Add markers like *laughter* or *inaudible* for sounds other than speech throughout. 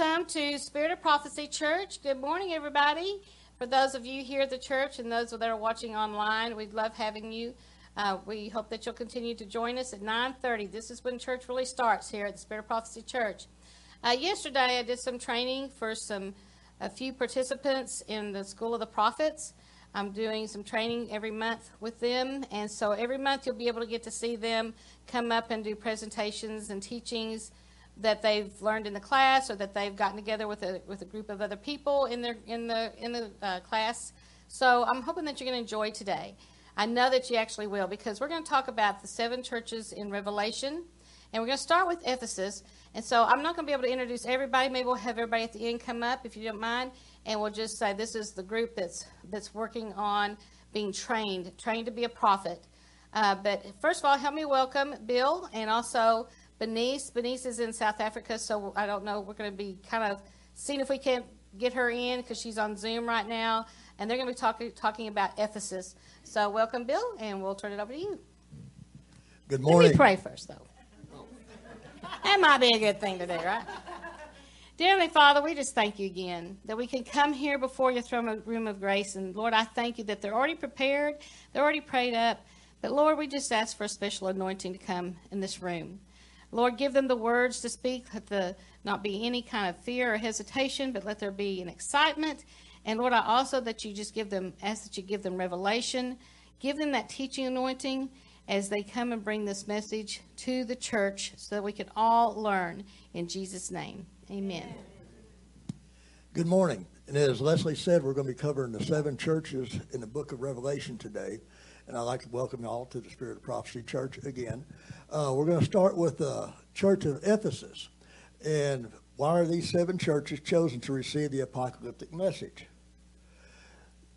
welcome to Spirit of Prophecy Church. Good morning, everybody. For those of you here at the church and those that are watching online, we'd love having you. Uh, we hope that you'll continue to join us at 9:30. This is when church really starts here at the Spirit of Prophecy Church. Uh, yesterday, I did some training for some a few participants in the School of the Prophets. I'm doing some training every month with them, and so every month you'll be able to get to see them come up and do presentations and teachings that they've learned in the class or that they've gotten together with a with a group of other people in their in the in the uh, class. So I'm hoping that you're going to enjoy today. I know that you actually will because we're going to talk about the seven churches in Revelation, and we're going to start with Ephesus. And so I'm not going to be able to introduce everybody. Maybe we'll have everybody at the end come up if you don't mind, and we'll just say this is the group that's that's working on being trained, trained to be a prophet. Uh, but first of all, help me welcome Bill and also Benice. Benice is in South Africa, so I don't know. We're going to be kind of seeing if we can get her in because she's on Zoom right now, and they're going to be talking talking about Ephesus. So welcome, Bill, and we'll turn it over to you. Good morning. Let me pray first, though. That might be a good thing to do, right? Dear Heavenly Father, we just thank you again that we can come here before your throne room of grace. And Lord, I thank you that they're already prepared, they're already prayed up. But Lord, we just ask for a special anointing to come in this room. Lord, give them the words to speak. Let the not be any kind of fear or hesitation, but let there be an excitement. And Lord, I also that you just give them, ask that you give them revelation, give them that teaching anointing as they come and bring this message to the church so that we can all learn in Jesus' name. Amen. Good morning. And as Leslie said, we're going to be covering the seven churches in the book of Revelation today. And I'd like to welcome you all to the Spirit of Prophecy Church again. Uh, we're going to start with the Church of Ephesus. And why are these seven churches chosen to receive the apocalyptic message?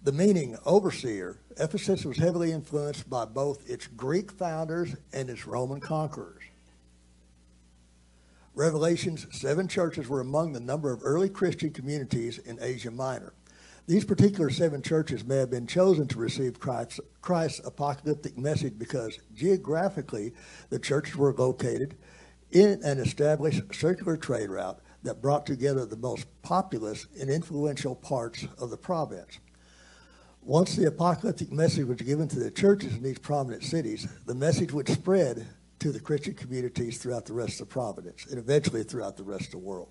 The meaning, overseer, Ephesus was heavily influenced by both its Greek founders and its Roman conquerors. Revelation's seven churches were among the number of early Christian communities in Asia Minor. These particular seven churches may have been chosen to receive Christ's, Christ's, apocalyptic message because geographically the churches were located in an established circular trade route that brought together the most populous and influential parts of the province. Once the apocalyptic message was given to the churches in these prominent cities, the message would spread to the Christian communities throughout the rest of the province and eventually throughout the rest of the world.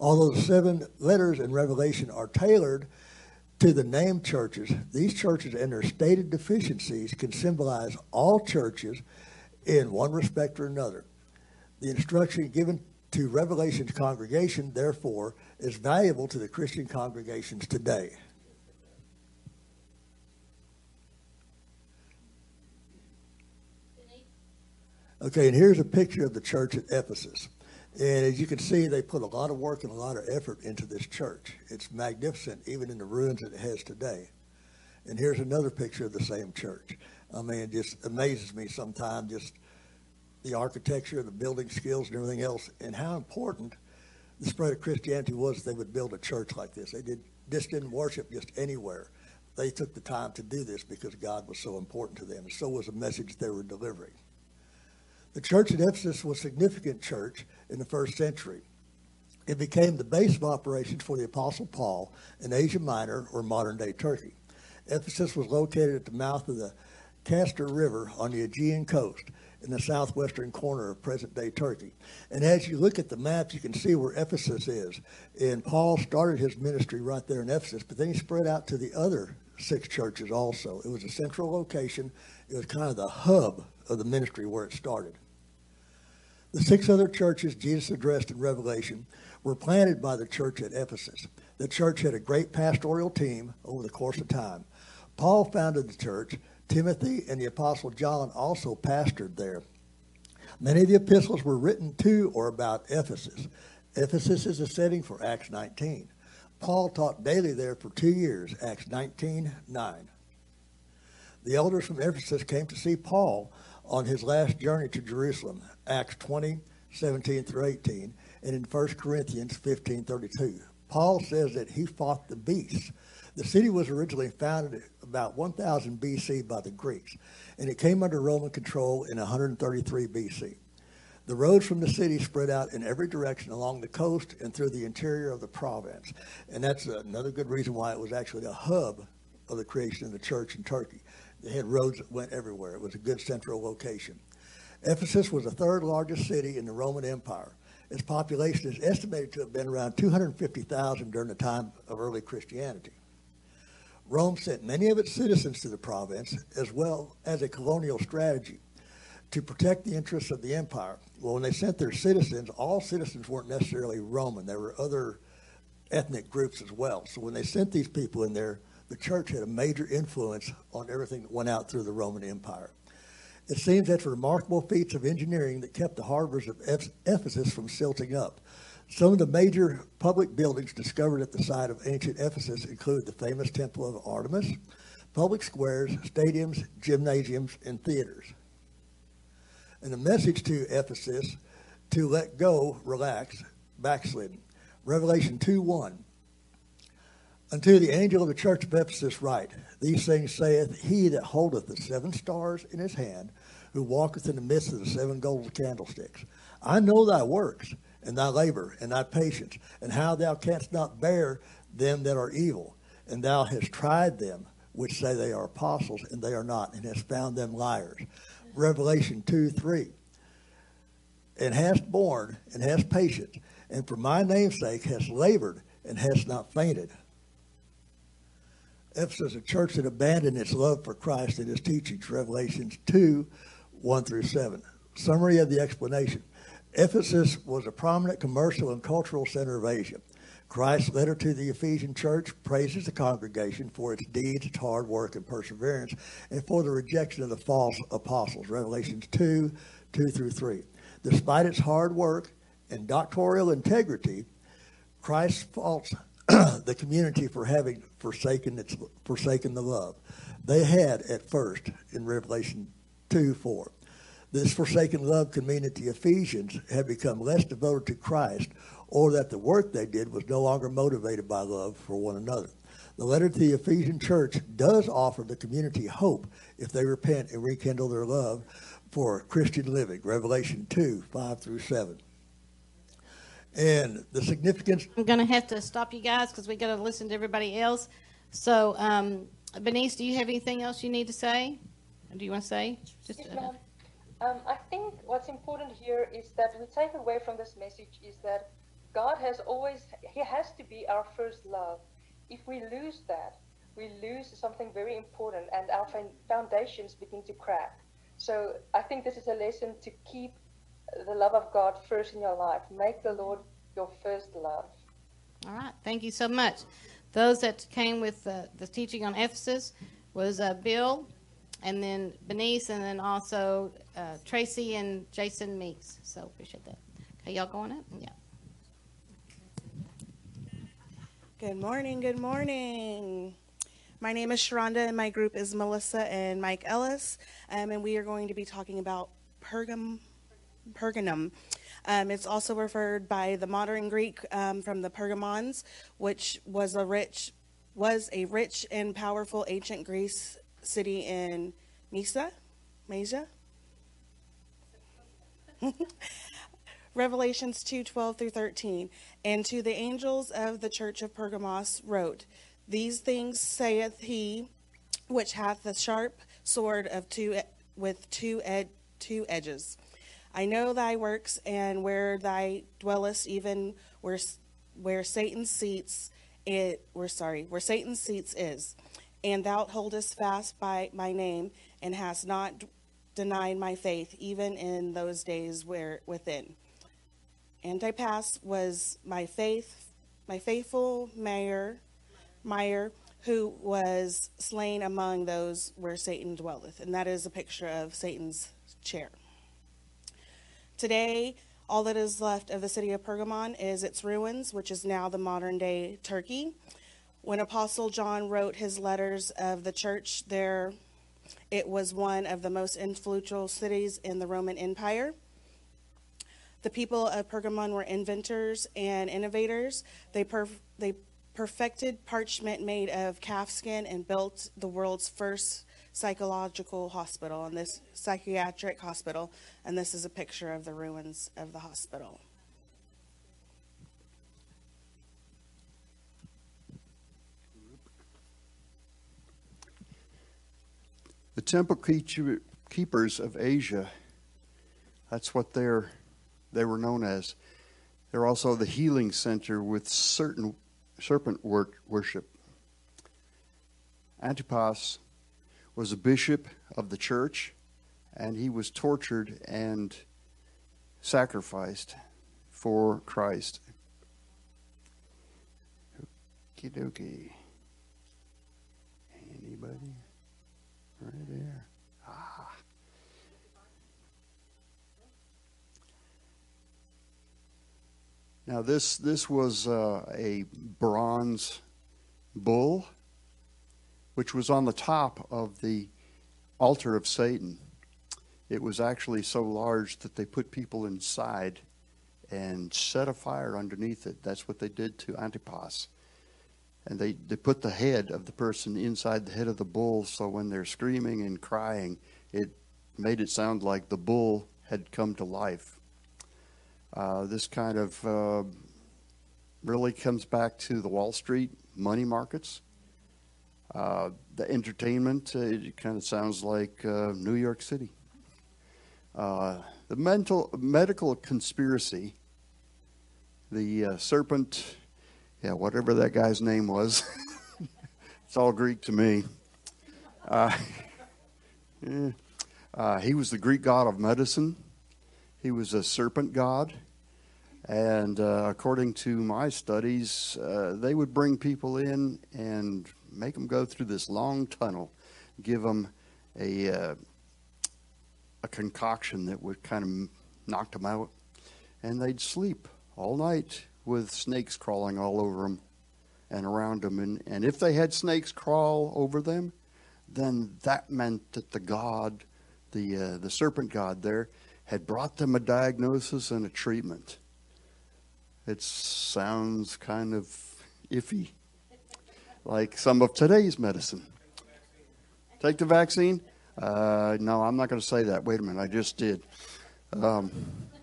Although the seven letters in Revelation are tailored to the named churches, these churches and their stated deficiencies can symbolize all churches in one respect or another. The instruction given to Revelation's congregation, therefore, is valuable to the Christian congregations today. Okay, and here's a picture of the church at Ephesus. And as you can see, they put a lot of work and a lot of effort into this church. It's magnificent, even in the ruins that it has today. And here's another picture of the same church. I mean, it just amazes me sometimes just the architecture, the building skills, and everything else, and how important the spread of Christianity was they would build a church like this. They did just didn't worship just anywhere. They took the time to do this because God was so important to them, and so was the message they were delivering. The church at Ephesus was a significant church in the first century. It became the base of operations for the Apostle Paul in Asia Minor or modern day Turkey. Ephesus was located at the mouth of the Cayster River on the Aegean coast in the southwestern corner of present day Turkey. And as you look at the maps, you can see where Ephesus is. And Paul started his ministry right there in Ephesus, but then he spread out to the other six churches also. It was a central location, it was kind of the hub of the ministry where it started. The six other churches Jesus addressed in Revelation were planted by the church at Ephesus. The church had a great pastoral team over the course of time. Paul founded the church. Timothy and the Apostle John also pastored there. Many of the epistles were written to or about Ephesus. Ephesus is a setting for Acts 19. Paul taught daily there for two years, Acts 19 9. The elders from Ephesus came to see Paul on his last journey to Jerusalem, Acts 20, 17 through 18, and in 1 Corinthians 15, 32. Paul says that he fought the beast. The city was originally founded about 1000 BC by the Greeks, and it came under Roman control in 133 BC. The roads from the city spread out in every direction along the coast and through the interior of the province. And that's another good reason why it was actually a hub of the creation of the church in Turkey. They had roads that went everywhere. It was a good central location. Ephesus was the third largest city in the Roman Empire. Its population is estimated to have been around 250,000 during the time of early Christianity. Rome sent many of its citizens to the province as well as a colonial strategy to protect the interests of the empire. Well, when they sent their citizens, all citizens weren't necessarily Roman. There were other ethnic groups as well. So when they sent these people in there, the church had a major influence on everything that went out through the Roman Empire. It seems that remarkable feats of engineering that kept the harbors of Ephesus from silting up. Some of the major public buildings discovered at the site of ancient Ephesus include the famous Temple of Artemis, public squares, stadiums, gymnasiums, and theaters. And the message to Ephesus to let go, relax, backslidden. Revelation 2 1. Unto the angel of the church of Ephesus write, These things saith he that holdeth the seven stars in his hand, who walketh in the midst of the seven golden candlesticks. I know thy works, and thy labor, and thy patience, and how thou canst not bear them that are evil. And thou hast tried them which say they are apostles, and they are not, and hast found them liars. Revelation 2 3. And hast borne, and hast patience, and for my name's sake hast labored, and hast not fainted. Ephesus, a church that abandoned its love for Christ and his teachings, Revelations 2 1 through 7. Summary of the explanation Ephesus was a prominent commercial and cultural center of Asia. Christ's letter to the Ephesian church praises the congregation for its deeds, its hard work, and perseverance, and for the rejection of the false apostles, Revelations 2 2 through 3. Despite its hard work and doctoral integrity, Christ faults *clears throat* the community for having forsaken its forsaken the love they had at first in Revelation 2 4. This forsaken love could mean that the Ephesians had become less devoted to Christ or that the work they did was no longer motivated by love for one another. The letter to the Ephesian church does offer the community hope if they repent and rekindle their love for Christian living. Revelation 2 5 through 7 and the significance. I'm going to have to stop you guys because we got to listen to everybody else. So, um, Benice, do you have anything else you need to say? Do you want to say? Just, uh, um, I think what's important here is that we take away from this message is that God has always, He has to be our first love. If we lose that, we lose something very important and our foundations begin to crack. So I think this is a lesson to keep the love of God first in your life. Make the Lord your first love. All right. Thank you so much. Those that came with uh, the teaching on Ephesus was uh, Bill, and then Benice, and then also uh, Tracy and Jason Meeks. So appreciate that. Okay, y'all going up? Yeah. Good morning. Good morning. My name is Sharonda, and my group is Melissa and Mike Ellis, um, and we are going to be talking about Pergam Pergamum. Um, it's also referred by the modern Greek um, from the Pergamons, which was a rich was a rich and powerful ancient Greece city in Mysia, Mysia. *laughs* Revelations 2 12 through 13. And to the angels of the church of Pergamos wrote, These things saith he which hath the sharp sword of two with two, ed- two edges I know thy works, and where thy dwellest, even where where Satan's seats it where sorry where Satan's seats is, and thou holdest fast by my name, and hast not d- denied my faith, even in those days where within. Antipas was my faith, my faithful mayor, Meyer, who was slain among those where Satan dwelleth, and that is a picture of Satan's chair. Today, all that is left of the city of Pergamon is its ruins, which is now the modern day Turkey. When Apostle John wrote his letters of the church there, it was one of the most influential cities in the Roman Empire. The people of Pergamon were inventors and innovators. They, perf- they perfected parchment made of calf skin and built the world's first psychological hospital and this psychiatric hospital, and this is a picture of the ruins of the hospital. The temple keepers of Asia, that's what they're, they were known as. They're also the healing center with certain serpent worship. Antipas was a bishop of the church, and he was tortured and sacrificed for Christ. Okie dokie. Anybody? Right there. Ah. Now this this was uh, a bronze bull, which was on the top of the altar of Satan. It was actually so large that they put people inside and set a fire underneath it. That's what they did to Antipas and they, they put the head of the person inside the head of the bull so when they're screaming and crying it made it sound like the bull had come to life uh, this kind of uh, really comes back to the wall street money markets uh, the entertainment uh, it kind of sounds like uh, new york city the mental medical conspiracy the serpent yeah, whatever that guy's name was. *laughs* it's all Greek to me. Uh, *laughs* uh, he was the Greek god of medicine. He was a serpent god. And uh, according to my studies, they would bring people in and make them go through this long tunnel, give them a, uh, a concoction that would kind of knock them out, and they'd sleep all night with snakes crawling all over them and around them. And, and if they had snakes crawl over them, then that meant that the God, the, uh, the serpent God there, had brought them a diagnosis and a treatment. It sounds kind of iffy, like some of today's medicine. Take the vaccine? Uh, no, I'm not going to say that. Wait a minute, I just did. Um,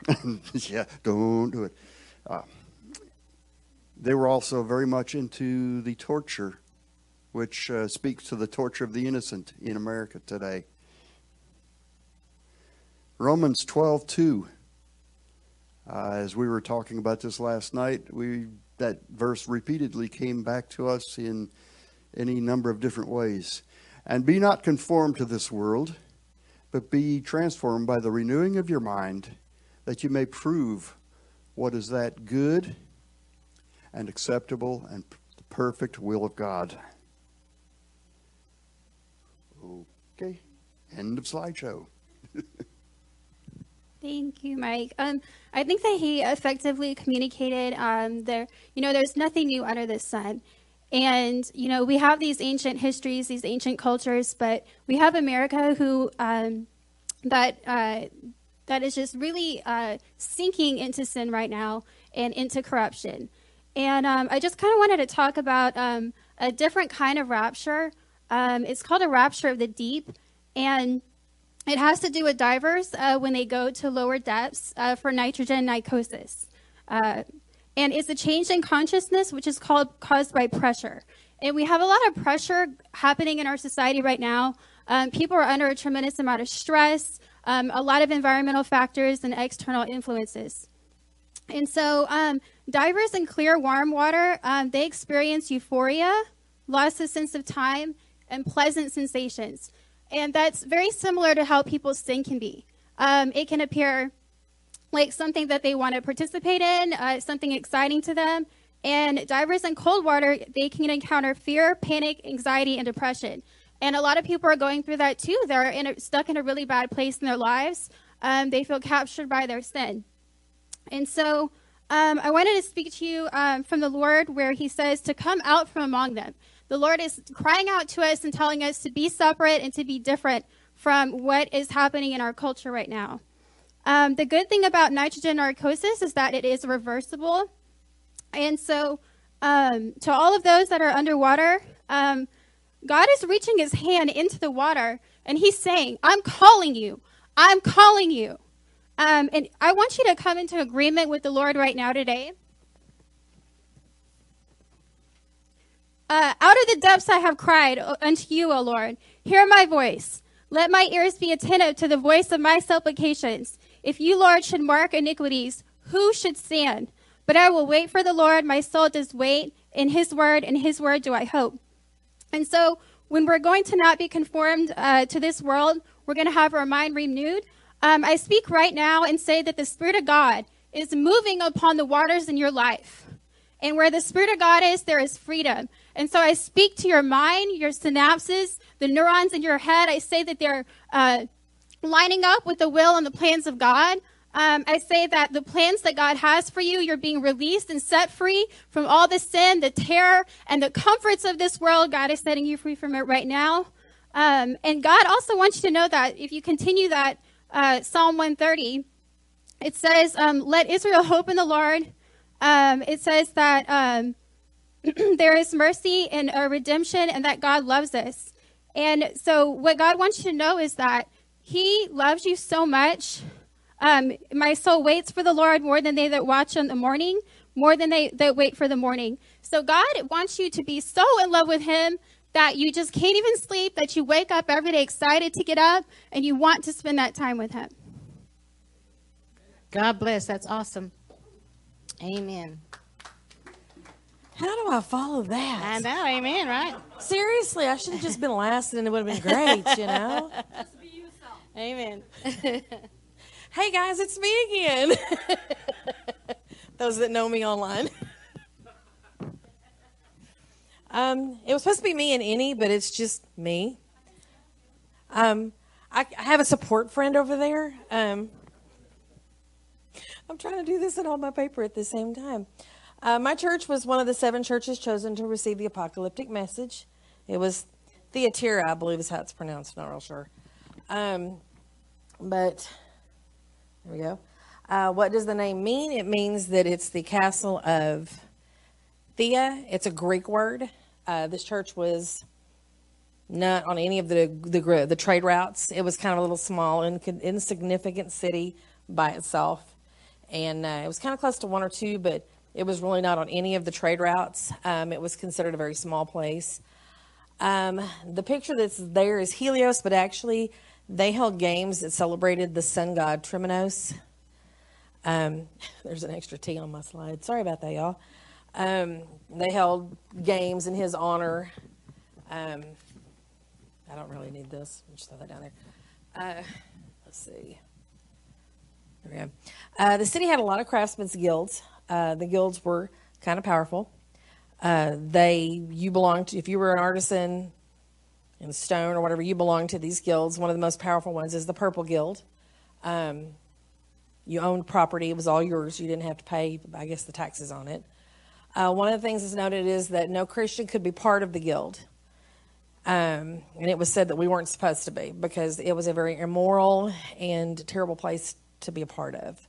*laughs* yeah, don't do it. Uh, they were also very much into the torture, which uh, speaks to the torture of the innocent in America today. Romans 12, 2. Uh, as we were talking about this last night, we that verse repeatedly came back to us in any number of different ways. And be not conformed to this world, but be transformed by the renewing of your mind, that you may prove what is that good and acceptable and the perfect will of God. Okay, end of slideshow. *laughs* Thank you, Mike. Um, I think that he effectively communicated. Um, there, you know, there's nothing new under the sun, and you know, we have these ancient histories, these ancient cultures, but we have America who um, that uh, that is just really uh, sinking into sin right now and into corruption. And um, I just kind of wanted to talk about um, a different kind of rapture. Um, it's called a rapture of the deep. And it has to do with divers uh, when they go to lower depths uh, for nitrogen narcosis. Uh, and it's a change in consciousness, which is called caused by pressure. And we have a lot of pressure happening in our society right now. Um, people are under a tremendous amount of stress, um, a lot of environmental factors, and external influences. And so, um, divers in clear, warm water, um, they experience euphoria, loss of sense of time, and pleasant sensations. And that's very similar to how people's sin can be. Um, it can appear like something that they want to participate in, uh, something exciting to them. And divers in cold water, they can encounter fear, panic, anxiety, and depression. And a lot of people are going through that too. They're in a, stuck in a really bad place in their lives. Um, they feel captured by their sin. And so um, I wanted to speak to you um, from the Lord where He says to come out from among them. The Lord is crying out to us and telling us to be separate and to be different from what is happening in our culture right now. Um, the good thing about nitrogen narcosis is that it is reversible. And so, um, to all of those that are underwater, um, God is reaching his hand into the water and he's saying, I'm calling you. I'm calling you. Um, and I want you to come into agreement with the Lord right now today. Uh, out of the depths I have cried unto you, O Lord. Hear my voice. Let my ears be attentive to the voice of my supplications. If you, Lord, should mark iniquities, who should stand? But I will wait for the Lord. My soul does wait. In his word, in his word do I hope. And so, when we're going to not be conformed uh, to this world, we're going to have our mind renewed. Um, I speak right now and say that the Spirit of God is moving upon the waters in your life. And where the Spirit of God is, there is freedom. And so I speak to your mind, your synapses, the neurons in your head. I say that they're uh, lining up with the will and the plans of God. Um, I say that the plans that God has for you, you're being released and set free from all the sin, the terror, and the comforts of this world. God is setting you free from it right now. Um, and God also wants you to know that if you continue that uh, Psalm 130, it says, um, Let Israel hope in the Lord. Um, it says that um, *clears throat* there is mercy and a redemption and that God loves us. And so, what God wants you to know is that He loves you so much. Um, my soul waits for the Lord more than they that watch in the morning, more than they that wait for the morning. So, God wants you to be so in love with Him that you just can't even sleep, that you wake up every day excited to get up, and you want to spend that time with Him. God bless. That's awesome. Amen. How do I follow that? I know. Amen. Right? Seriously, I should have just been last and it would have been great, you know? *laughs* Be yourself, Amen. *laughs* hey guys, it's me again. *laughs* Those that know me online. um, it was supposed to be me and any, but it's just me. Um, I, I have a support friend over there. Um, I'm trying to do this and on my paper at the same time. Uh, my church was one of the seven churches chosen to receive the apocalyptic message. It was Thyatira, I believe is how it's pronounced. Not real sure. Um, but there we go. Uh, what does the name mean? It means that it's the castle of Thea. It's a Greek word. Uh, this church was not on any of the, the the trade routes. It was kind of a little small, and insignificant city by itself, and uh, it was kind of close to one or two, but it was really not on any of the trade routes. Um, it was considered a very small place. Um, the picture that's there is Helios, but actually they held games that celebrated the sun god Trimenos. Um, *laughs* there's an extra T on my slide. Sorry about that, y'all. Um, they held games in his honor. Um, I don't really need this. I'll just throw that down there. Uh, let's see. There we go. Uh, the city had a lot of craftsmen's guilds. Uh, the guilds were kind of powerful. Uh, they, you belonged to, if you were an artisan in stone or whatever, you belonged to these guilds. One of the most powerful ones is the Purple Guild. Um, you owned property; it was all yours. You didn't have to pay, I guess, the taxes on it. Uh, one of the things that's noted is that no Christian could be part of the guild. Um, and it was said that we weren't supposed to be because it was a very immoral and terrible place to be a part of.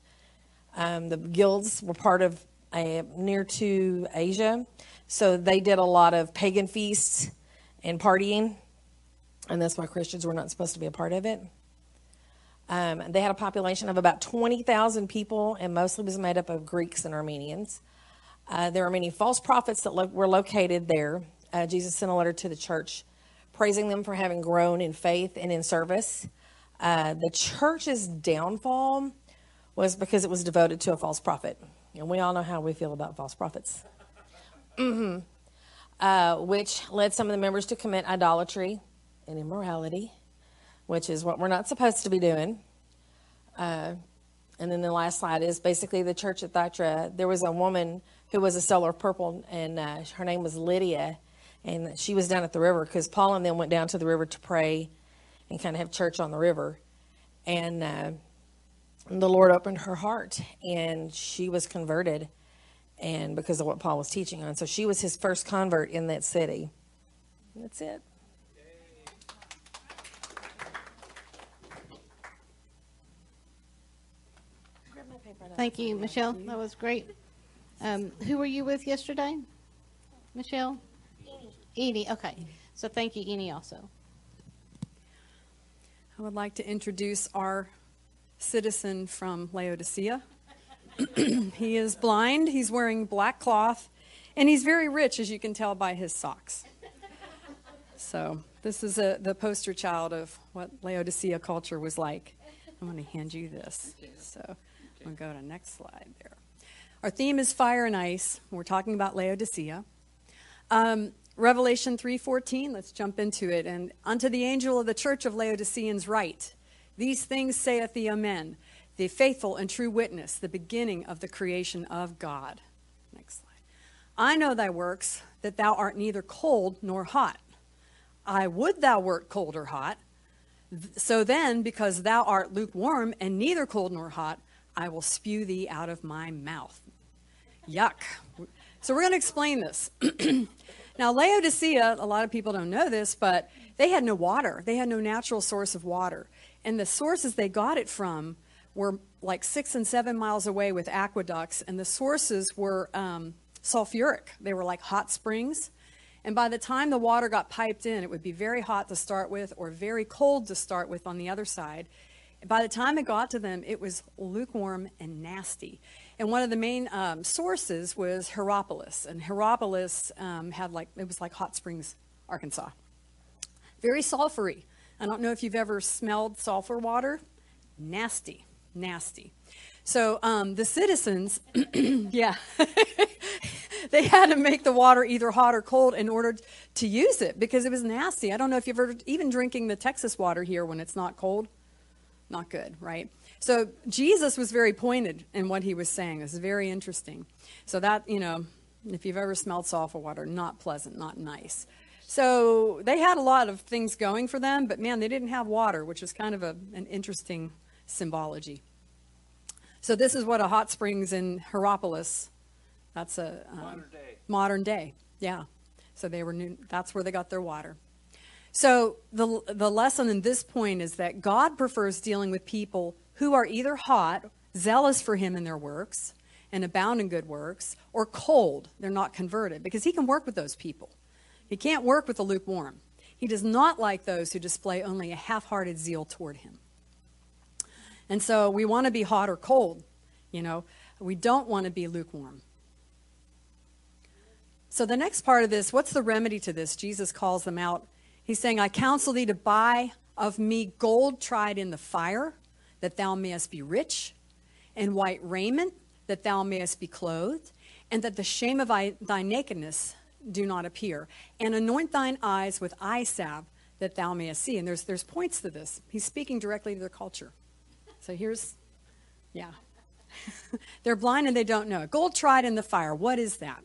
Um, the guilds were part of a, near to Asia, so they did a lot of pagan feasts and partying, and that's why Christians were not supposed to be a part of it. Um, they had a population of about 20,000 people, and mostly was made up of Greeks and Armenians. Uh, there were many false prophets that lo- were located there. Uh, Jesus sent a letter to the church praising them for having grown in faith and in service. Uh, the church's downfall was because it was devoted to a false prophet. And we all know how we feel about false prophets. Mm-hmm. Uh, which led some of the members to commit idolatry and immorality, which is what we're not supposed to be doing. Uh, and then the last slide is basically the church at Thyatira. There was a woman who was a seller of purple, and uh, her name was Lydia, and she was down at the river because Paul and them went down to the river to pray and kind of have church on the river. And uh, the Lord opened her heart and she was converted and because of what Paul was teaching on. So she was his first convert in that city. That's it. Thank you, Michelle. That was great. Um, who were you with yesterday? Michelle? Edie. Okay. So thank you, Eni, also. I would like to introduce our citizen from Laodicea. *clears throat* he is blind, he's wearing black cloth, and he's very rich, as you can tell by his socks. So, this is a, the poster child of what Laodicea culture was like. I'm going to hand you this. So, we'll go to next slide there. Our theme is fire and ice. We're talking about Laodicea. Um, Revelation 3:14, let's jump into it. And unto the angel of the church of Laodiceans write, These things saith the Amen, the faithful and true witness, the beginning of the creation of God. Next slide. I know thy works, that thou art neither cold nor hot. I would thou wert cold or hot. So then, because thou art lukewarm and neither cold nor hot, I will spew thee out of my mouth. Yuck. So we're going to explain this. *clears throat* now, Laodicea, a lot of people don't know this, but they had no water. They had no natural source of water. And the sources they got it from were like six and seven miles away with aqueducts, and the sources were um, sulfuric. They were like hot springs. And by the time the water got piped in, it would be very hot to start with or very cold to start with on the other side. By the time it got to them, it was lukewarm and nasty. And one of the main um, sources was Hierapolis. And Hierapolis um, had like, it was like Hot Springs, Arkansas. Very sulfury. I don't know if you've ever smelled sulfur water. Nasty, nasty. So um, the citizens, *clears throat* yeah, *laughs* they had to make the water either hot or cold in order to use it because it was nasty. I don't know if you've ever even drinking the Texas water here when it's not cold. Not good, right? So Jesus was very pointed in what he was saying. It's very interesting. So that, you know, if you've ever smelled sulfur water, not pleasant, not nice. So they had a lot of things going for them, but man, they didn't have water, which is kind of a, an interesting symbology. So this is what a hot springs in Hierapolis. That's a um, modern day. Modern day, yeah. So they were new. That's where they got their water. So the the lesson in this point is that God prefers dealing with people who are either hot, zealous for Him in their works, and abound in good works, or cold, they're not converted, because He can work with those people. He can't work with the lukewarm. He does not like those who display only a half-hearted zeal toward Him. And so we want to be hot or cold, you know. We don't want to be lukewarm. So the next part of this, what's the remedy to this? Jesus calls them out. He's saying, I counsel thee to buy of me gold tried in the fire, that thou mayest be rich, and white raiment, that thou mayest be clothed, and that the shame of thy nakedness do not appear. And anoint thine eyes with eye salve, that thou mayest see. And there's, there's points to this. He's speaking directly to their culture. So here's, yeah. *laughs* They're blind and they don't know. Gold tried in the fire. What is that?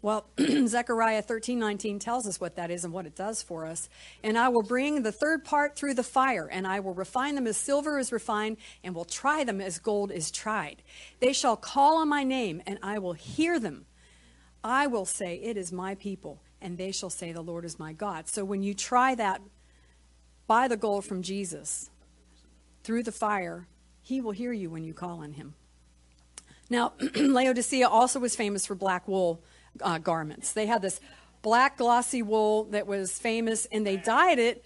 Well, *clears throat* Zechariah 13:19 tells us what that is and what it does for us. And I will bring the third part through the fire, and I will refine them as silver is refined, and will try them as gold is tried. They shall call on my name, and I will hear them. I will say, It is my people, and they shall say, The Lord is my God. So when you try that by the gold from Jesus, through the fire, he will hear you when you call on him. Now, *clears throat* Laodicea also was famous for black wool uh, garments. They had this black glossy wool that was famous, and they dyed it.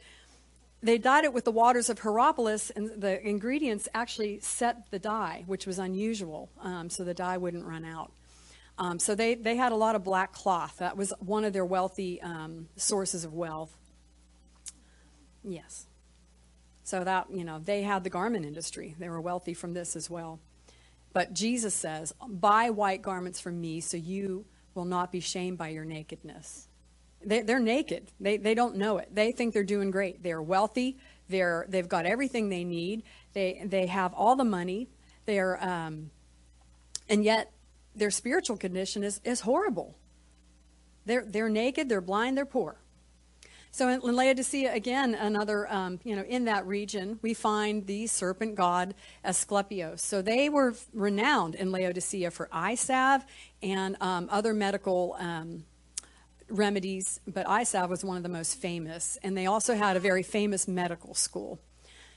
They dyed it with the waters of Hierapolis, and the ingredients actually set the dye, which was unusual, um, so the dye wouldn't run out. Um, so they, they had a lot of black cloth. That was one of their wealthy um, sources of wealth. Yes. So that, you know, they had the garment industry. They were wealthy from this as well. But Jesus says, Buy white garments from me so you will not be shamed by your nakedness. They, are naked. They, they don't know it. They think they're doing great. They're wealthy. They're, they've got everything they need. They, they have all the money. They're, um, and yet their spiritual condition is, is horrible. They're, they're naked, they're blind, they're poor. So in Laodicea, again, another, um, you know, in that region, we find the serpent god Asclepius. So they were renowned in Laodicea for eye salve and um, other medical um, remedies, but eye salve was one of the most famous. And they also had a very famous medical school.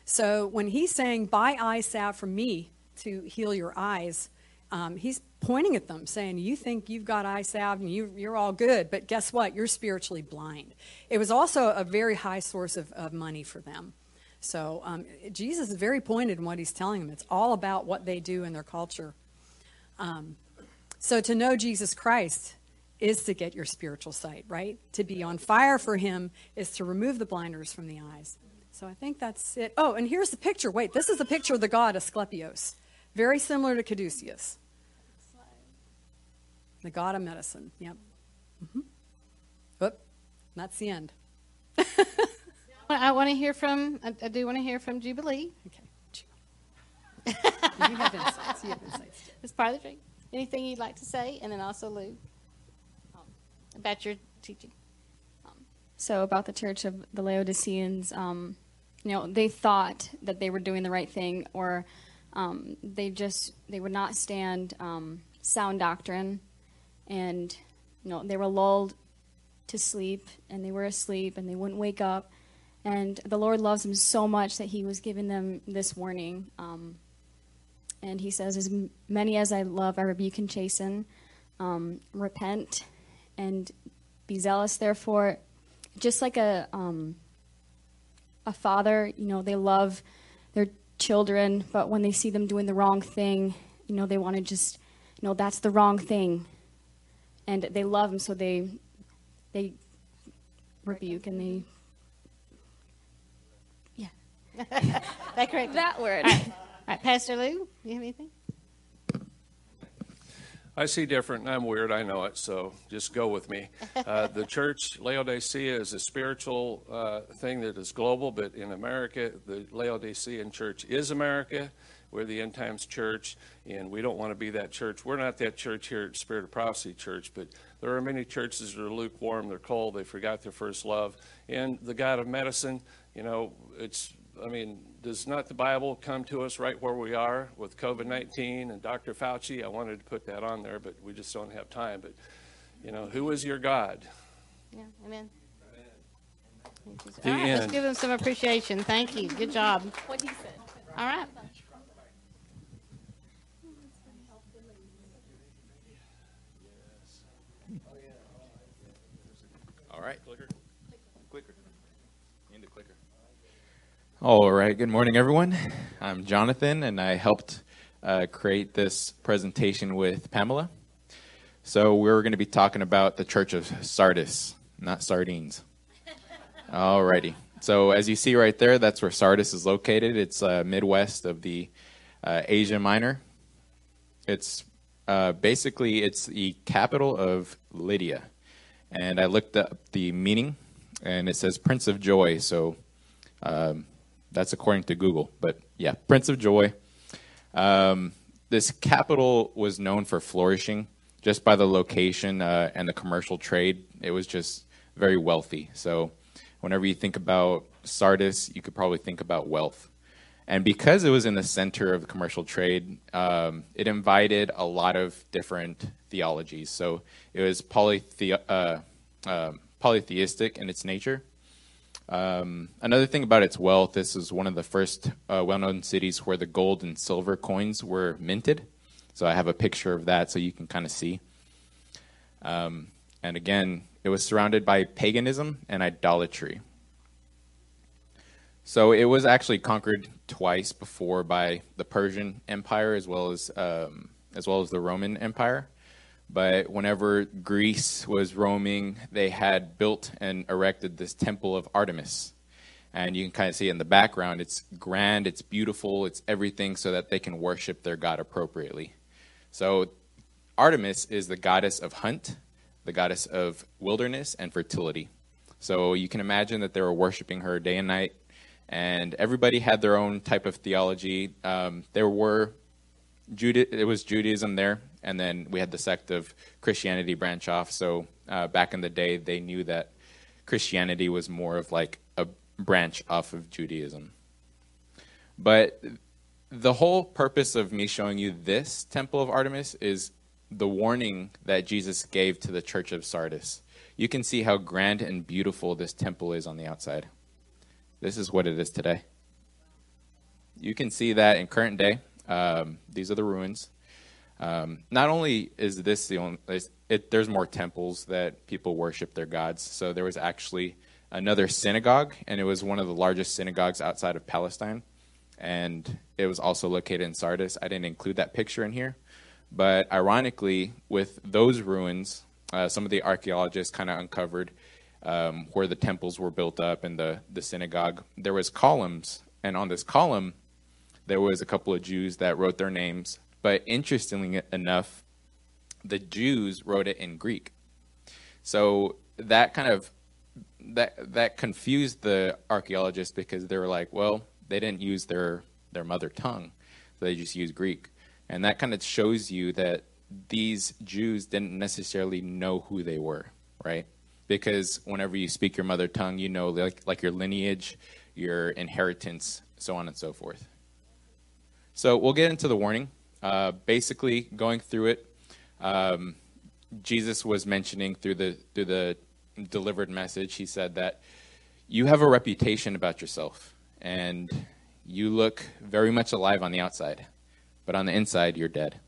So when he's saying, buy eye salve from me to heal your eyes, um, he's pointing at them, saying, You think you've got eye salve and you, you're all good, but guess what? You're spiritually blind. It was also a very high source of, of money for them. So um, Jesus is very pointed in what he's telling them. It's all about what they do in their culture. Um, so to know Jesus Christ is to get your spiritual sight, right? To be on fire for him is to remove the blinders from the eyes. So I think that's it. Oh, and here's the picture. Wait, this is the picture of the god Asclepios. Very similar to Caduceus. The god of medicine. Yep. Mm-hmm. Oop, that's the end. *laughs* I want to hear from, I, I do want to hear from Jubilee. Okay. you have insights. You have insights. It's part of the drink. Anything you'd like to say? And then also Lou um, about your teaching. So about the church of the Laodiceans, um, you know, they thought that they were doing the right thing, or um, they just they would not stand um, sound doctrine, and you know they were lulled to sleep, and they were asleep, and they wouldn't wake up, and the Lord loves them so much that He was giving them this warning. Um, and He says, "As many as I love, I rebuke and chasten. Um, repent and be zealous, therefore." Just like a um, a father, you know, they love their children, but when they see them doing the wrong thing, you know, they want to just, you know, that's the wrong thing, and they love them, so they they rebuke and they yeah. *laughs* that correct? That word. All right. All right, Pastor Lou, you have anything? I see different, I'm weird, I know it, so just go with me. *laughs* Uh, the church, Laodicea, is a spiritual uh, thing that is global, but in America, the Laodicean church is America. We're the end times church, and we don't want to be that church. We're not that church here at Spirit of Prophecy Church, but there are many churches that are lukewarm, they're cold, they forgot their first love. And the God of medicine, you know, it's, I mean, does not the Bible come to us right where we are with COVID 19 and Dr. Fauci? I wanted to put that on there, but we just don't have time. But, you know, who is your God? Yeah, amen. The All right, let's give them some appreciation. Thank you. Good job. What he said. All right. All right. All right. Good morning, everyone. I'm Jonathan, and I helped uh, create this presentation with Pamela. So we're going to be talking about the Church of Sardis, not sardines. *laughs* All righty. So as you see right there, that's where Sardis is located. It's uh, midwest of the uh, Asia Minor. It's uh, basically it's the capital of Lydia, and I looked up the meaning, and it says Prince of Joy. So um, that's according to Google, but yeah, Prince of Joy. Um, this capital was known for flourishing just by the location uh, and the commercial trade. It was just very wealthy. So whenever you think about Sardis, you could probably think about wealth. And because it was in the center of the commercial trade, um, it invited a lot of different theologies. So it was polythe- uh, uh, polytheistic in its nature. Um, another thing about its wealth, this is one of the first uh, well known cities where the gold and silver coins were minted. So I have a picture of that so you can kind of see. Um, and again, it was surrounded by paganism and idolatry. So it was actually conquered twice before by the Persian Empire as well as um, as well as the Roman Empire. But whenever Greece was roaming, they had built and erected this temple of Artemis. And you can kind of see in the background, it's grand, it's beautiful, it's everything so that they can worship their god appropriately. So Artemis is the goddess of hunt, the goddess of wilderness and fertility. So you can imagine that they were worshiping her day and night, and everybody had their own type of theology. Um, there were it was Judaism there, and then we had the sect of Christianity branch off. So uh, back in the day, they knew that Christianity was more of like a branch off of Judaism. But the whole purpose of me showing you this temple of Artemis is the warning that Jesus gave to the church of Sardis. You can see how grand and beautiful this temple is on the outside. This is what it is today. You can see that in current day. Um, these are the ruins. Um, not only is this the only, it, there's more temples that people worship their gods. So there was actually another synagogue, and it was one of the largest synagogues outside of Palestine. And it was also located in Sardis. I didn't include that picture in here. But ironically, with those ruins, uh, some of the archaeologists kind of uncovered um, where the temples were built up and the, the synagogue. There was columns, and on this column, there was a couple of Jews that wrote their names. But interestingly enough, the Jews wrote it in Greek. So that kind of that that confused the archaeologists because they were like, well, they didn't use their their mother tongue, they just used Greek, and that kind of shows you that these Jews didn't necessarily know who they were, right? Because whenever you speak your mother tongue, you know like like your lineage, your inheritance, so on and so forth. So we'll get into the warning. Uh, basically, going through it, um, Jesus was mentioning through the through the delivered message. He said that you have a reputation about yourself, and you look very much alive on the outside, but on the inside, you're dead.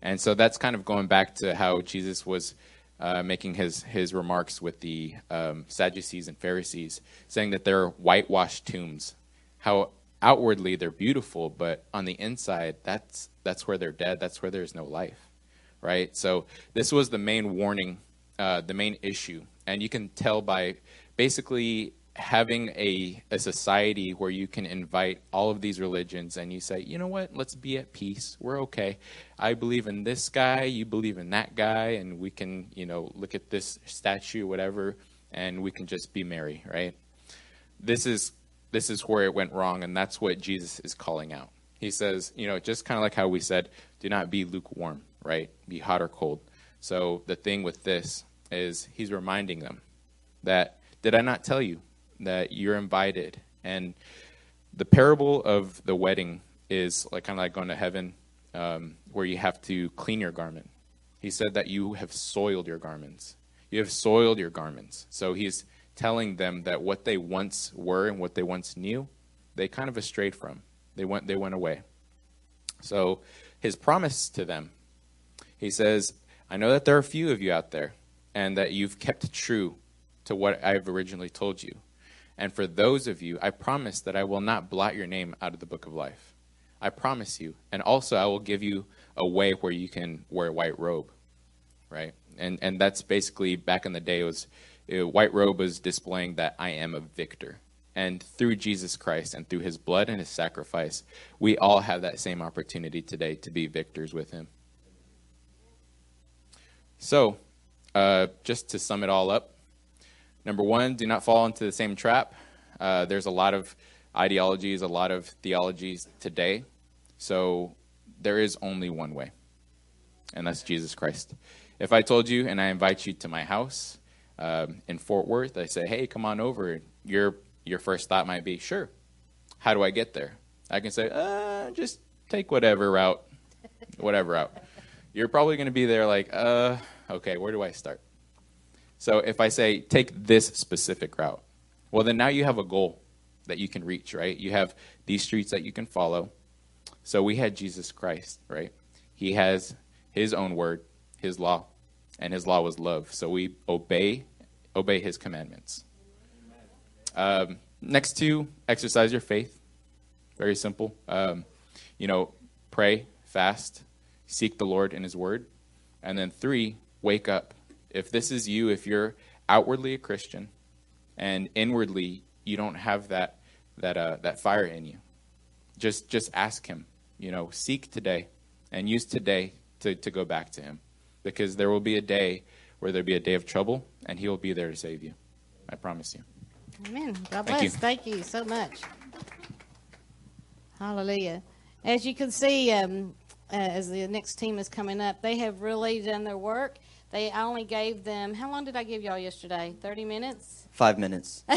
And so that's kind of going back to how Jesus was uh, making his, his remarks with the um, Sadducees and Pharisees, saying that they're whitewashed tombs. How outwardly they're beautiful, but on the inside, that's, that's where they're dead. That's where there's no life, right? So this was the main warning, uh, the main issue. And you can tell by basically having a, a society where you can invite all of these religions and you say, you know what, let's be at peace. We're okay. I believe in this guy, you believe in that guy, and we can, you know, look at this statue, whatever, and we can just be merry, right? This is this is where it went wrong, and that's what Jesus is calling out. He says, you know, just kind of like how we said, do not be lukewarm, right? Be hot or cold. So the thing with this is he's reminding them that did I not tell you that you're invited. And the parable of the wedding is like kind of like going to heaven, um, where you have to clean your garment. He said that you have soiled your garments. You have soiled your garments. So he's telling them that what they once were and what they once knew, they kind of strayed from. They went they went away. So his promise to them, he says, I know that there are few of you out there, and that you've kept true to what I've originally told you. And for those of you, I promise that I will not blot your name out of the book of life. I promise you. And also, I will give you a way where you can wear a white robe, right? And and that's basically back in the day. It was white robe was displaying that I am a victor. And through Jesus Christ and through His blood and His sacrifice, we all have that same opportunity today to be victors with Him. So, uh, just to sum it all up, Number one, do not fall into the same trap. Uh, there's a lot of ideologies, a lot of theologies today. So there is only one way, and that's Jesus Christ. If I told you and I invite you to my house um, in Fort Worth, I say, hey, come on over. Your, your first thought might be, sure. How do I get there? I can say, uh, just take whatever route, whatever route. You're probably going to be there like, uh, okay, where do I start? So if I say, take this specific route, well, then now you have a goal that you can reach, right? You have these streets that you can follow. So we had Jesus Christ, right? He has his own word, his law, and his law was love. So we obey obey his commandments. Um, next to exercise your faith. Very simple. Um, you know, pray, fast, seek the Lord in his word. And then three, wake up if this is you, if you're outwardly a Christian and inwardly you don't have that that uh, that fire in you, just just ask Him. You know, seek today and use today to, to go back to Him, because there will be a day where there'll be a day of trouble, and He will be there to save you. I promise you. Amen. God bless. Thank you, Thank you so much. Hallelujah. As you can see, um, uh, as the next team is coming up, they have really done their work. They I only gave them how long did I give y'all yesterday? Thirty minutes. Five minutes. *laughs*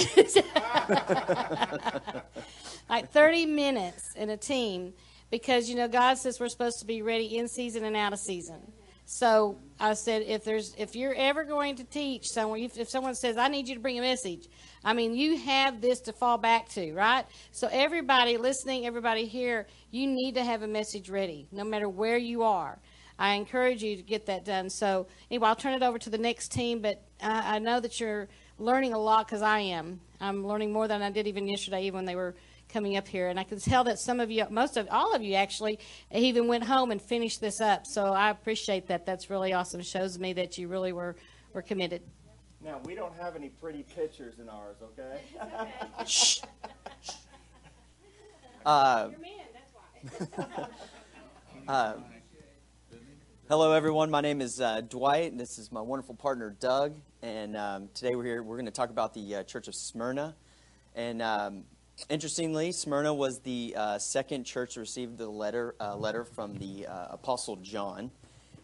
like thirty minutes in a team, because you know God says we're supposed to be ready in season and out of season. So I said, if there's if you're ever going to teach someone, if, if someone says, "I need you to bring a message," I mean, you have this to fall back to, right? So everybody listening, everybody here, you need to have a message ready, no matter where you are. I encourage you to get that done. So anyway, I'll turn it over to the next team, but I, I know that you're learning a lot because I am. I'm learning more than I did even yesterday, even when they were coming up here. And I can tell that some of you, most of, all of you actually, even went home and finished this up. So I appreciate that. That's really awesome. Shows me that you really were, were committed. Now, we don't have any pretty pictures in ours, okay? *laughs* Shh. Uh, *laughs* uh, hello, everyone. My name is uh, Dwight, and this is my wonderful partner, Doug. And um, today we're here, we're going to talk about the uh, Church of Smyrna. And um, Interestingly, Smyrna was the uh, second church to receive the letter uh, letter from the uh, Apostle John.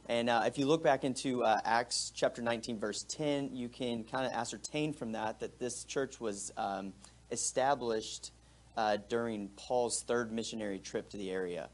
And uh, if you look back into uh, Acts chapter 19, verse 10, you can kind of ascertain from that that this church was um, established uh, during Paul's third missionary trip to the area.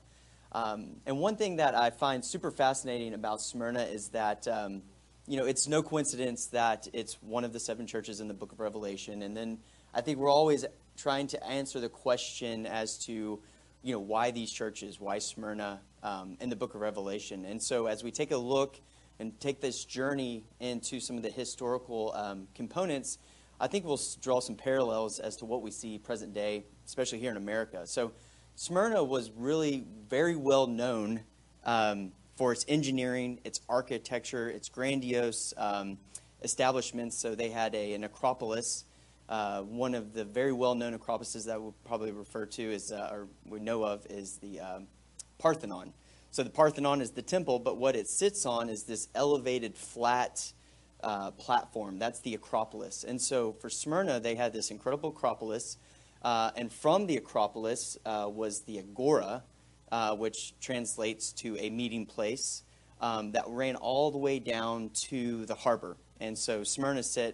Um, and one thing that I find super fascinating about Smyrna is that, um, you know, it's no coincidence that it's one of the seven churches in the book of Revelation. And then I think we're always trying to answer the question as to you know why these churches, why Smyrna um, in the book of Revelation. And so as we take a look and take this journey into some of the historical um, components, I think we'll draw some parallels as to what we see present day, especially here in America. So Smyrna was really very well known um, for its engineering, its architecture, its grandiose um, establishments. So they had a, an Acropolis uh, one of the very well-known Acropolises that we'll probably refer to is, uh, or we know of, is the um, Parthenon. So the Parthenon is the temple, but what it sits on is this elevated, flat uh, platform. That's the Acropolis. And so for Smyrna, they had this incredible Acropolis, uh, and from the Acropolis uh, was the Agora, which translates to a meeting place. Um, that ran all the way down to the harbor. And so Smyrna sat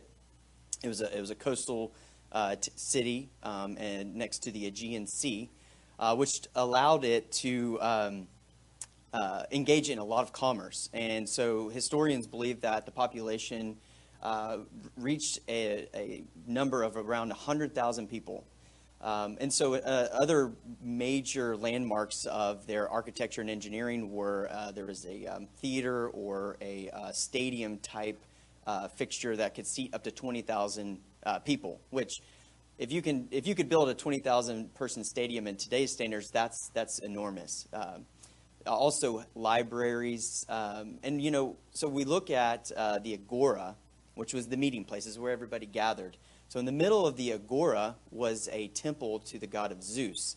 it was a, it was a coastal uh, t- city um, and next to the Aegean Sea, uh, which allowed it to um, uh, engage in a lot of commerce. And so historians believe that the population uh, reached a, a, number of around 100,000 people. Um, and so, uh, other major landmarks of their architecture and engineering were uh, there was a um, theater or a stadium type uh, fixture that could seat up to 20,000 uh, people, which if you can if you could build a 20,000 person stadium in today's standards, that's that's enormous. Um, also, libraries, um, and you know, so we look at uh, the agora, which was the meeting places where everybody gathered. So in the middle of the agora was a temple to the god of Zeus,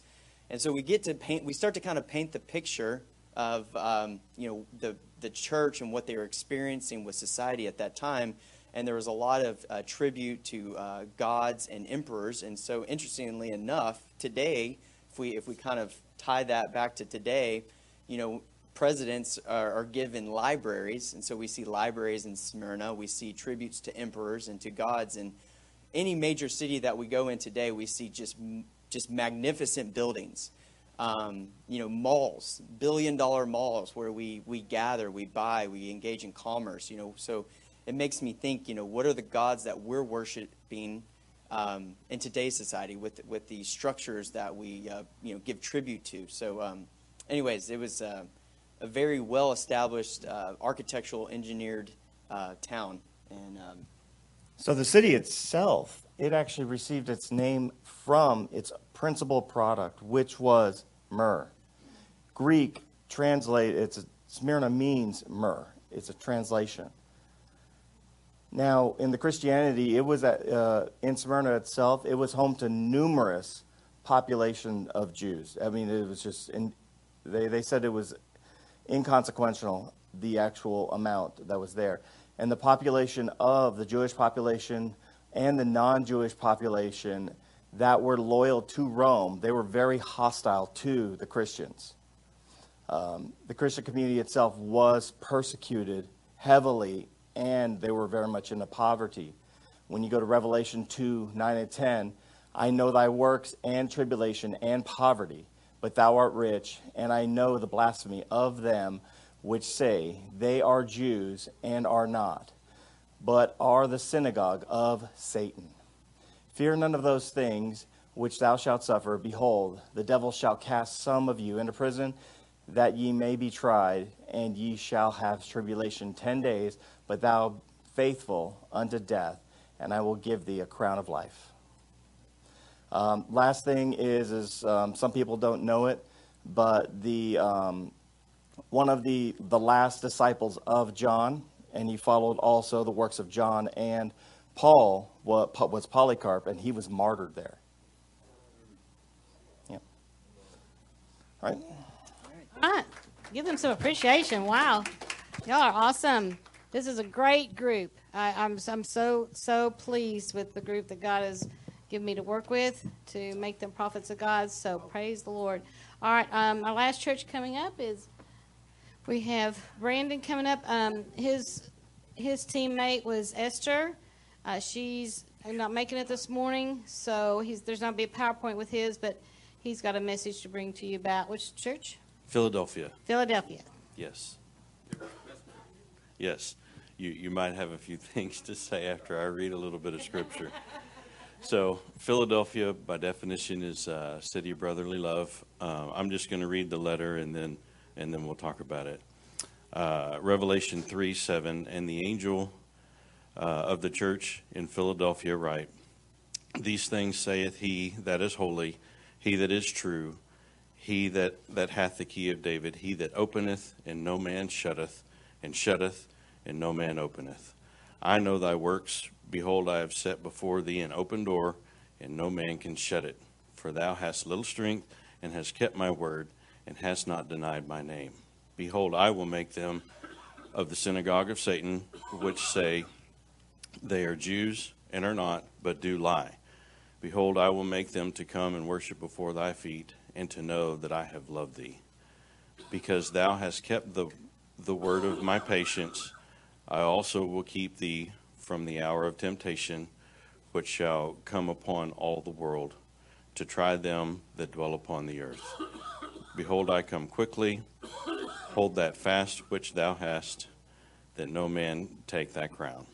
and so we get to paint. We start to kind of paint the picture of um, you know the the church and what they were experiencing with society at that time. And there was a lot of uh, tribute to uh, gods and emperors. And so, interestingly enough, today, if we if we kind of tie that back to today, you know, presidents are, are, given libraries, and so we see libraries in Smyrna. We see tributes to emperors and to gods. And any major city that we go in today, we see just just magnificent buildings um, you know, malls, billion dollar malls where we, we gather, we buy, we engage in commerce, you know. So it makes me think, you know, what are the gods that we're worshiping um, in today's society with, with the structures that we, uh, you know, give tribute to. So, um, anyways, it was uh, a very well established uh, architectural engineered uh, town. And um, so the city itself, it actually received its name from its principal product, which was myrrh. Greek translate it's Smyrna means myrrh. It's a translation. Now, in the Christianity, it was at, uh, in Smyrna itself. It was home to numerous population of Jews. I mean, it was just in, they they said it was inconsequential the actual amount that was there, and the population of the Jewish population and the non-Jewish population that were loyal to Rome, they were very hostile to the Christians. Um, the Christian community itself was persecuted heavily, and they were very much into poverty. When you go to Revelation 2 9 and 10, I know thy works and tribulation and poverty, but thou art rich, and I know the blasphemy of them which say they are Jews and are not, but are the synagogue of Satan. Fear none of those things which thou shalt suffer. Behold, the devil shall cast some of you into prison, that ye may be tried, and ye shall have tribulation ten days, but thou faithful unto death, and I will give thee a crown of life. Um, last thing is, is um, some people don't know it, but the um, one of the the last disciples of John, and he followed also the works of John and Paul was Polycarp, and he was martyred there. Yeah. All right. All right. Give them some appreciation. Wow. Y'all are awesome. This is a great group. I, I'm, I'm so, so pleased with the group that God has given me to work with to make them prophets of God. So praise the Lord. All right. Um, our last church coming up is we have Brandon coming up. Um, his his teammate was Esther. Uh, she's not making it this morning, so he's there's not be a PowerPoint with his, but he's got a message to bring to you about which church? Philadelphia. Philadelphia. Yes. Yes. You you might have a few *laughs* things to say after I read a little bit of scripture. So Philadelphia, by definition, is a city of brotherly love. Uh, I'm just going to read the letter and then and then we'll talk about it. Uh, Revelation 3 7, and the angel uh, of the church in Philadelphia write, These things saith he that is holy, he that is true, he that, that hath the key of David, he that openeth, and no man shutteth, and shutteth, and no man openeth. I know thy works. Behold, I have set before thee an open door, and no man can shut it. For thou hast little strength, and hast kept my word and hast not denied my name. Behold, I will make them of the synagogue of Satan, which say they are Jews and are not, but do lie. Behold, I will make them to come and worship before thy feet, and to know that I have loved thee. Because thou hast kept the, the word of my patience, I also will keep thee from the hour of temptation, which shall come upon all the world, to try them that dwell upon the earth. Behold, I come quickly. Hold that fast which thou hast, that no man take thy crown.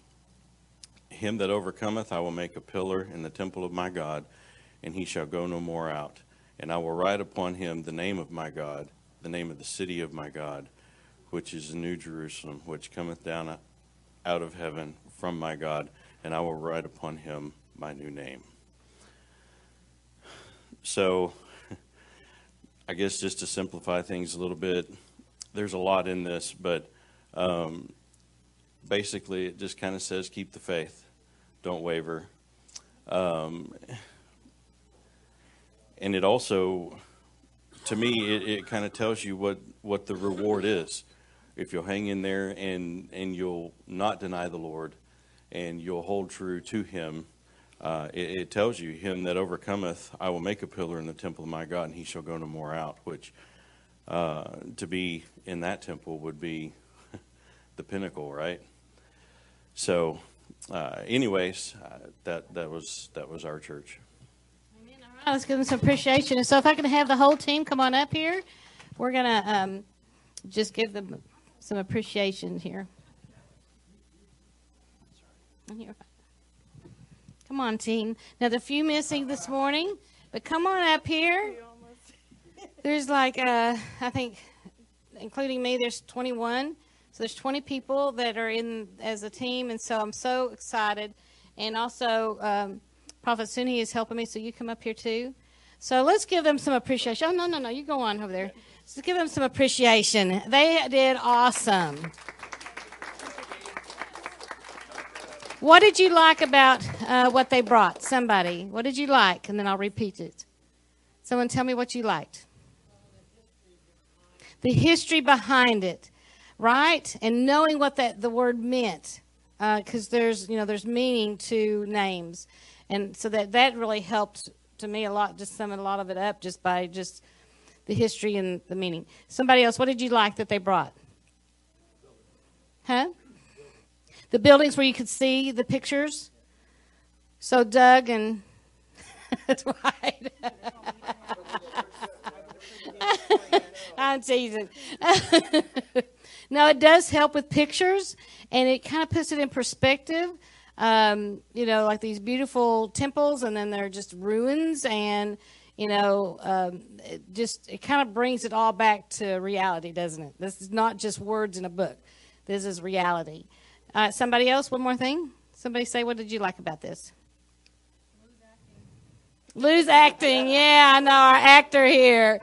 Him that overcometh, I will make a pillar in the temple of my God, and he shall go no more out. And I will write upon him the name of my God, the name of the city of my God, which is the New Jerusalem, which cometh down out of heaven from my God, and I will write upon him my new name. So, *laughs* I guess just to simplify things a little bit, there's a lot in this, but um, basically it just kind of says keep the faith, don't waver. Um, and it also, to me, it, it kind of tells you what, what the reward is. If you'll hang in there and, and you'll not deny the Lord and you'll hold true to Him uh, it, it, tells you, Him that overcometh, I will make a pillar in the temple of my God, and he shall go no more out. Which, uh, to be in that temple would be *laughs* the pinnacle, right? So, uh, anyways, uh, that that was that was our church. Amen. All right, let's give them some appreciation. And so, if I can have the whole team come on up here, we're gonna um, just give them some appreciation here. Come on, team. Now, the few missing this morning, but come on up here. There's like, uh, I think, including me, there's 21. So there's 20 people that are in as a team, and so I'm so excited. And also, um, Prophet Suni is helping me, so you come up here too. So let's give them some appreciation. Oh, no, no, no, you go on over there. Let's give them some appreciation. They did awesome. What did you like about uh, what they brought? Somebody. What did you like? And then I'll repeat it. Someone tell me what you liked. The history behind it, right? And knowing what that the word meant, because uh, there's you know there's meaning to names, and so that that really helped to me a lot. Just summing a lot of it up just by just the history and the meaning. Somebody else, what did you like that they brought? Huh? the buildings where you could see the pictures. So Doug and *laughs* that's right. *laughs* I'm teasing. *laughs* No, it does help with pictures, and it kind of puts it in perspective. Um, you know, like these beautiful temples, and then they're just ruins, and you know, um, it just it kind of brings it all back to reality, doesn't it? This is not just words in a book. This is reality. Uh, somebody else, one more thing. Somebody say, what did you like about this? Lose acting. Yeah, I know our actor here.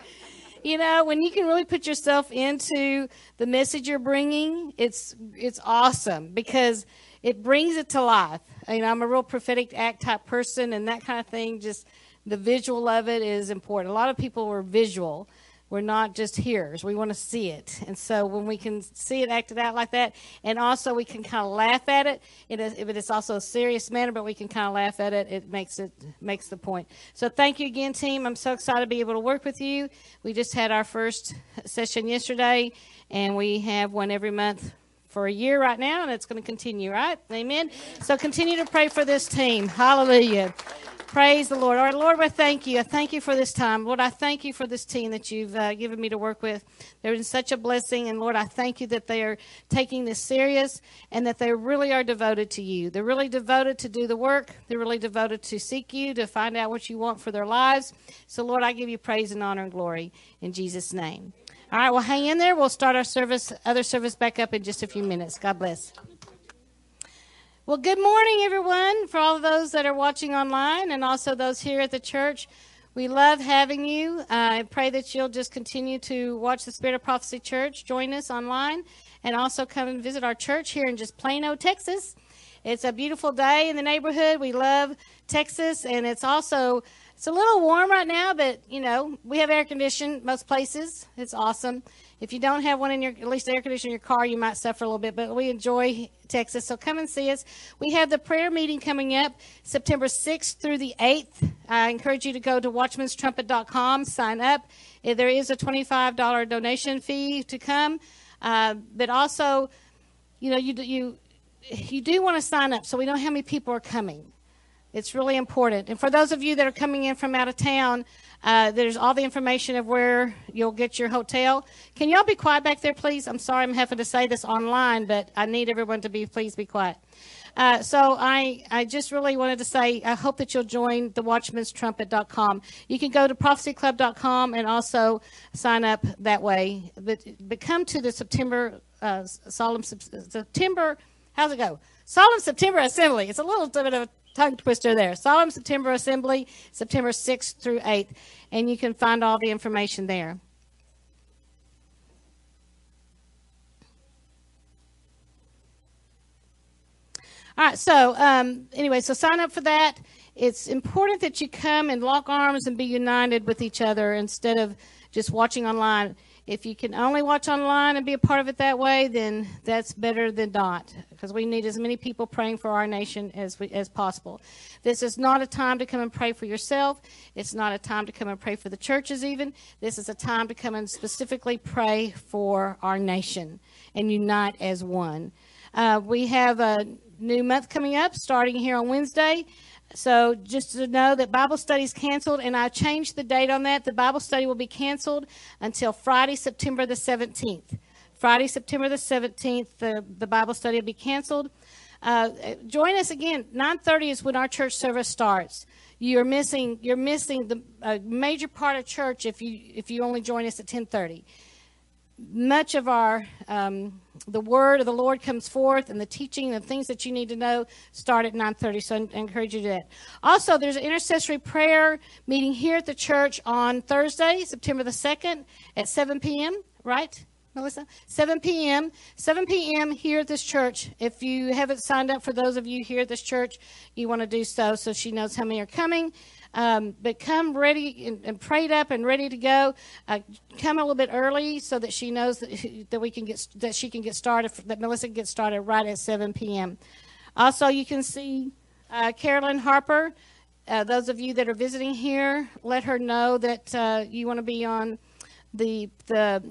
You know, when you can really put yourself into the message you're bringing, it's it's awesome because it brings it to life. You know, I'm a real prophetic act type person, and that kind of thing. Just the visual of it is important. A lot of people are visual. We're not just hearers. We want to see it. And so when we can see it acted out like that, and also we can kind of laugh at it, it is, if it is also a serious manner, but we can kind of laugh at it, it makes it makes the point. So thank you again, team. I'm so excited to be able to work with you. We just had our first session yesterday, and we have one every month for a year right now, and it's going to continue, right? Amen. So continue to pray for this team. Hallelujah. Praise the Lord. All right, Lord, I thank you. I thank you for this time. Lord, I thank you for this team that you've uh, given me to work with. They're in such a blessing. And Lord, I thank you that they are taking this serious and that they really are devoted to you. They're really devoted to do the work. They're really devoted to seek you, to find out what you want for their lives. So, Lord, I give you praise and honor and glory in Jesus' name. All right, well, hang in there. We'll start our service, other service back up in just a few minutes. God bless. Well, good morning, everyone, for all of those that are watching online and also those here at the church. We love having you. Uh, I pray that you'll just continue to watch the Spirit of Prophecy Church, join us online, and also come and visit our church here in just Plano, Texas. It's a beautiful day in the neighborhood. We love Texas, and it's also it's a little warm right now, but you know we have air conditioning most places. It's awesome. If you don't have one in your, at least air conditioner in your car, you might suffer a little bit, but we enjoy Texas. So come and see us. We have the prayer meeting coming up September 6th through the 8th. I encourage you to go to watchmanstrumpet.com, sign up. There is a $25 donation fee to come, uh, but also, you know, you, you, you do want to sign up so we know how many people are coming. It's really important. And for those of you that are coming in from out of town, uh, there's all the information of where you'll get your hotel. Can y'all be quiet back there, please? I'm sorry I'm having to say this online, but I need everyone to be, please be quiet. Uh, so I, I just really wanted to say I hope that you'll join the watchmanstrumpet.com. You can go to prophecyclub.com and also sign up that way. But, but come to the September uh, solemn September. How's it go? Solemn September Assembly. It's a little bit of a tongue twister there. Solemn September Assembly, September 6th through 8th, and you can find all the information there. All right, so um, anyway, so sign up for that. It's important that you come and lock arms and be united with each other instead of just watching online. If you can only watch online and be a part of it that way, then that's better than not because we need as many people praying for our nation as we, as possible. This is not a time to come and pray for yourself. It's not a time to come and pray for the churches even. This is a time to come and specifically pray for our nation and unite as one. Uh, we have a new month coming up starting here on Wednesday. So just to know that Bible study is canceled, and I changed the date on that. The Bible study will be canceled until Friday, September the 17th. Friday, September the 17th, the, the Bible study will be canceled. Uh, join us again. 9:30 is when our church service starts. You're missing you're missing the a major part of church if you if you only join us at 10:30 much of our um, the word of the lord comes forth and the teaching and things that you need to know start at 9.30 so i encourage you to do that. Also there's an intercessory prayer meeting here at the church on thursday september the 2nd at 7 p.m right melissa? 7 p.m 7 p.m here at this church. If you haven't signed up for those of you here at this church you want to do so so she knows how many are coming um, but come ready and, and, prayed up and ready to go. Uh, come a little bit early so that she knows that, *laughs* that we can get that she can get started. That Melissa can get started right at 7 p.m. Also, you can see uh, Carolyn Harper. Uh, those of you that are visiting here, let her know that uh, you want to be on the the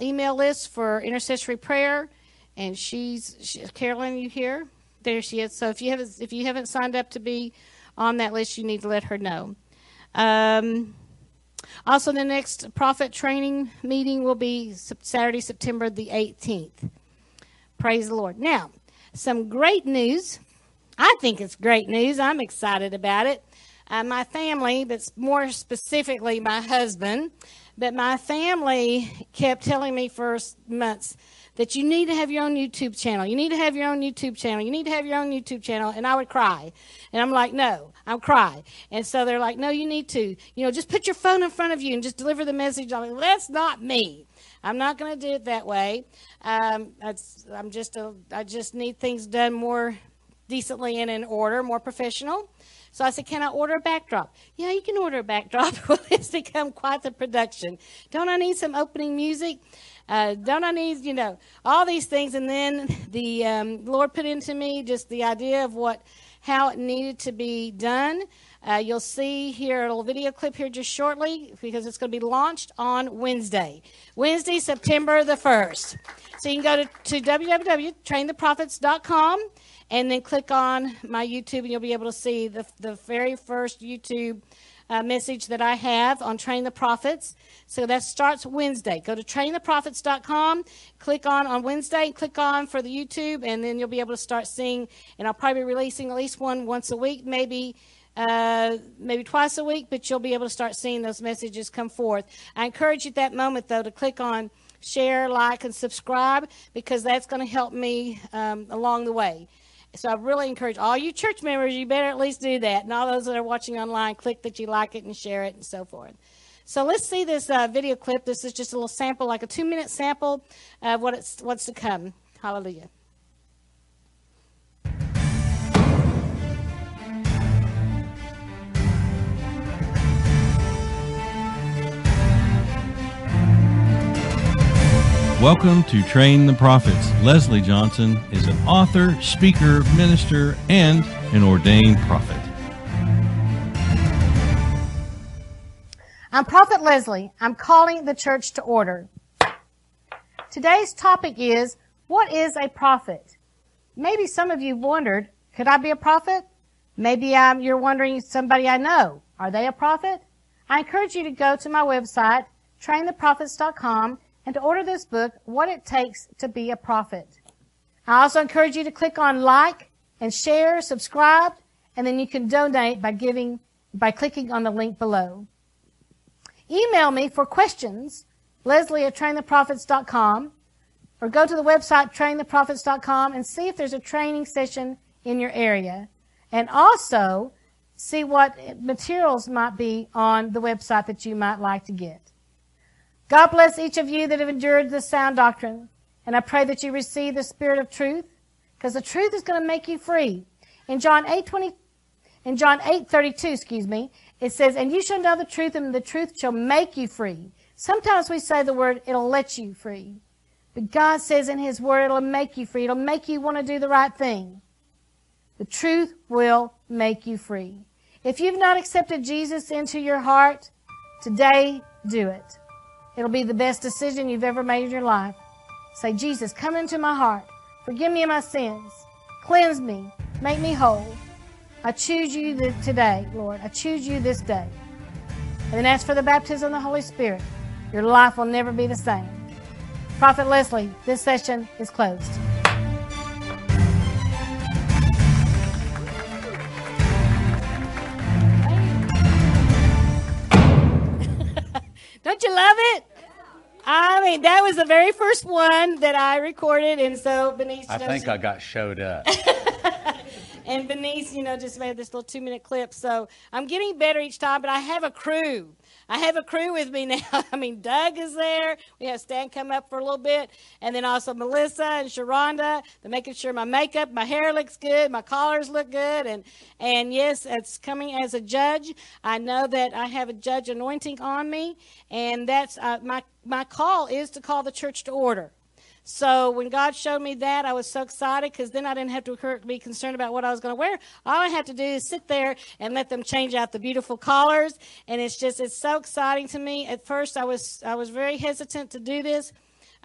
email list for intercessory prayer. And she's she, Carolyn. You here? There she is. So if you haven't if you haven't signed up to be on that list, you need to let her know. Um, Also, the next prophet training meeting will be Saturday, September the 18th. Praise the Lord. Now, some great news. I think it's great news. I'm excited about it. Uh, my family, but more specifically my husband, but my family kept telling me for months that you need to have your own YouTube channel. You need to have your own YouTube channel. You need to have your own YouTube channel. And I would cry. And I'm like, no, I'm cry. And so they're like, no, you need to. You know, just put your phone in front of you and just deliver the message. I'm like, that's not me. I'm not going to do it that way. Um, I'm just a, I just need things done more decently and in order, more professional. So I said, Can I order a backdrop? Yeah, you can order a backdrop. *laughs* well, it's become quite the production. Don't I need some opening music? Uh, don't I need, you know, all these things? And then the um, Lord put into me just the idea of what, how it needed to be done. Uh, you'll see here a little video clip here just shortly because it's going to be launched on Wednesday, Wednesday, September the 1st. So you can go to, to www.traintheprophets.com and then click on my YouTube, and you'll be able to see the, the very first YouTube uh, message that I have on Train the Prophets. So that starts Wednesday. Go to traintheprophets.com, click on on Wednesday, click on for the YouTube, and then you'll be able to start seeing. And I'll probably be releasing at least one once a week, maybe. Uh, maybe twice a week, but you'll be able to start seeing those messages come forth. I encourage you at that moment, though, to click on share, like, and subscribe because that's going to help me um, along the way. So I really encourage all you church members, you better at least do that. And all those that are watching online, click that you like it and share it and so forth. So let's see this uh, video clip. This is just a little sample, like a two minute sample of what it's, what's to come. Hallelujah. Welcome to Train the Prophets. Leslie Johnson is an author, speaker, minister, and an ordained prophet. I'm Prophet Leslie. I'm calling the church to order. Today's topic is what is a prophet? Maybe some of you wondered, could I be a prophet? Maybe you're wondering somebody I know. Are they a prophet? I encourage you to go to my website, traintheprophets.com, and to order this book, What It Takes to Be a Prophet. I also encourage you to click on like and share, subscribe, and then you can donate by giving, by clicking on the link below. Email me for questions, leslie at traintheprophets.com, or go to the website traintheprophets.com and see if there's a training session in your area. And also see what materials might be on the website that you might like to get. God bless each of you that have endured this sound doctrine. And I pray that you receive the spirit of truth because the truth is going to make you free. In John 8, 20, in John 8, 32, excuse me, it says, and you shall know the truth and the truth shall make you free. Sometimes we say the word, it'll let you free. But God says in His Word, it'll make you free. It'll make you want to do the right thing. The truth will make you free. If you've not accepted Jesus into your heart, today do it. It'll be the best decision you've ever made in your life. Say, Jesus, come into my heart. Forgive me of my sins. Cleanse me. Make me whole. I choose you today, Lord. I choose you this day. And then as for the baptism of the Holy Spirit, your life will never be the same. Prophet Leslie, this session is closed. Don't you love it? I mean, that was the very first one that I recorded, and so Benice. I think I got showed up. *laughs* and Benice, you know, just made this little two-minute clip. So I'm getting better each time, but I have a crew. I have a crew with me *laughs* now. I mean, Doug is there. We have Stan come up for a little bit. And then also Melissa and Sharonda. They're making sure my makeup, my hair looks good, my collars look good. And, and yes, it's coming as a judge. I know that I have a judge anointing on me. And that's uh, my, my call is to call the church to order. So when God showed me that, I was so excited because then I didn't have to be concerned about what I was going to wear. All I had to do is sit there and let them change out the beautiful collars, and it's just it's so exciting to me. At first, I was I was very hesitant to do this.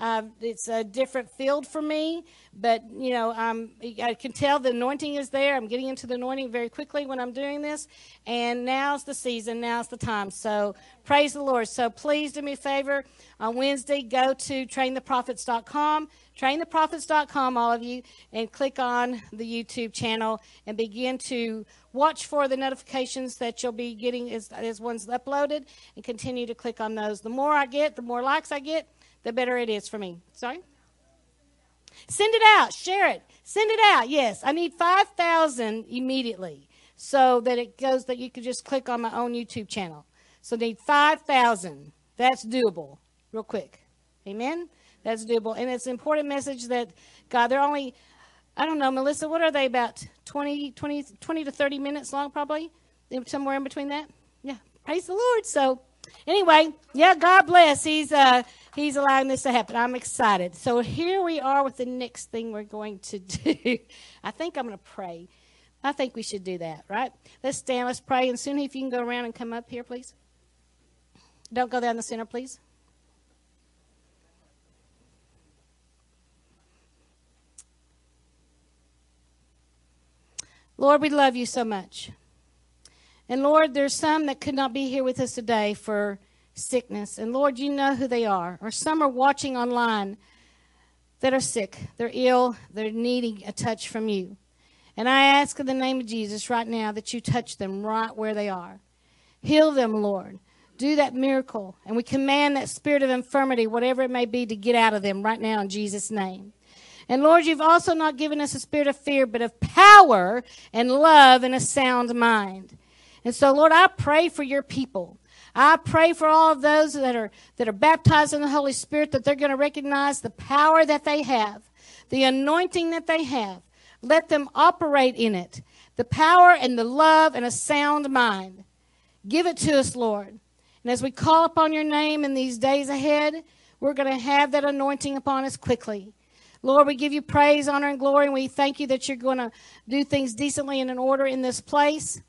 Uh, it's a different field for me, but you know, um, I can tell the anointing is there. I'm getting into the anointing very quickly when I'm doing this, and now's the season. Now's the time. So praise the Lord. So please do me a favor on Wednesday. Go to traintheprophets.com traintheprophets.com, all of you, and click on the YouTube channel and begin to watch for the notifications that you'll be getting as, as one's uploaded and continue to click on those. The more I get, the more likes I get, the better it is for me. Sorry? Send it out, share it, send it out. Yes, I need 5,000 immediately so that it goes that you can just click on my own YouTube channel. So need 5,000. That's doable real quick. Amen. That's doable. And it's an important message that God, they're only I don't know, Melissa, what are they about 20 20 20 to 30 minutes long probably? Somewhere in between that? Yeah. Praise the Lord. So anyway, yeah, God bless. He's uh he's allowing this to happen. I'm excited. So here we are with the next thing we're going to *laughs* do. I think I'm going to pray. I think we should do that, right? Let's stand, let's pray, and soon if you can go around and come up here, please. Don't go down the center, please. Lord, we love you so much. And Lord, there's some that could not be here with us today for sickness. And Lord, you know who they are. Or some are watching online that are sick, they're ill, they're needing a touch from you. And I ask in the name of Jesus right now that you touch them right where they are. Heal them, Lord. Do that miracle. And we command that spirit of infirmity, whatever it may be, to get out of them right now in Jesus' name. And Lord, you've also not given us a spirit of fear, but of power and love and a sound mind. And so, Lord, I pray for your people. I pray for all of those that are that are baptized in the Holy Spirit that they're going to recognize the power that they have, the anointing that they have. Let them operate in it. The power and the love and a sound mind. Give it to us, Lord. And as we call upon your name in these days ahead, we're going to have that anointing upon us quickly. Lord, we give you praise, honor, and glory, and we thank you that you're going to do things decently and in order in this place.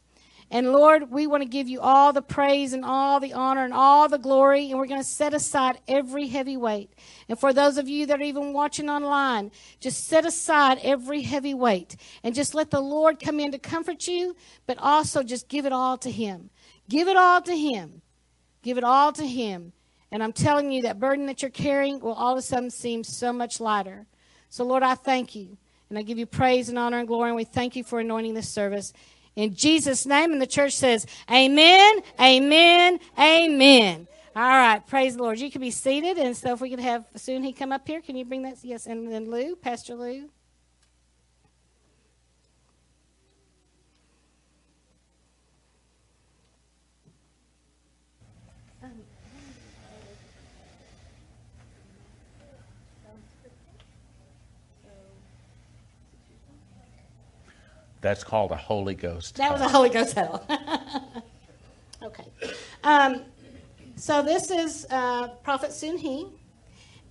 And Lord, we want to give you all the praise and all the honor and all the glory, and we're going to set aside every heavy weight. And for those of you that are even watching online, just set aside every heavy weight and just let the Lord come in to comfort you, but also just give it all to Him. Give it all to Him. Give it all to Him. And I'm telling you, that burden that you're carrying will all of a sudden seem so much lighter. So, Lord, I thank you. And I give you praise and honor and glory. And we thank you for anointing this service. In Jesus' name. And the church says, Amen, Amen, Amen. All right, praise the Lord. You can be seated. And so if we could have Sunhee come up here, can you bring that? Yes, and then Lou, Pastor Lou. That's called a Holy Ghost. That was a Holy Ghost huddle. *laughs* okay. Um, so this is uh, Prophet Sunhee.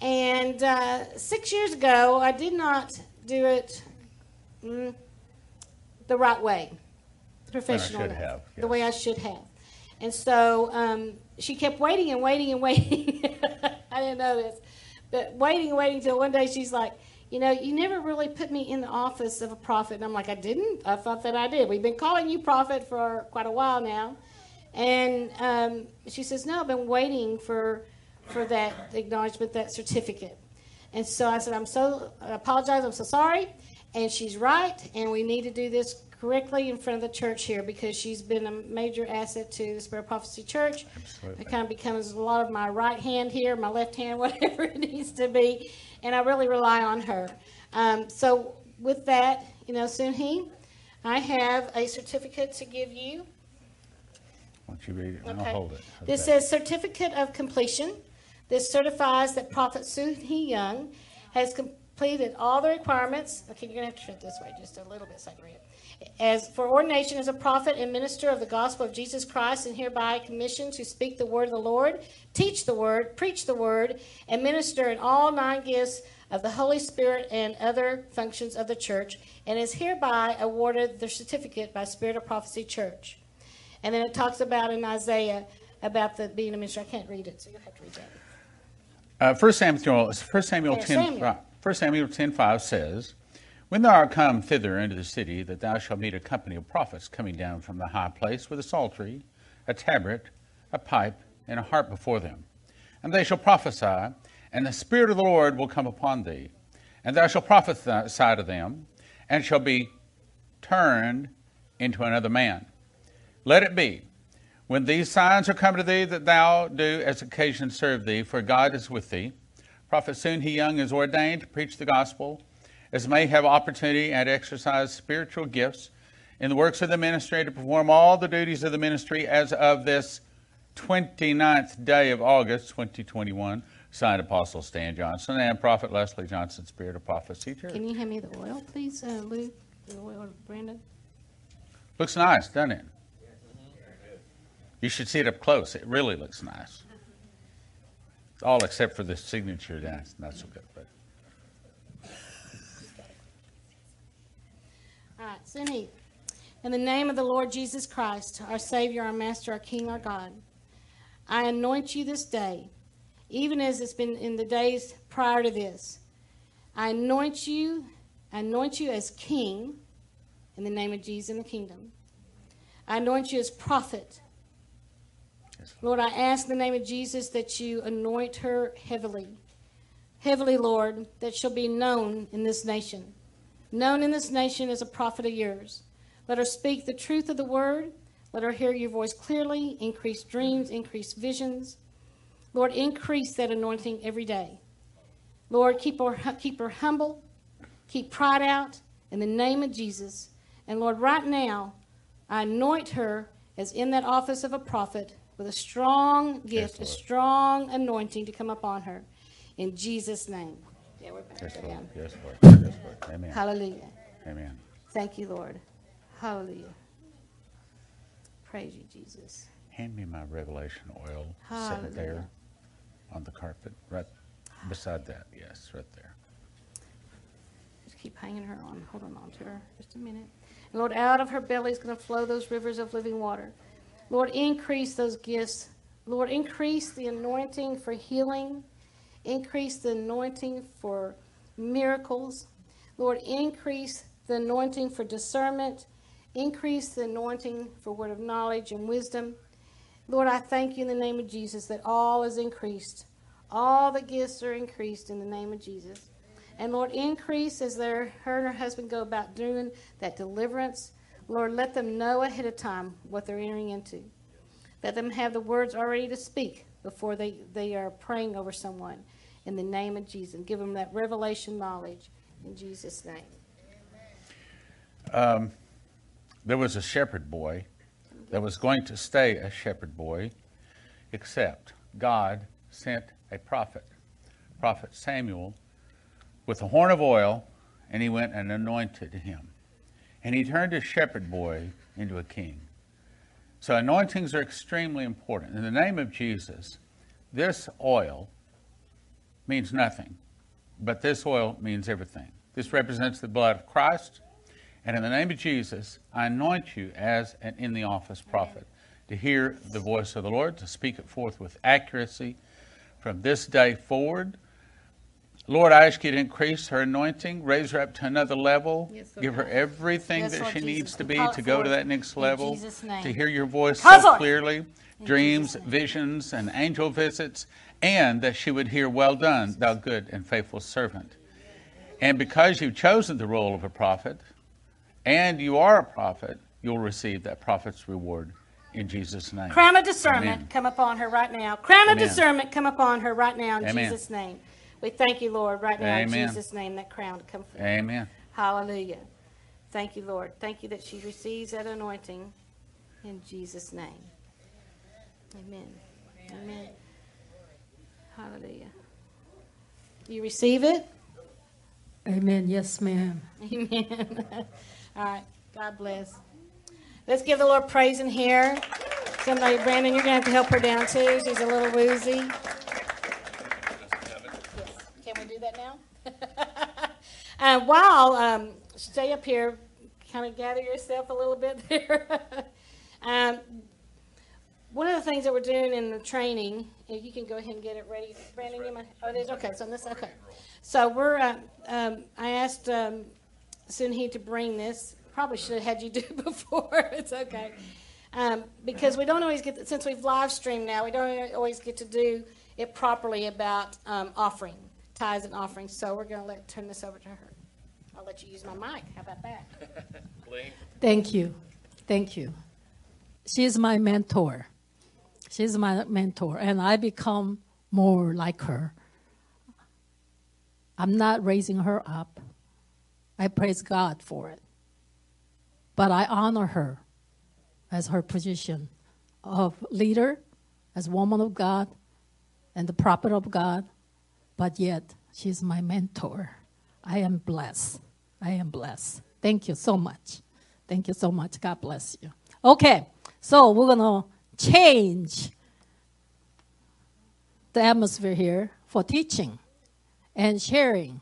And uh, six years ago, I did not do it mm, the right way, professional, have, yes. the way I should have. And so um, she kept waiting and waiting and waiting. *laughs* I didn't know this, but waiting and waiting until one day she's like, you know, you never really put me in the office of a prophet. And I'm like, I didn't. I thought that I did. We've been calling you prophet for quite a while now. And um, she says, No, I've been waiting for for that acknowledgement, that certificate. And so I said, I'm so, I apologize, I'm so sorry. And she's right, and we need to do this correctly in front of the church here because she's been a major asset to the Spirit of Prophecy Church. Absolutely. It kind of becomes a lot of my right hand here, my left hand, *laughs* whatever it needs to be. And I really rely on her. Um, so, with that, you know, Sunhee, I have a certificate to give you. Why don't you read it? and Okay. I'll hold it. This Okay. says Certificate of Completion. This certifies that Prophet Soo Hee Young has completed all the requirements. Okay, you're going to have to turn it this way just a little bit so I can read it. As for ordination as a prophet and minister of the gospel of Jesus Christ, and hereby commissioned to speak the word of the Lord, teach the word, preach the word, and minister in all nine gifts of the Holy Spirit and other functions of the church, and is hereby awarded the certificate by Spirit of Prophecy Church. And then it talks about in Isaiah about the being a minister. I can't read it, so you'll have to read that. Uh, 1 Samuel, 1 Samuel, Yeah, 10, Samuel. right, 1 Samuel 10 5 says, When thou art come thither into the city, that thou shalt meet a company of prophets coming down from the high place with a psaltery, a tabret, a pipe, and a harp before them. And they shall prophesy, and the Spirit of the Lord will come upon thee. And thou shalt prophesy to them, and shall be turned into another man. Let it be, when these signs are come to thee, that thou do as occasion serve thee, for God is with thee. Prophet Soo Hee Young is ordained to preach the gospel, as may have opportunity and exercise spiritual gifts in the works of the ministry to perform all the duties of the ministry as of this 29th day of August 2021. Signed Apostle Stan Johnson and Prophet Leslie Johnson, Spirit of Prophecy Church. Can you hand me the oil, please, uh, Luke? The oil, Brandon? Looks nice, doesn't it? You should see it up close. It really looks nice. All except for the signature, that's not so good. But All right, Cindy. In the name of the Lord Jesus Christ, our Savior, our Master, our King, our God, I anoint you this day, even as it's been in the days prior to this. I anoint you, I anoint you as King in the name of Jesus in the kingdom. I anoint you as prophet. Lord, I ask in the name of Jesus that you anoint her heavily. Heavily, Lord, that she'll be known in this nation. Known in this nation as a prophet of yours. Let her speak the truth of the word. Let her hear your voice clearly. Increase dreams, increase visions. Lord, increase that anointing every day. Lord, keep her, keep her humble. Keep pride out in the name of Jesus. And Lord, right now, I anoint her as in that office of a prophet with a strong gift, a strong anointing to come upon her. In Jesus' name. Yeah, we're back yes, Lord. Yes, Lord. Yes, Lord. Amen. Hallelujah. Amen. Thank you, Lord. Hallelujah. Praise you, Jesus. Hand me my revelation oil. Hallelujah. it there on the carpet, right beside that. Yes, right there. Just keep hanging her on, holding on to her. Just a minute. And Lord, out of her belly is going to flow those rivers of living water. Lord, increase those gifts. Lord, increase the anointing for healing. Increase the anointing for miracles. Lord, increase the anointing for discernment. Increase the anointing for word of knowledge and wisdom. Lord, I thank you in the name of Jesus that all is increased. All the gifts are increased in the name of Jesus. And Lord, increase as their, her and her husband go about doing that deliverance. Lord, let them know ahead of time what they're entering into. Let them have the words already to speak before they, they are praying over someone in the name of Jesus. Give them that revelation knowledge in Jesus' name. Um, there was a shepherd boy that was going to stay a shepherd boy, except God sent a prophet, Prophet Samuel, with a horn of oil, and he went and anointed him. And he turned a shepherd boy into a king. So anointings are extremely important. In the name of Jesus, this oil means nothing, but this oil means everything. This represents the blood of Christ. And in the name of Jesus, I anoint you as an in the office prophet to hear the voice of the Lord, to speak it forth with accuracy from this day forward. Lord, I ask you to increase her anointing, raise her up to another level, Yes, give her everything Yes, that Lord she Jesus. needs to be Call to go to that next level, to hear your voice Cause so it. clearly, dreams, visions, and angel visits, and that she would hear, Well done, thou good and faithful servant. And because you've chosen the role of a prophet, and you are a prophet, you'll receive that prophet's reward in Jesus' name. Crown of discernment Amen. come upon her right now. Crown of Amen. discernment come upon her right now in Amen. Jesus' name. We thank you, Lord, right now Amen. in Jesus' name, that crown to come forth. Amen. Hallelujah. Thank you, Lord. Thank you that she receives that anointing in Jesus' name. Amen. Amen. Hallelujah. You receive it? Amen. Yes, ma'am. Amen. *laughs* All right. God bless. Let's give the Lord praise in here. Somebody, Brandon, you're going to have to help her down too. She's a little woozy. Can we do that now? *laughs* uh, while, um, stay up here, kind of gather yourself a little bit *laughs* there. um, one of the things that we're doing in the training, if you can go ahead and get it ready. Brandon, you mind? Oh, it is? Okay, so this, okay. So we're, uh, um, I asked um, Sunhee to bring this. Probably should have had you *laughs* do it before. it's okay. Um, because we don't always get, since we've live streamed now, we don't always get to do it properly about um, offering, tithes and offerings. So we're going to let turn this over to her. I'll let you use my mic. How about that? *laughs* Thank you. Thank you. She's my mentor. She's my mentor, and I become more like her. I'm not raising her up. I praise God for it. But I honor her as her position of leader, as woman of God, and the prophet of God. But yet, she's my mentor. I am blessed. I am blessed. Thank you so much. Thank you so much. God bless you. Okay, so we're going to change the atmosphere here for teaching and sharing.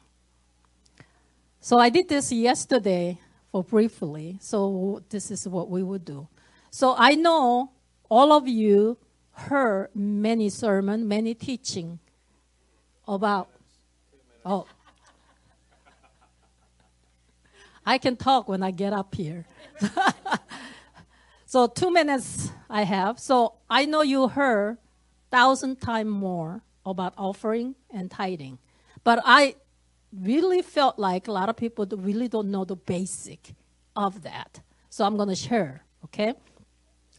So I did this yesterday for briefly. So this is what we would do. So I know all of you heard many sermon, many teaching about oh I can talk when I get up here. *laughs* so two minutes I have. So I know you heard thousand times more about offering and tithing. But I really felt like a lot of people really don't know the basic of that. So I'm going to share, okay?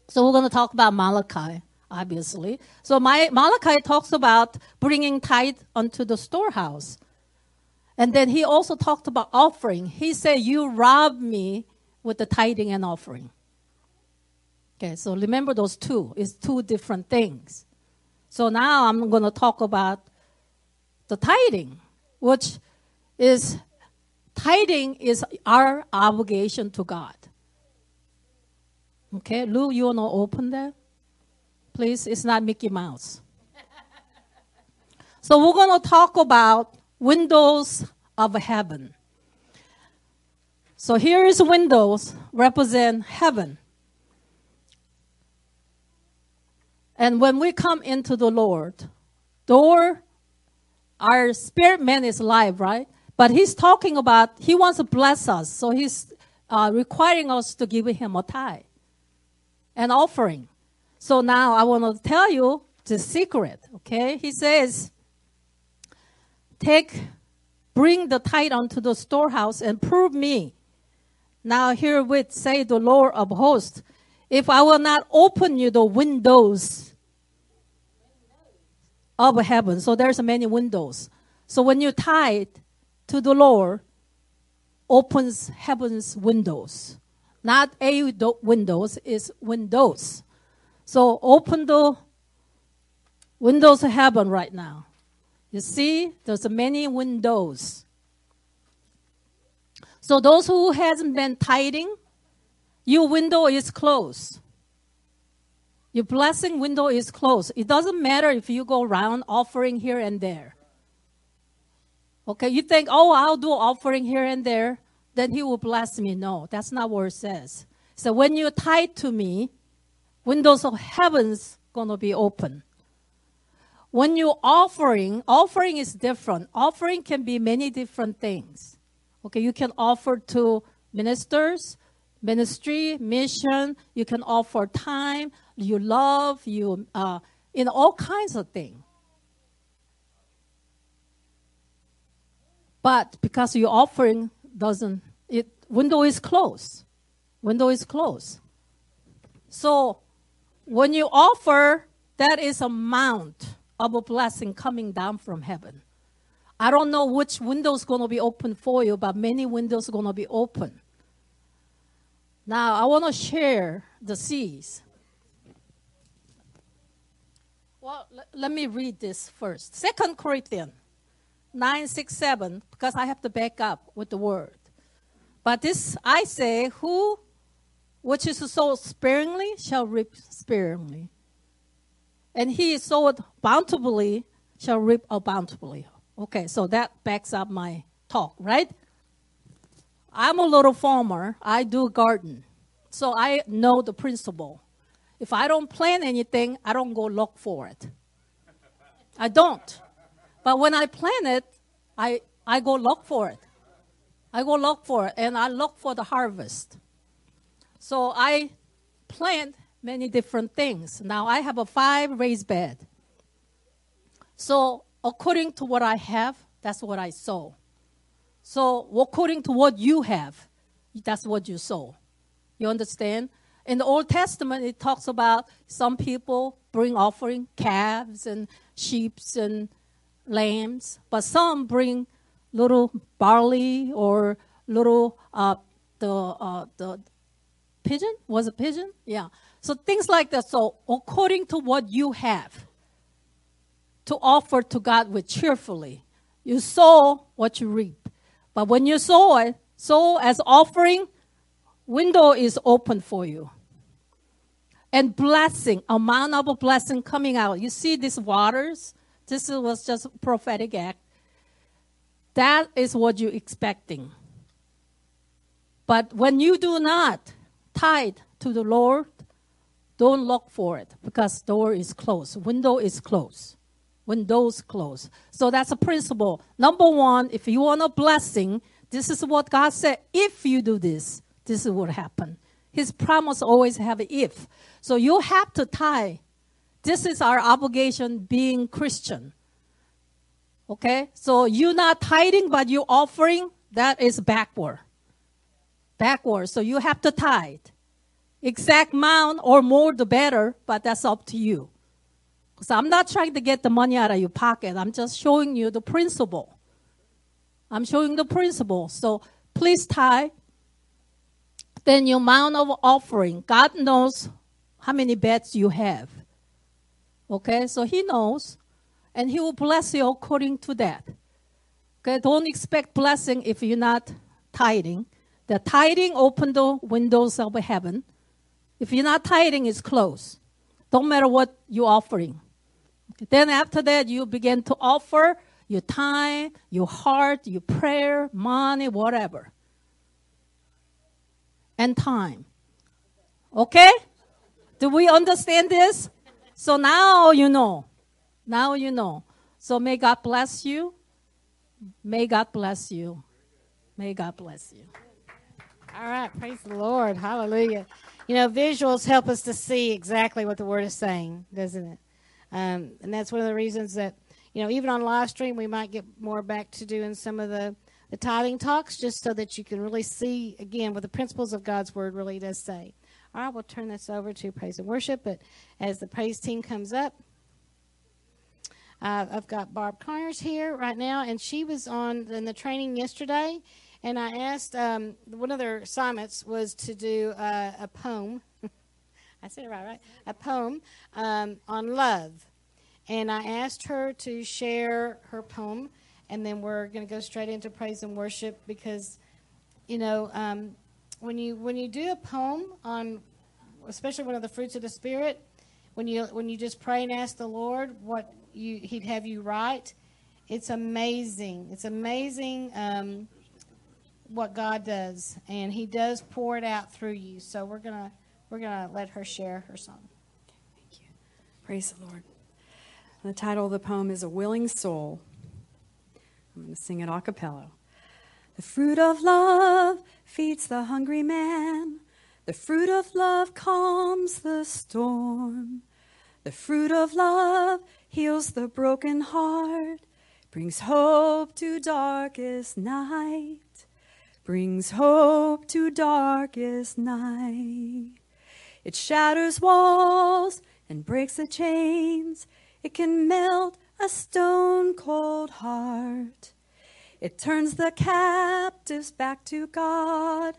So we're going to talk about Malachi, obviously. So my, Malachi talks about bringing tithe unto the storehouse. And then he also talked about offering. He said, You rob me with the tithing and offering. Okay, so remember those two. It's two different things. So now I'm going to talk about the tithing, which is tithing is our obligation to God. Okay, Lou, you want to open that? Please, it's not Mickey Mouse. *laughs* so we're going to talk about windows of heaven. So here is windows represent heaven. And when we come into the Lord, door, our spirit man is alive, right? But he's talking about, he wants to bless us. So he's uh, requiring us to give him a tithe, an offering. So now I want to tell you the secret, okay? He says, take, bring the tithe unto the storehouse and prove me. Now herewith say the Lord of hosts, if I will not open you the windows of heaven. So there's many windows. So when you tithe to the Lord, opens heaven's windows. Not a windows, is windows. So open the windows of heaven right now. You see, there's many windows. So those who hasn't been tithing, your window is closed. Your blessing window is closed. It doesn't matter if you go around offering here and there. Okay, you think, oh, I'll do offering here and there, then he will bless me. No, that's not what it says. So when you tithe to me, windows of heaven's gonna be open. When you offering, offering is different. Offering can be many different things. Okay, you can offer to ministers, ministry, mission. You can offer time, you love, you, uh, in all kinds of things. But because your offering doesn't, it window is closed. Window is closed. So when you offer, that is a mount of a blessing coming down from heaven. I don't know which window is going to be open for you, but many windows are going to be open. Now, I want to share the seas. Well, l- let me read this first. Second Corinthians 9, 6, 7, because I have to back up with the word. But this I say, who which is sowed sparingly shall reap sparingly. And he is sowed bountifully shall reap bountifully. Okay, so that backs up my talk, right? I'm a little farmer. I do garden. So I know the principle. If I don't plant anything, I don't go look for it. I don't. But when I plant it, I, I go look for it. I go look for it, and I look for the harvest. So I plant many different things. Now I have a five raised bed. So according to what I have, that's what I sow. So according to what you have, that's what you sow. You understand? In the Old Testament, it talks about some people bring offering calves and sheep and lambs, but some bring little barley or little uh, the uh, the pigeon was a pigeon, yeah. So things like that. So according to what you have, to offer to God with cheerfully, you sow what you reap. But when you sow it, sow as offering, window is open for you. And blessing, amount of a blessing coming out. You see these waters? This was just prophetic act. That is what you're expecting. But when you do not tithe to the Lord, don't look for it because door is closed, window is closed, windows closed. So that's a principle. Number one, if you want a blessing, this is what God said. If you do this, this is what happen. His promise always have if. So you have to tie. This is our obligation being Christian. Okay? So you're not tithing, but you're offering, that is backward. Backward. So you have to tithe. Exact amount or more the better, but that's up to you. Because I'm not trying to get the money out of your pocket. I'm just showing you the principle. I'm showing the principle. So please tithe. Then your amount of offering. God knows how many beds you have. Okay, so He knows and He will bless you according to that. Okay, don't expect blessing if you're not tithing. The tithing open the windows of heaven. If you're not tithing, it's closed. Don't matter what you're offering. Then after that, you begin to offer your time, your heart, your prayer, money, whatever. And time. Okay? Do we understand this? So now you know. Now you know. So may God bless you. May God bless you. May God bless you. All right, praise the Lord. Hallelujah. You know, visuals help us to see exactly what the word is saying, doesn't it? Um, and that's one of the reasons that, you know, even on live stream, we might get more back to doing some of the, the tithing talks just so that you can really see, again, what the principles of God's word really does say. All right, we'll turn this over to praise and worship. But as the praise team comes up, uh, I've got Barb Connors here right now, and she was on in the training yesterday. And I asked um, one of their assignments was to do uh, a poem. *laughs* I said it right, right? A poem um, on love. And I asked her to share her poem, and then we're going to go straight into praise and worship because, you know, um, when you when you do a poem on, especially one of the fruits of the spirit, when you when you just pray and ask the Lord what you he'd have you write. It's amazing. It's amazing um, what God does, and He does pour it out through you. So we're gonna we're gonna let her share her song. Thank you. Praise the Lord. The title of the poem is "A Willing Soul." I'm going to sing it a cappella. The fruit of love feeds the hungry man. The fruit of love calms the storm. The fruit of love heals the broken heart, brings hope to darkest night, brings hope to darkest night. It shatters walls and breaks the chains. It can melt a stone cold heart. It turns the captives back to God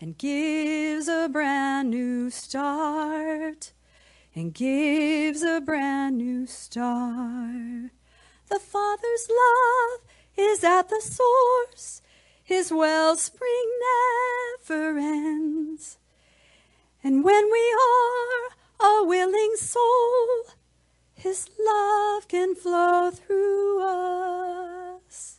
and gives a brand new start and gives a brand new start. The Father's love is at the source, His wellspring never ends. And when we are a willing soul, His love can flow through us.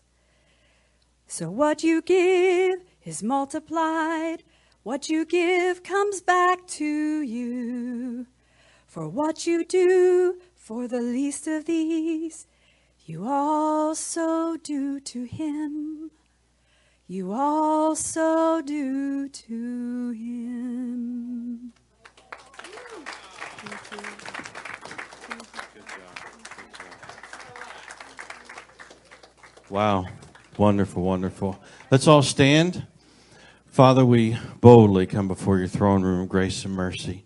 So what you give is multiplied, what you give comes back to you. For what you do for the least of these, you also do to him. You also do to him. Wow. Wonderful, wonderful. Let's all stand. Father, we boldly come before your throne room of grace and mercy,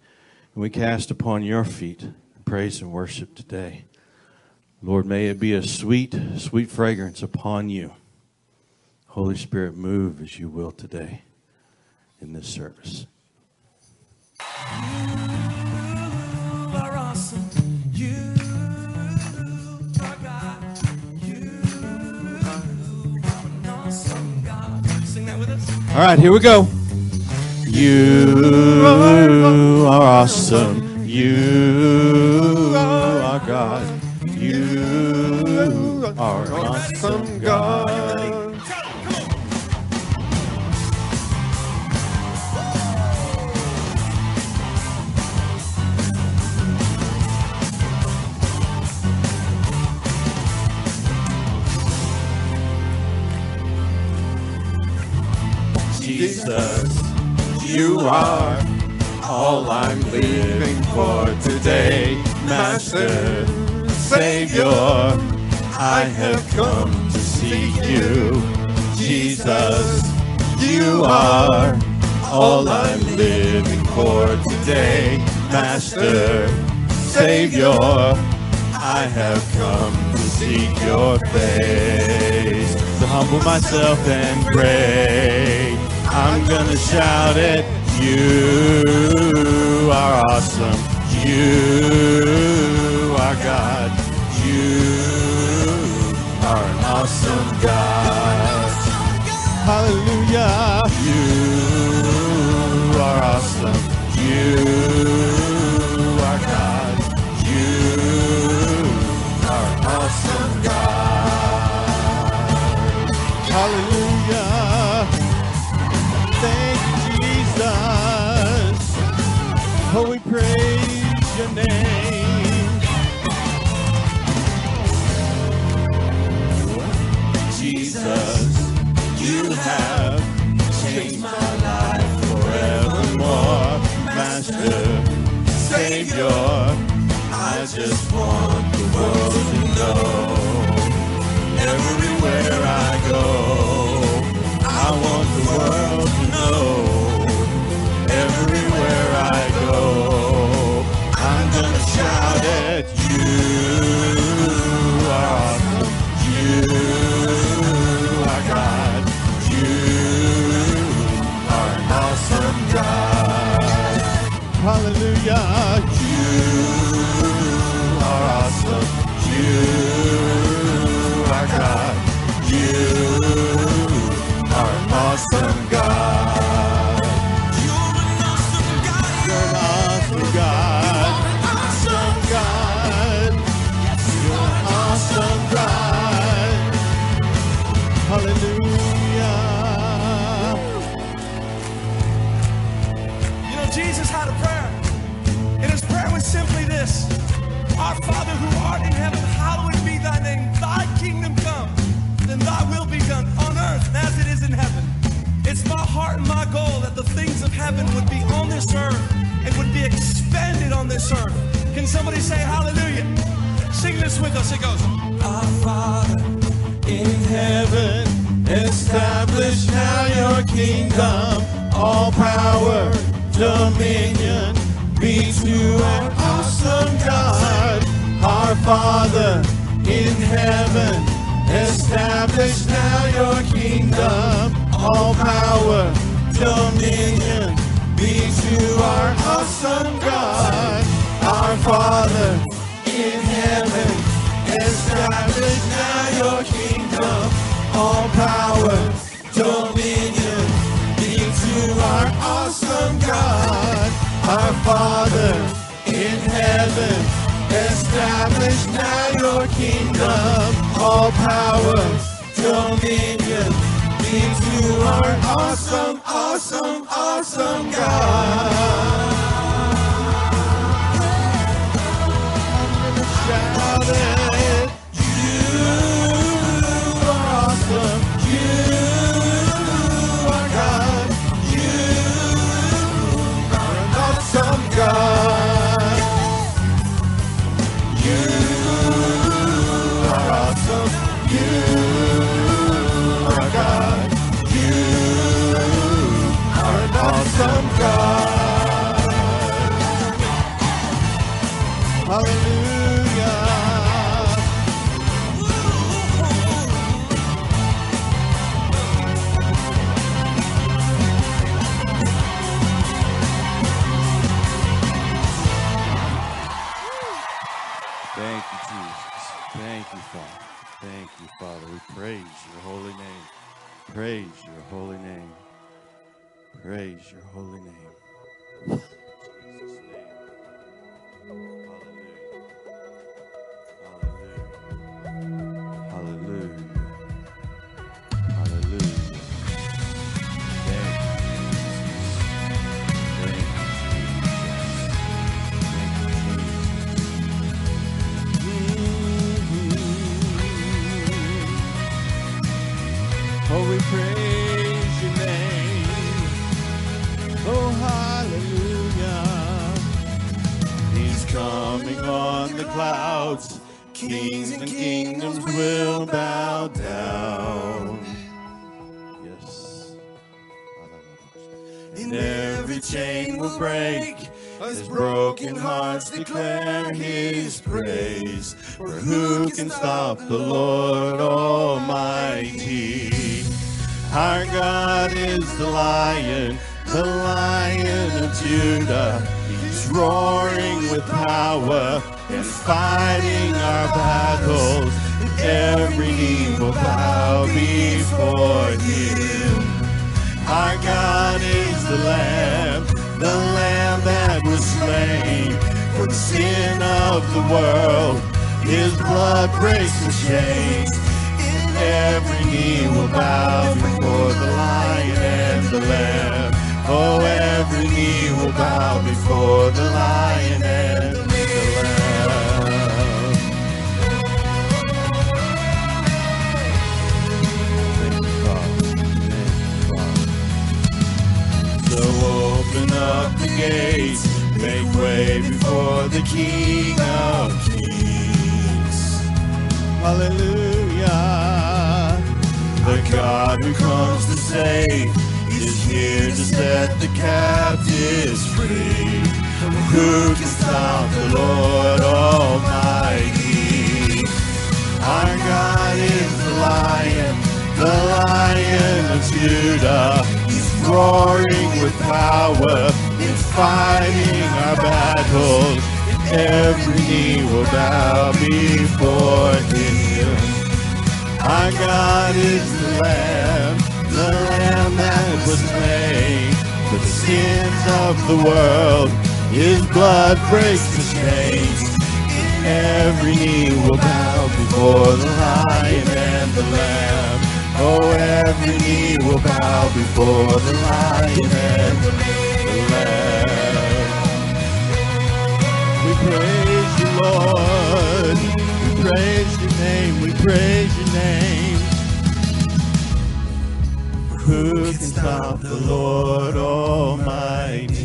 and we cast upon your feet praise and worship today. Lord, may it be a sweet, sweet fragrance upon you. Holy Spirit, move as you will today in this service. are awesome. You are God. You are an awesome God. Sing that with us. All right, here we go. You are awesome. You are God. You are an awesome God. Jesus, you are all I'm living for today. Master, Savior, I have come to seek you. Jesus, you are all I'm living for today. Master, Savior, I have come to seek your face. To humble myself and pray. I'm gonna shout it. You are awesome. You are God. You are an awesome God. Hallelujah. You are awesome. You are God. You are an awesome God. Jesus, you have changed my life forevermore. Master, Savior, I just want the world to know. Everywhere I go, I want the world to know. Everywhere I go, I'm gonna shout at Hallelujah. Heaven would be on this earth and would be expanded on this earth. Can somebody say hallelujah? Sing this with us. It goes, Our Father in heaven. Establish now your kingdom. All power, dominion be to our awesome God. Our Father in heaven. Establish now your kingdom. All power, dominion be to our awesome God. Our Father in heaven. Establish now your kingdom. All power, dominion be to our awesome God. Our Father in heaven. Establish now your kingdom. All power, dominion be to our awesome, awesome, awesome God. Praise your holy name. Praise your holy name. Praise. For who can stop the Lord Almighty? Our God is the lion, the lion of Judah. He's roaring with power and fighting our battles. Every knee will bow before him. Our God is the sin of the world. His blood breaks the chains. And every knee will bow before the Lion and the Lamb. Oh, every knee will bow before the Lion and the Lamb. So open up the gates, make way before the King of Kings. Hallelujah. The God who comes to save is here to set the captives free. Who can stop the Lord Almighty? Our God is the lion, the lion of Judah. He's roaring with power and fighting our battles. Every knee will bow before him. Our God is the Lamb, the Lamb that was slain for the sins of the world. His blood breaks the chains. Every knee will bow before the Lion and the Lamb. Oh, every knee will bow before the Lion and the Lamb. We praise you, Lord. We praise your name. We praise your name. Who can stop the Lord Almighty?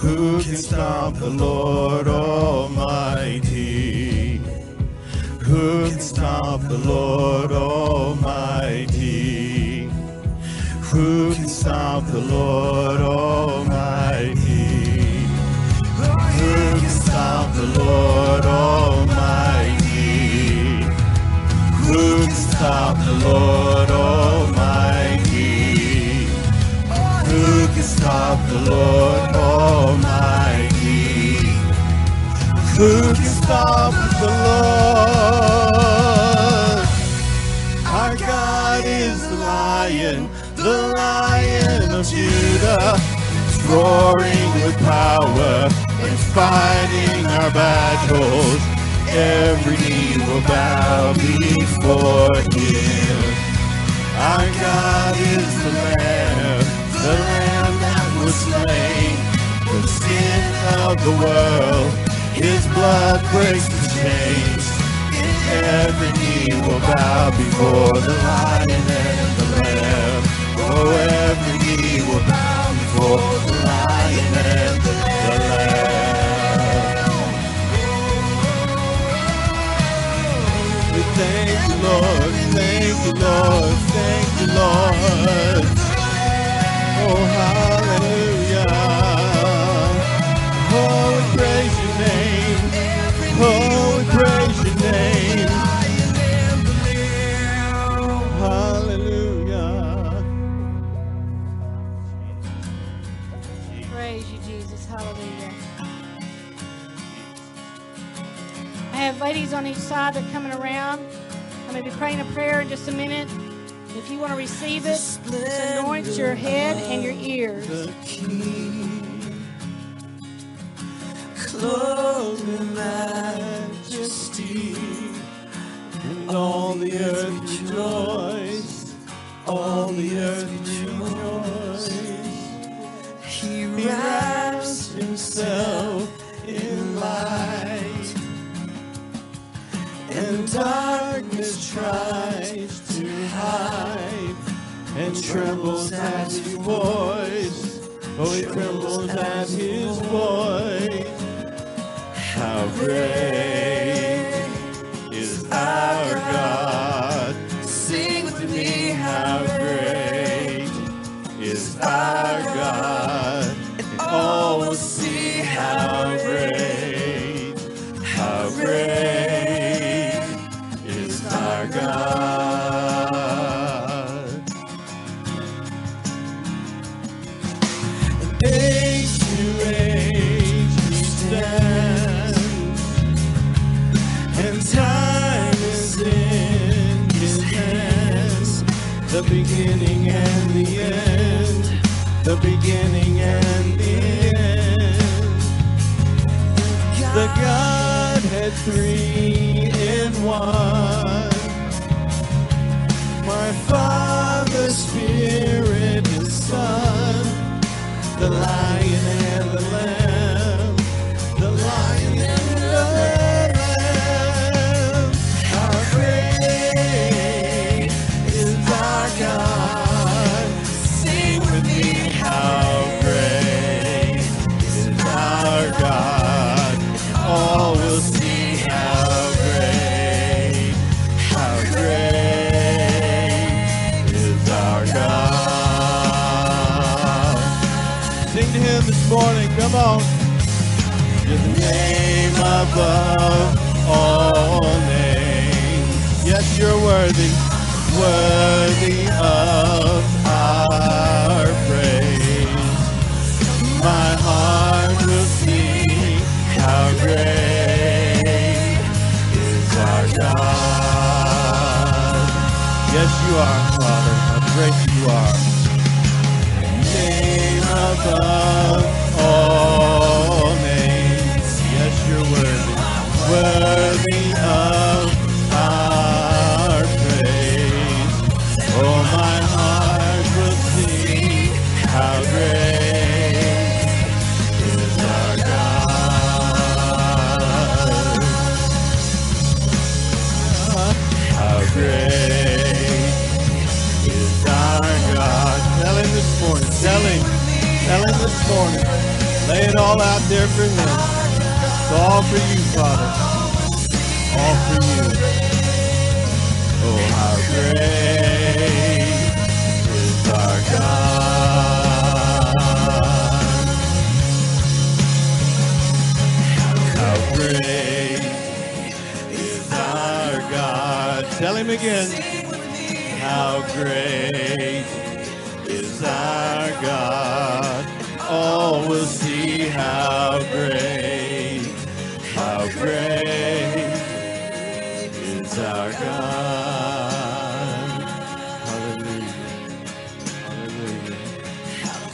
Who can stop the Lord Almighty? Who can stop the Lord Almighty? Who stop the Lord Almighty? Who can stop the Lord Almighty? Who can stop the Lord Almighty? Who can stop the Lord Almighty? Who can stop the Lord? Our God is the lion, the lion of Judah. Roaring with power and fighting our battles. Every knee will bow before him. Our God is the Lamb, the Lamb that was slain the sin of the world. His blood breaks the chains. Every knee will bow before the Lion and the Oh, every knee will bow before the Lion and the Lamb. We thank you, Lord. Thank you, Lord. Thank you, Lord. Oh, hallelujah. Oh, we praise your name. Jesus. Have ladies on each side that are coming around. I'm going to be praying a prayer in just a minute. If you want to receive it, just anoint your head and your ears. clothed in majesty, and all the earth rejoice, all the earth rejoice. He wraps himself in light, and darkness tries to hide, and trembles at his voice. Oh, he trembles at his voice. How great is our God. Sing with me, how great is our The beginning and the end, the beginning and the end. The Godhead three in one. My Father, Spirit, His Son above all names. Yes, you're worthy, worthy of our praise. My heart will sing how great is our God. Yes, you are, Father. How great you are name above morning. Lay it all out there for him. It's all for you, Father. All for you. Oh, how great is our God. How great is our God. Tell him again. How great is our God. All will see how great, how great is our God. Hallelujah. Hallelujah.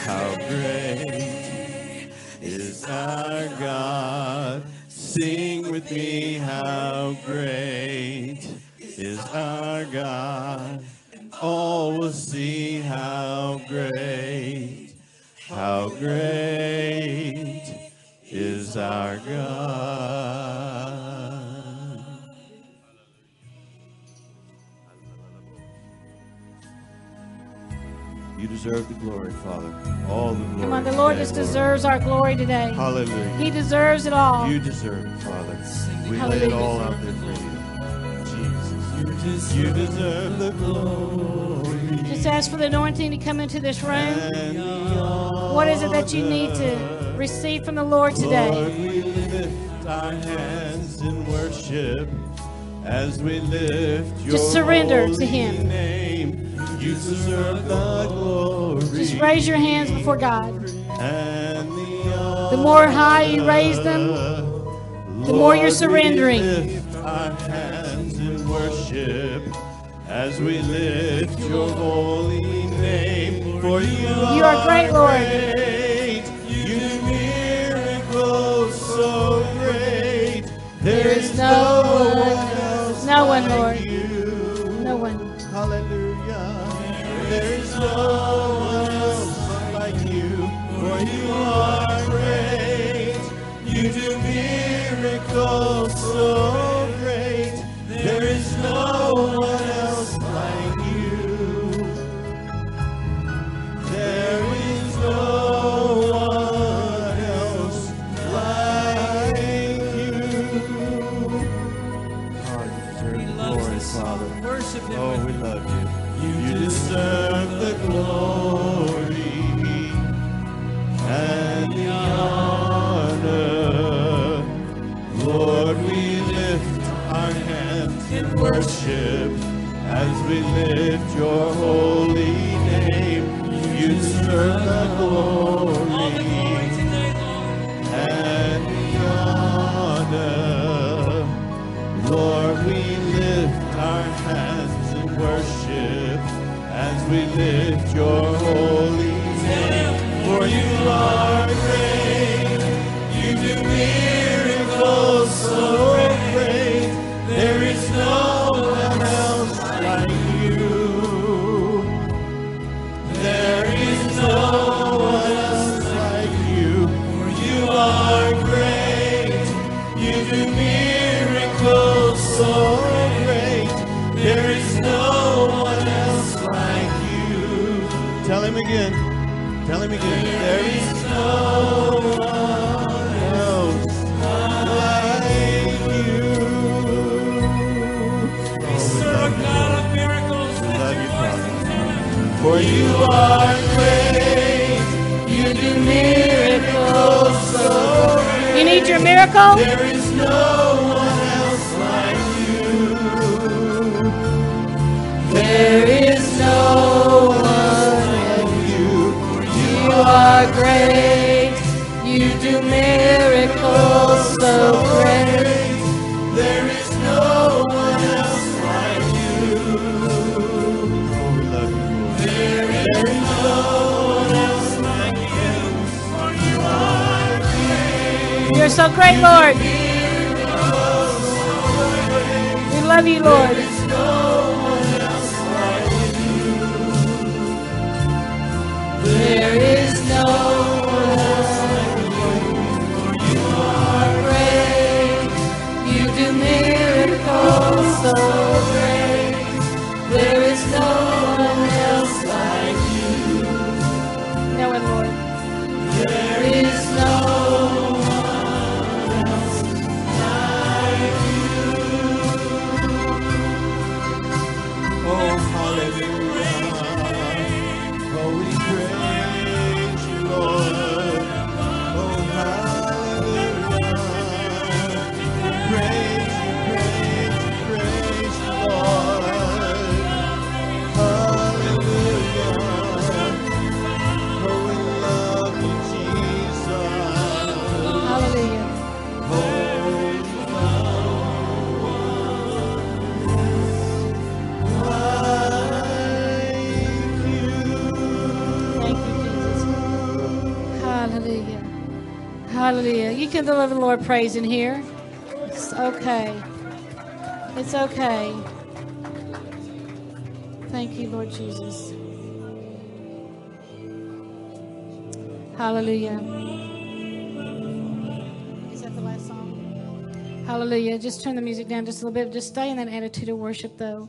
How great is our God. Sing with me, how great the glory, Father. All the glory. Come on, the Lord today, just deserves our glory today. Hallelujah. He deserves it all. You deserve it, Father. We lay it Hallelujah. all out there for you. Jesus, you deserve the glory. Just ask for the anointing to come into this room. What is it that you need to receive from the Lord Lord, today? we lift our hands in worship as we lift your Just surrender to Him. name. You deserve the glory Just raise your hands before God. and the more high you raise them, the more you're surrendering. lift our hands in worship as we lift your holy name. For you, You are great, Lord. great. You do miracles so great. There is no one, no one, Lord. No one else like you, for you are great. You do miracles so we lift your holy name. You deserve the glory and the honor. Lord, we lift our hands in worship as we lift your holy name. For you are great, you do miracles so again. Tell him again. There is no one else like you. We serve a God of miracles. Love you, Father. For you are great. You do miracles so great. You need your miracle? So great, Lord. We love you, Lord. Can deliver the Lord praise in here. It's okay. It's okay. Thank you, Lord Jesus. Hallelujah. Is that the last song? Hallelujah. Just turn the music down just a little bit. Just stay in that attitude of worship, though.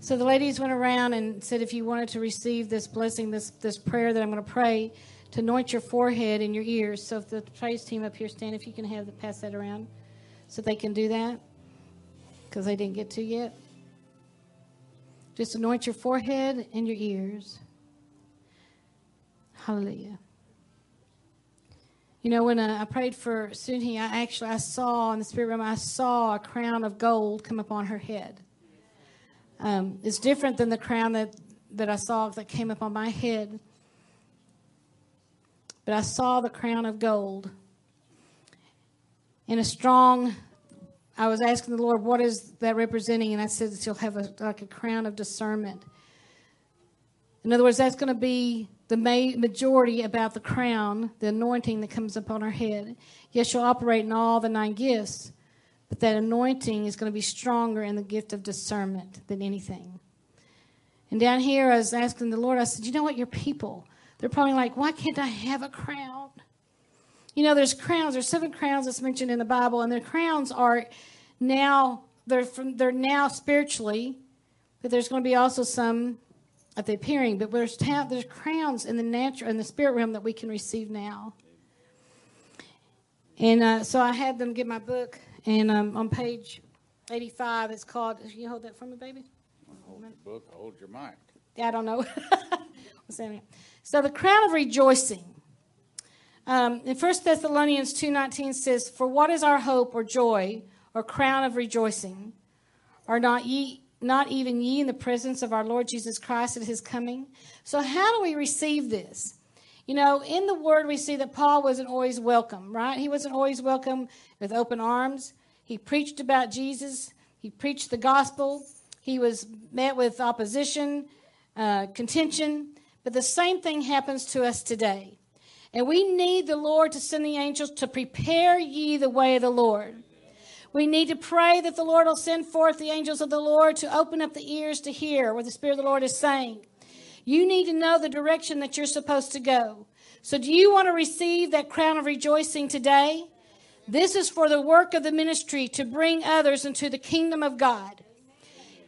So the ladies went around and said if you wanted to receive this blessing, this, this prayer that I'm going to pray, to anoint your forehead and your ears. So if the praise team up here stand, if you can have the pass that around so they can do that because they didn't get to yet. Just anoint your forehead and your ears. Hallelujah. You know, when uh, I prayed for Sunhee, I actually I saw in the spirit realm, I saw a crown of gold come upon her head. Um, it's different than the crown that, that I saw that came up on my head. But I saw the crown of gold. And a strong, I was asking the Lord, what is that representing? And I said that you'll have a, like a crown of discernment. In other words, that's going to be the ma- majority about the crown, the anointing that comes upon our head. Yes, you'll operate in all the nine gifts, but that anointing is going to be stronger in the gift of discernment than anything. And down here, I was asking the Lord, I said, You know what? Your people, they're probably like, Why can't I have a crown? You know, there's crowns, there's seven crowns that's mentioned in the Bible, and the crowns are now, they're, from, they're now spiritually, but there's going to be also some at the appearing, but there's, ta- there's crowns in the natural, in the spirit realm that we can receive now. And uh, so I had them get my book, and um, on page 85, it's called, you hold that for me, baby? Hold your book, hold your mic. Yeah, I don't know. *laughs* What's that? So the crown of rejoicing. Um, in 1 Thessalonians 2.19 says, For what is our hope or joy or crown of rejoicing? Are not ye not even ye in the presence of our Lord Jesus Christ at his coming? So how do we receive this? You know, in the word we see that Paul wasn't always welcome, right? He wasn't always welcome with open arms. He preached about Jesus. He preached the gospel. He was met with opposition, uh, contention. But the same thing happens to us today. And we need the Lord to send the angels to prepare ye the way of the Lord. We need to pray that the Lord will send forth the angels of the Lord to open up the ears to hear what the Spirit of the Lord is saying. You need to know the direction that you're supposed to go. So, do you want to receive that crown of rejoicing today? This is for the work of the ministry to bring others into the kingdom of God.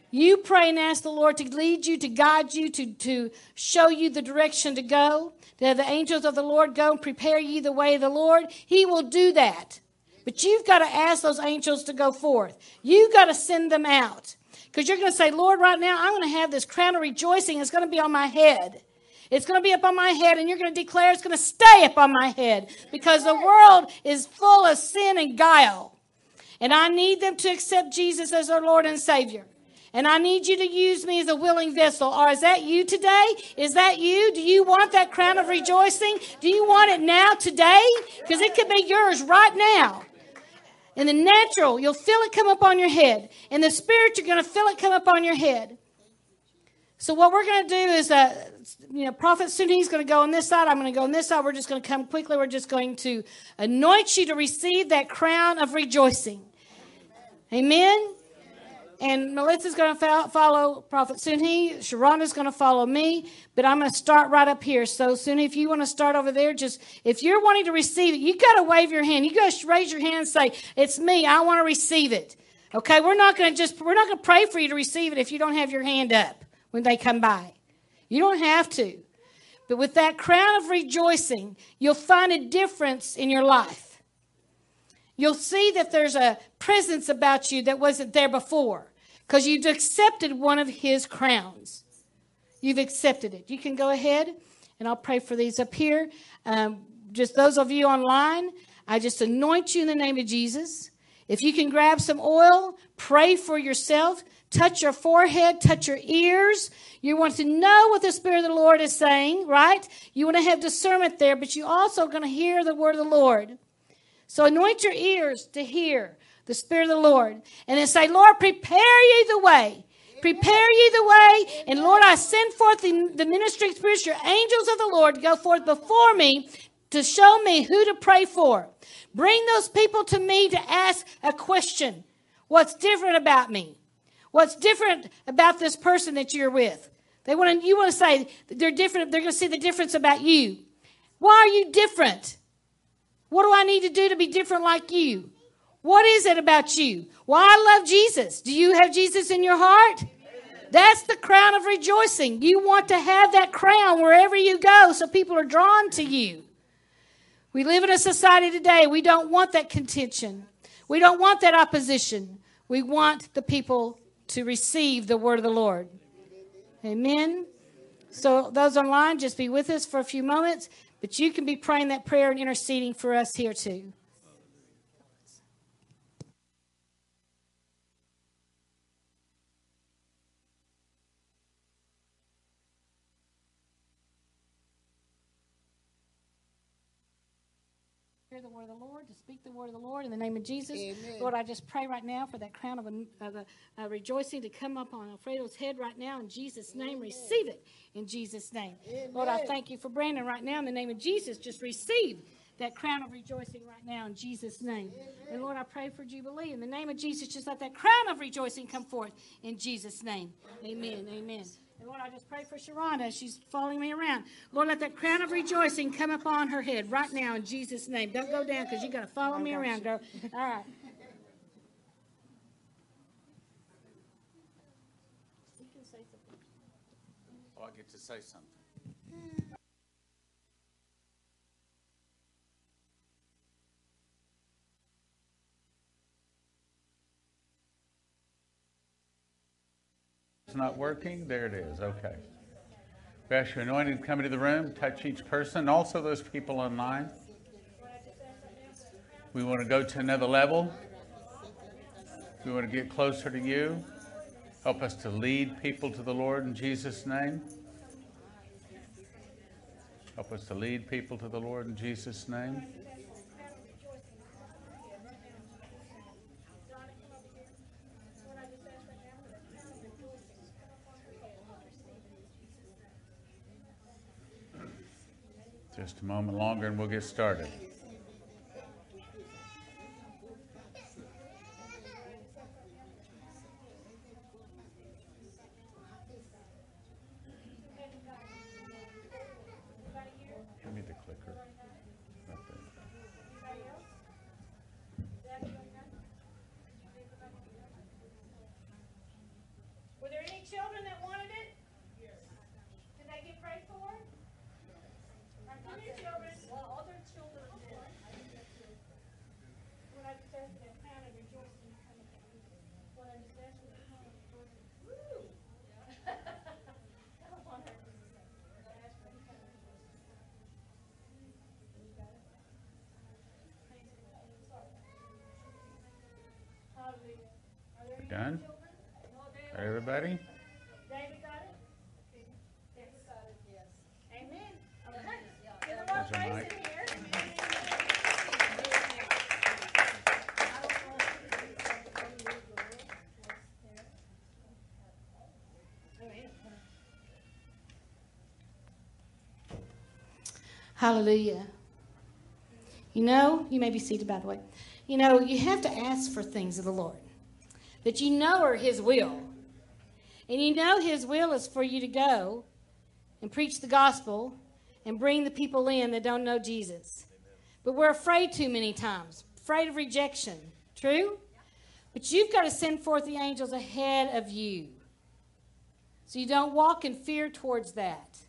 You pray and ask the Lord to lead you, to guide you, to, to show you the direction to go. That the angels of the Lord go and prepare you the way of the Lord. He will do that. But you've got to ask those angels to go forth. You've got to send them out. Because you're going to say, Lord, right now, I'm going to have this crown of rejoicing. It's going to be on my head. It's going to be up on my head, and you're going to declare it's going to stay up on my head because the world is full of sin and guile. And I need them to accept Jesus as their Lord and Savior. And I need you to use me as a willing vessel. Or is that you today? Is that you? Do you want that crown of rejoicing? Do you want it now, today? Because it could be yours right now. In the natural, you'll feel it come up on your head. In the spirit, you're going to feel it come up on your head. So what we're going to do is, uh, you know, Prophet he's going to go on this side. I'm going to go on this side. We're just going to come quickly. We're just going to anoint you to receive that crown of rejoicing. Amen. And Melissa's going to follow Prophet Sunhee. Sharonda's going to follow me. But I'm going to start right up here. So, Sunhee, if you want to start over there, just if you're wanting to receive it, you got to wave your hand. You got to raise your hand and say, "It's me. I want to receive it." Okay, we're not going to just we're not going to pray for you to receive it if you don't have your hand up when they come by. You don't have to. But with that crown of rejoicing, you'll find a difference in your life you'll see that there's a presence about you that wasn't there before because you've accepted one of his crowns. You've accepted it. You can go ahead and I'll pray for these up here. Um, just those of you online, I just anoint you in the name of Jesus. If you can grab some oil, pray for yourself, touch your forehead, touch your ears. You want to know what the Spirit of the Lord is saying, right? You want to have discernment there, but you also going to hear the word of the Lord. So anoint your ears to hear the Spirit of the Lord. And then say, Lord, prepare ye the way. Prepare ye the way. And Lord, I send forth the, the ministering spirits, your angels of the Lord, to go forth before me to show me who to pray for. Bring those people to me to ask a question. What's different about me? What's different about this person that you're with? They want to, you want to say they're different. They're going to see the difference about you. Why are you different? What do I need to do to be different like you? What is it about you? Well, I love Jesus. Do you have Jesus in your heart? That's the crown of rejoicing. You want to have that crown wherever you go so people are drawn to you. We live in a society today, we don't want that contention. We don't want that opposition. We want the people to receive the word of the Lord. Amen. So, those online, just be with us for a few moments. But you can be praying that prayer and interceding for us here too. word of the Lord, to speak the word of the Lord in the name of Jesus. Amen. Lord, I just pray right now for that crown of, a, of a, a rejoicing to come up on Alfredo's head right now in Jesus' name. Receive it in Jesus' name. Lord, I thank you for Brandon right now in the name of Jesus. Just receive that crown of rejoicing right now in Jesus' name. And Lord, I pray for Jubilee in the name of Jesus. Just let that crown of rejoicing come forth in Jesus' name. Amen. Amen. And Lord, I just pray for Sharonda as she's following me around. Lord, let that crown of rejoicing come upon her head right now in Jesus' name. Don't go down because you got to follow me around, girl. All right. Oh, I get to say something. It's not working? There it is. Okay. We ask your anointing to come into the room, touch each person, also those people online. We want to go to another level. We want to get closer to you. Help us to lead people to the Lord in Jesus' name. Help us to lead people to the Lord in Jesus' name. Just a moment longer and we'll get started. Give me the clicker. Right there. Were there any children that wanted it? Did they get prayed for? Come here, children. Well, other children did. When I just asked for that crown of rejoicing to come upon you. When I just asked for that crown of rejoicing. Woo! Come upon her. I asked for that crown of rejoicing. You got it? Praise the Lord. Sorry. Hallelujah. Are there We any done? children? Everybody? David got it? David got it, yes. Amen. Okay. Give the There's Lord a praise mic. in here. Hallelujah. You know, you may be seated by the way. You know, you have to ask for things of the Lord that you know are His will. And you know His will is for you to go and preach the gospel and bring the people in that don't know Jesus. But we're afraid too many times, afraid of rejection. True? But you've got to send forth the angels ahead of you so you don't walk in fear towards that.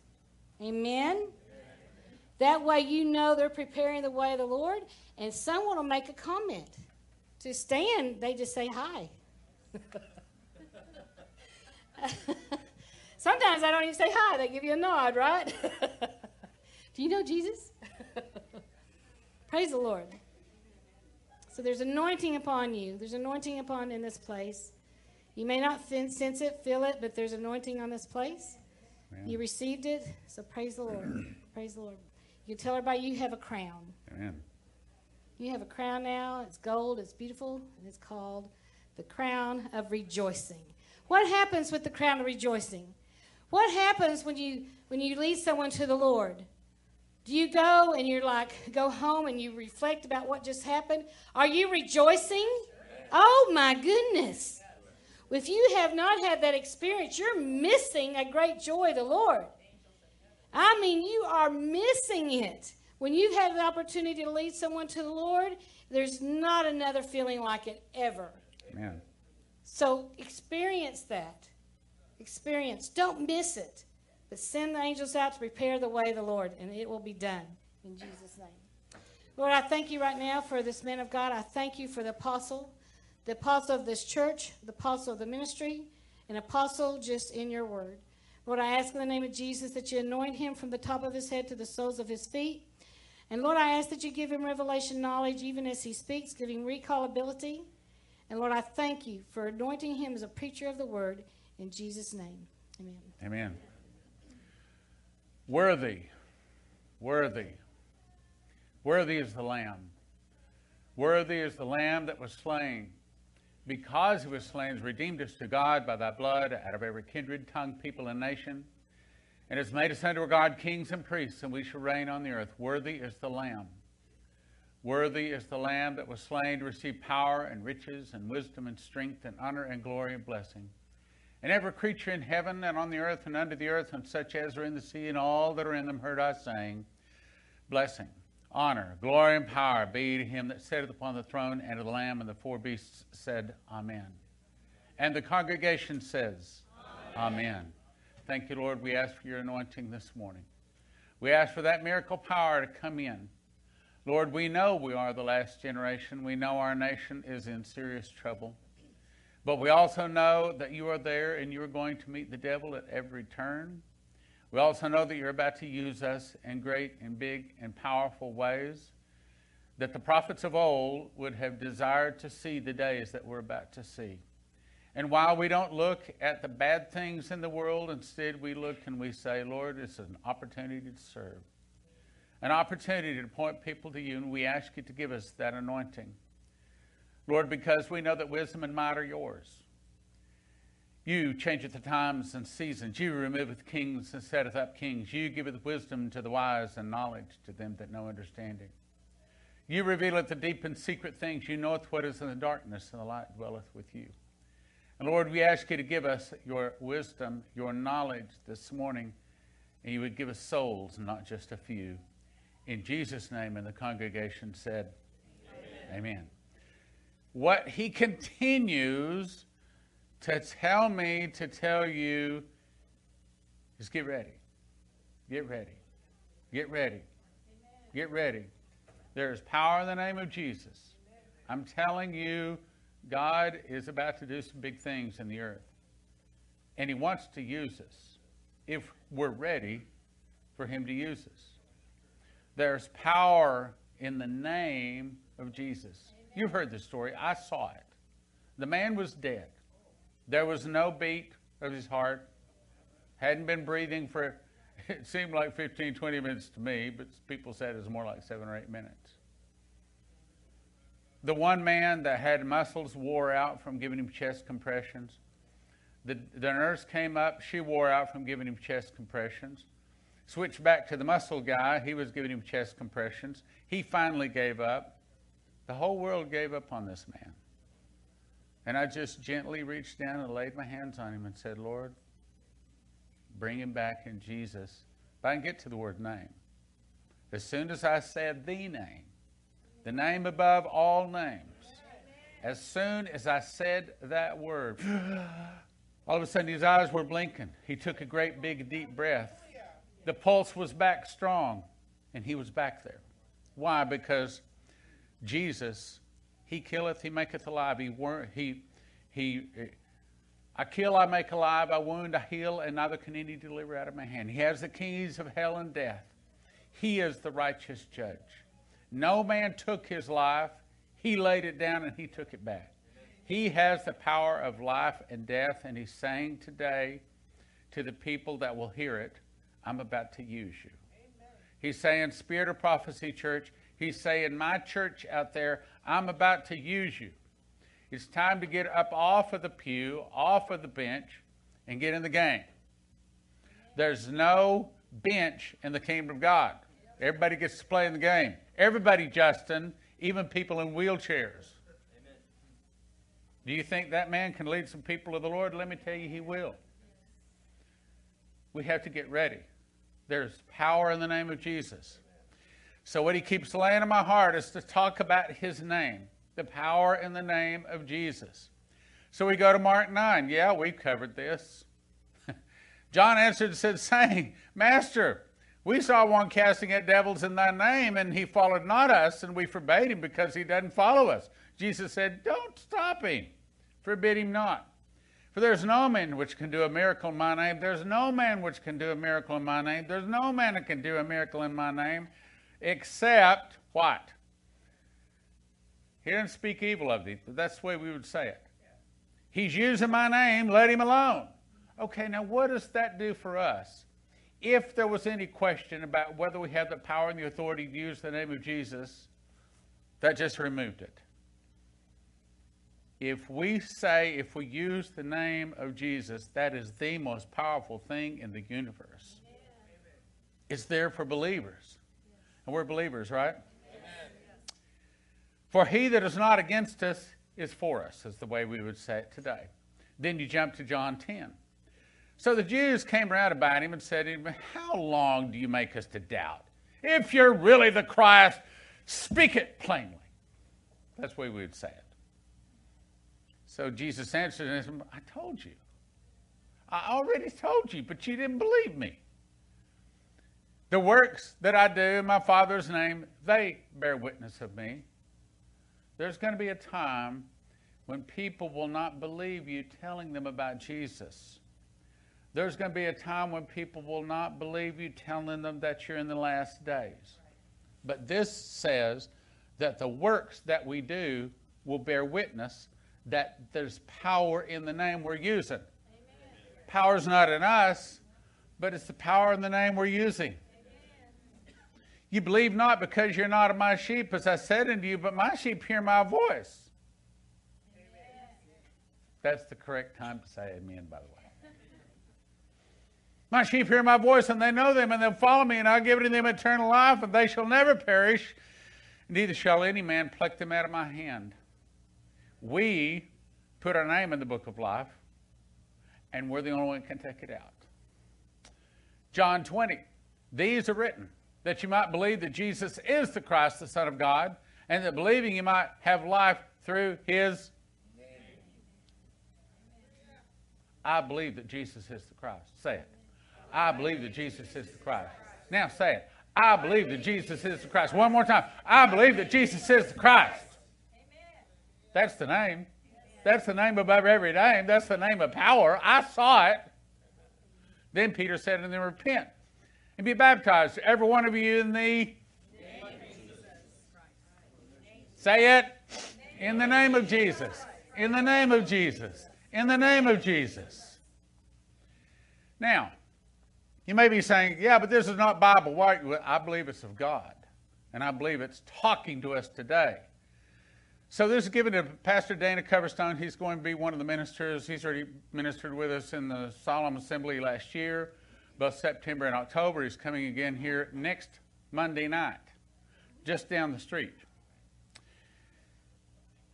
Amen? That way you know they're preparing the way of the Lord, and someone will make a comment. To stand, they just say hi. *laughs* Sometimes I don't even say hi, they give you a nod, right? *laughs* Do you know Jesus? *laughs* Praise the Lord. So there's anointing upon you. There's anointing upon in this place. You may not fin- sense it, feel it, but there's anointing on this place. You received it, so praise the Lord. *clears throat* praise the Lord. You tell everybody you have a crown. Amen. You have a crown now. It's gold. It's beautiful, and it's called the crown of rejoicing. What happens with the crown of rejoicing? What happens when you when you lead someone to the Lord? Do you go and you're like go home and you reflect about what just happened? Are you rejoicing? Oh my goodness. If you have not had that experience, you're missing a great joy of the Lord. I mean, you are missing it. When you've the opportunity to lead someone to the Lord, there's not another feeling like it ever. Amen. So experience that. Experience. Don't miss it. But send the angels out to prepare the way of the Lord, and it will be done in Jesus' name. Lord, I thank you right now for this man of God. I thank you for the apostle, the apostle of this church, the apostle of the ministry, an apostle just in your word. Lord, I ask in the name of Jesus that you anoint him from the top of his head to the soles of his feet. And Lord, I ask that you give him revelation knowledge even as he speaks, giving recallability. And Lord, I thank you for anointing him as a preacher of the word in Jesus' name. Amen. Amen. Worthy, worthy, worthy is the Lamb Worthy is the Lamb that was slain. Because he was slain, redeemed us to God by thy blood out of every kindred, tongue, people, and nation, and has made us unto God kings and priests, and we shall reign on the earth. Worthy is the Lamb. Worthy is the Lamb that was slain to receive power and riches and wisdom and strength and honor and glory and blessing. And every creature in heaven and on the earth and under the earth and such as are in the sea and all that are in them heard I saying, Blessing, honor, glory, and power be to him that sitteth upon the throne and to the Lamb. And the four beasts said, Amen. And the congregation says, Amen. Amen. Thank you, Lord. We ask for your anointing this morning. We ask for that miracle power to come in. Lord, we know we are the last generation. We know our nation is in serious trouble. But we also know that you are there and you are going to meet the devil at every turn. We also know that you're about to use us in great and big and powerful ways that the prophets of old would have desired to see the days that we're about to see. And while we don't look at the bad things in the world, instead we look and we say, Lord, it's an opportunity to serve, an opportunity to point people to you, and we ask you to give us that anointing. Lord, because we know that wisdom and might are yours. You changeth the times and seasons. You removeth kings and setteth up kings. You giveth wisdom to the wise and knowledge to them that know understanding. You revealeth the deep and secret things. You knoweth what is in the darkness, and the light dwelleth with you. And Lord, we ask you to give us your wisdom, your knowledge this morning, and you would give us souls, not just a few. In Jesus' name, and the congregation said, Amen. Amen. What he continues to tell me to tell you is get ready. Get ready. Get ready. Get ready. There is power in the name of Jesus. I'm telling you, God is about to do some big things in the earth. And He wants to use us if we're ready for Him to use us. There's power in the name of Jesus. You've heard the story. I saw it. The man was dead. There was no beat of his heart. Hadn't been breathing for, *laughs* it seemed like 15, 20 minutes to me, but people said it was more like seven or eight minutes. The one man that had muscles wore out from giving him chest compressions. The, the nurse came up, she wore out from giving him chest compressions. Switched back to the muscle guy, he was giving him chest compressions. He finally gave up. The whole world gave up on this man. And I just gently reached down and laid my hands on him and said, Lord, bring him back in Jesus. If I can get to the word name. As soon as I said the name, the name above all names, as soon as I said that word, *gasps* all of a sudden his eyes were blinking. He took a great big deep breath. The pulse was back strong, and he was back there. Why? Because Jesus, he killeth, he maketh alive. He, he, he, I kill, I make alive, I wound, I heal, and neither can any deliver out of my hand. He has the keys of hell and death. He is the righteous judge. No man took his life. He laid it down and he took it back. He has the power of life and death, and he's saying today to the people that will hear it, I'm about to use you. He's saying, Spirit of Prophecy Church, he's saying, My church out there, I'm about to use you. It's time to get up off of the pew, off of the bench, and get in the game. There's no bench in the kingdom of God. Everybody gets to play in the game. Everybody, Justin, even people in wheelchairs. Do you think that man can lead some people to the Lord? Let me tell you, he will. We have to get ready. There's power in the name of Jesus. So, what he keeps laying in my heart is to talk about his name, the power in the name of Jesus. So, we go to Mark 9. Yeah, we covered this. *laughs* John answered and said, saying, Master, we saw one casting out devils in thy name, and he followed not us, and we forbade him because he doesn't follow us. Jesus said, Don't stop him, forbid him not. For there's no man which can do a miracle in my name. There's no man which can do a miracle in my name. There's no man that can do a miracle in my name except what? He didn't speak evil of thee, that's the way we would say it. He's using my name, let him alone. Okay, now what does that do for us? If there was any question about whether we have the power and the authority to use the name of Jesus, That just removed it. If we say, if we use the name of Jesus, that is the most powerful thing in the universe. It's there for believers. And we're believers, right? For he that is not against us is for us, is the way we would say it today. Then you jump to John 10. So the Jews came around about him and said to him, How long do you make us to doubt? If you're really the Christ, speak it plainly. That's the way we would say it. So Jesus answered said, I told you. I already told you, but you didn't believe me. The works that I do in my Father's name, they bear witness of me. There's going to be a time when people will not believe you telling them about Jesus. There's going to be a time when people will not believe you telling them that you're in the last days. But this says that the works that we do will bear witness that there's power in the name we're using. Power's not in us, but it's the power in the name we're using. You believe not because you're not of my sheep, as I said unto you, but my sheep hear my voice. That's the correct time to say amen, by the way. My sheep hear my voice, and they know them, and they'll follow me, and I'll give to them eternal life, and they shall never perish, neither shall any man pluck them out of my hand. We put our name in the book of life, and we're the only one can take it out. John 20. These are written that you might believe that Jesus is the Christ, the Son of God, and that believing you might have life through his name. I believe that Jesus is the Christ. Say it. I believe that Jesus is the Christ. Now say it. I believe that Jesus is the Christ. One more time. I believe that Jesus is the Christ. That's the name. That's the name above every name. That's the name of power. I saw it. Then Peter said, and then repent and be baptized, every one of you in the. Say it. In the name of Jesus. In the name of Jesus. In the name of Jesus. Now, you may be saying, yeah, but this is not Bible. Why? I believe it's of God. And I believe it's talking to us today. So this is given to Pastor Dana Coverstone. He's going to be one of the ministers. He's already ministered with us in the Solemn Assembly last year, both September and October. He's coming again here next Monday night, just down the street.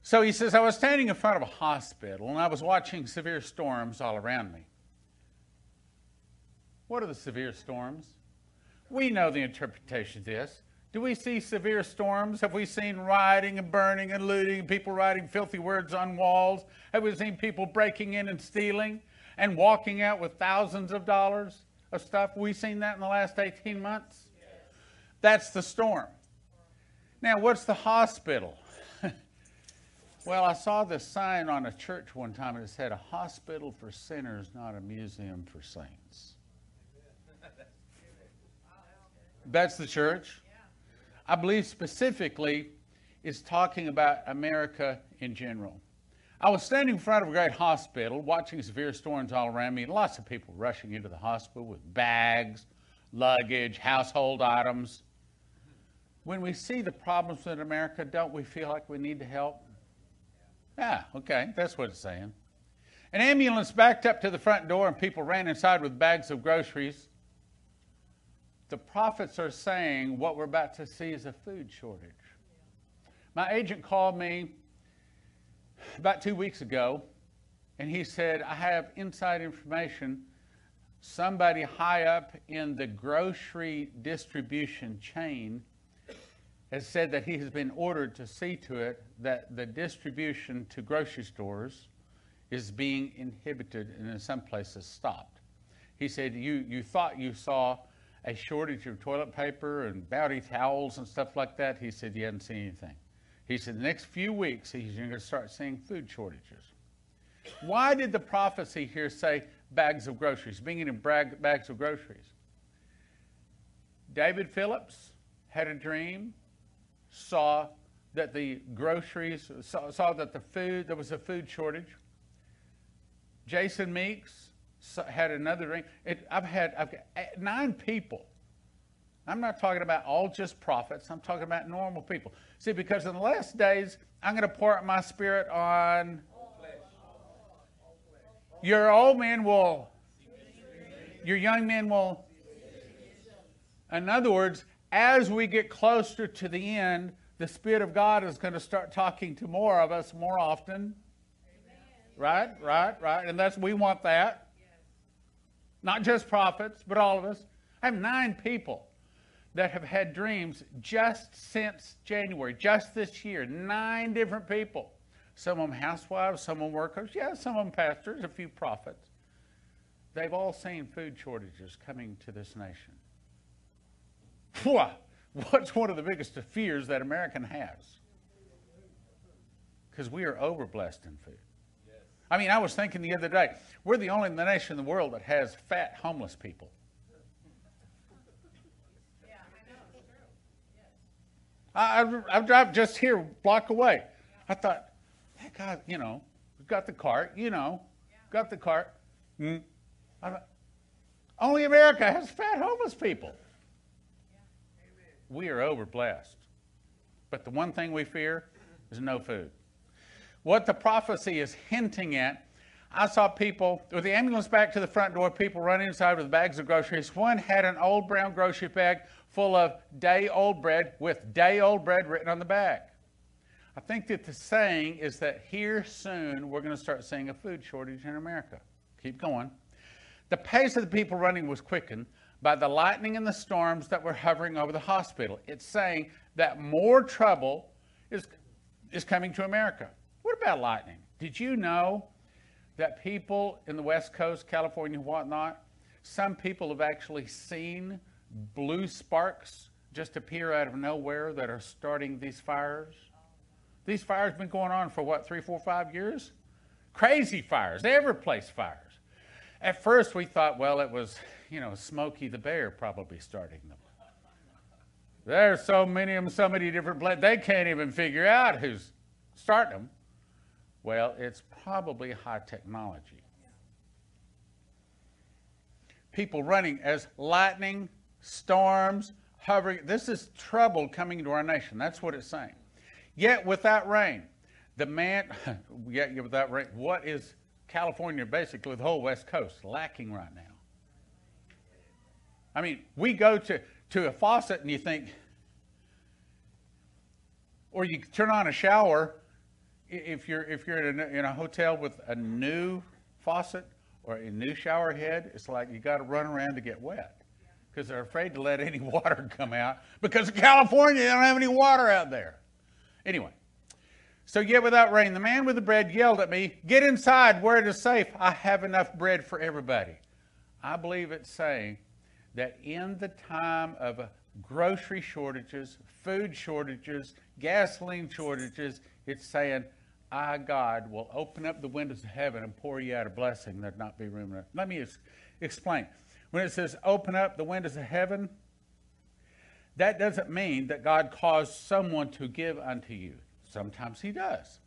So he says, I was standing in front of a hospital and I was watching severe storms all around me. What are the severe storms? We know the interpretation of this. Do we see severe storms? Have we seen rioting and burning and looting, people writing filthy words on walls? Have we seen people breaking in and stealing and walking out with thousands of dollars of stuff? We've seen that in the last 18 months? Yes. That's the storm. Now, what's the hospital? *laughs* well, I saw this sign on a church one time and it said, A hospital for sinners, not a museum for saints. That's the church. I believe specifically it's talking about America in general. I was standing in front of a great hospital watching severe storms all around me, and lots of people rushing into the hospital with bags, luggage, household items. When we see the problems in America, don't we feel like we need to help? Yeah, okay, that's what it's saying. An ambulance backed up to the front door, and people ran inside with bags of groceries the prophets are saying what we're about to see is a food shortage. My agent called me about two weeks ago, and he said, I have inside information. Somebody high up in the grocery distribution chain has said that he has been ordered to see to it that the distribution to grocery stores is being inhibited and in some places stopped. He said, You, you thought you saw a shortage of toilet paper and bowdy towels and stuff like that. He said You hadn't seen anything. He said the next few weeks he's going to start seeing food shortages. Why did the prophecy here say bags of groceries, bringing in bags of groceries? David Phillips had a dream, saw that the groceries, saw, saw that the food, there was a food shortage. Jason Meeks had another dream. It, I've had I've got eh, nine people I'm not talking about all just prophets. I'm talking about normal people. See, because in the last days, I'm going to pour out my spirit on. Your old men will. Your young men will. In other words, as we get closer to the end, the Spirit of God is going to start talking to more of us more often. Right, right, right. And that's we want that. Not just prophets, but all of us. I have nine people that have had dreams just since January, just this year. Nine different people. Some of them housewives, some of them workers, yeah, some of them pastors, a few prophets. They've all seen food shortages coming to this nation. What's one of the biggest fears that American has? Because we are overblessed in food. I mean, I was thinking the other day, we're the only nation in the world that has fat homeless people. I, I, I drive just here, block away. I thought, hey, God, you know, we've got the cart, you know, got the cart. Mm. Only America has fat homeless people. We are overblessed. But the one thing we fear is no food. What the prophecy is hinting at, I saw people with the ambulance back to the front door, people running inside with bags of groceries. One had an old brown grocery bag full of day old bread with day old bread written on the back. I think that the saying is that here soon we're going to start seeing a food shortage in America. Keep going. The pace of the people running was quickened by the lightning and the storms that were hovering over the hospital. It's saying that more trouble is, is coming to America. What about lightning? Did you know that people in the West Coast, California, whatnot, some people have actually seen blue sparks just appear out of nowhere that are starting these fires. These fires have been going on for what, three, four, five years? Crazy fires, every place fires. At first, we thought, well, it was, you know, Smokey the Bear probably starting them. There's so many of them, so many different places, they can't even figure out who's starting them. Well, it's probably high technology. People running as lightning storms, hovering. This is trouble coming to our nation. That's what it's saying. Yet without rain, the man, *laughs* yet without rain, what is California, basically the whole West Coast, lacking right now? I mean, we go to, to a faucet and you think, or you turn on a shower if you're if you're in a, in a hotel with a new faucet or a new shower head, it's like you got to run around to get wet because they're afraid to let *laughs* any water come out because of California, they don't have any water out there. Anyway, so yet without rain, the man with the bread yelled at me, Get inside where it is safe. I have enough bread for everybody. I believe it's saying that in the time of grocery shortages, food shortages, gasoline shortages, it's saying, I, God, will open up the windows of heaven and pour you out a blessing there'd not be room enough. Let me ex- explain. When it says open up the windows of heaven, that doesn't mean that God caused someone to give unto you. Sometimes He does.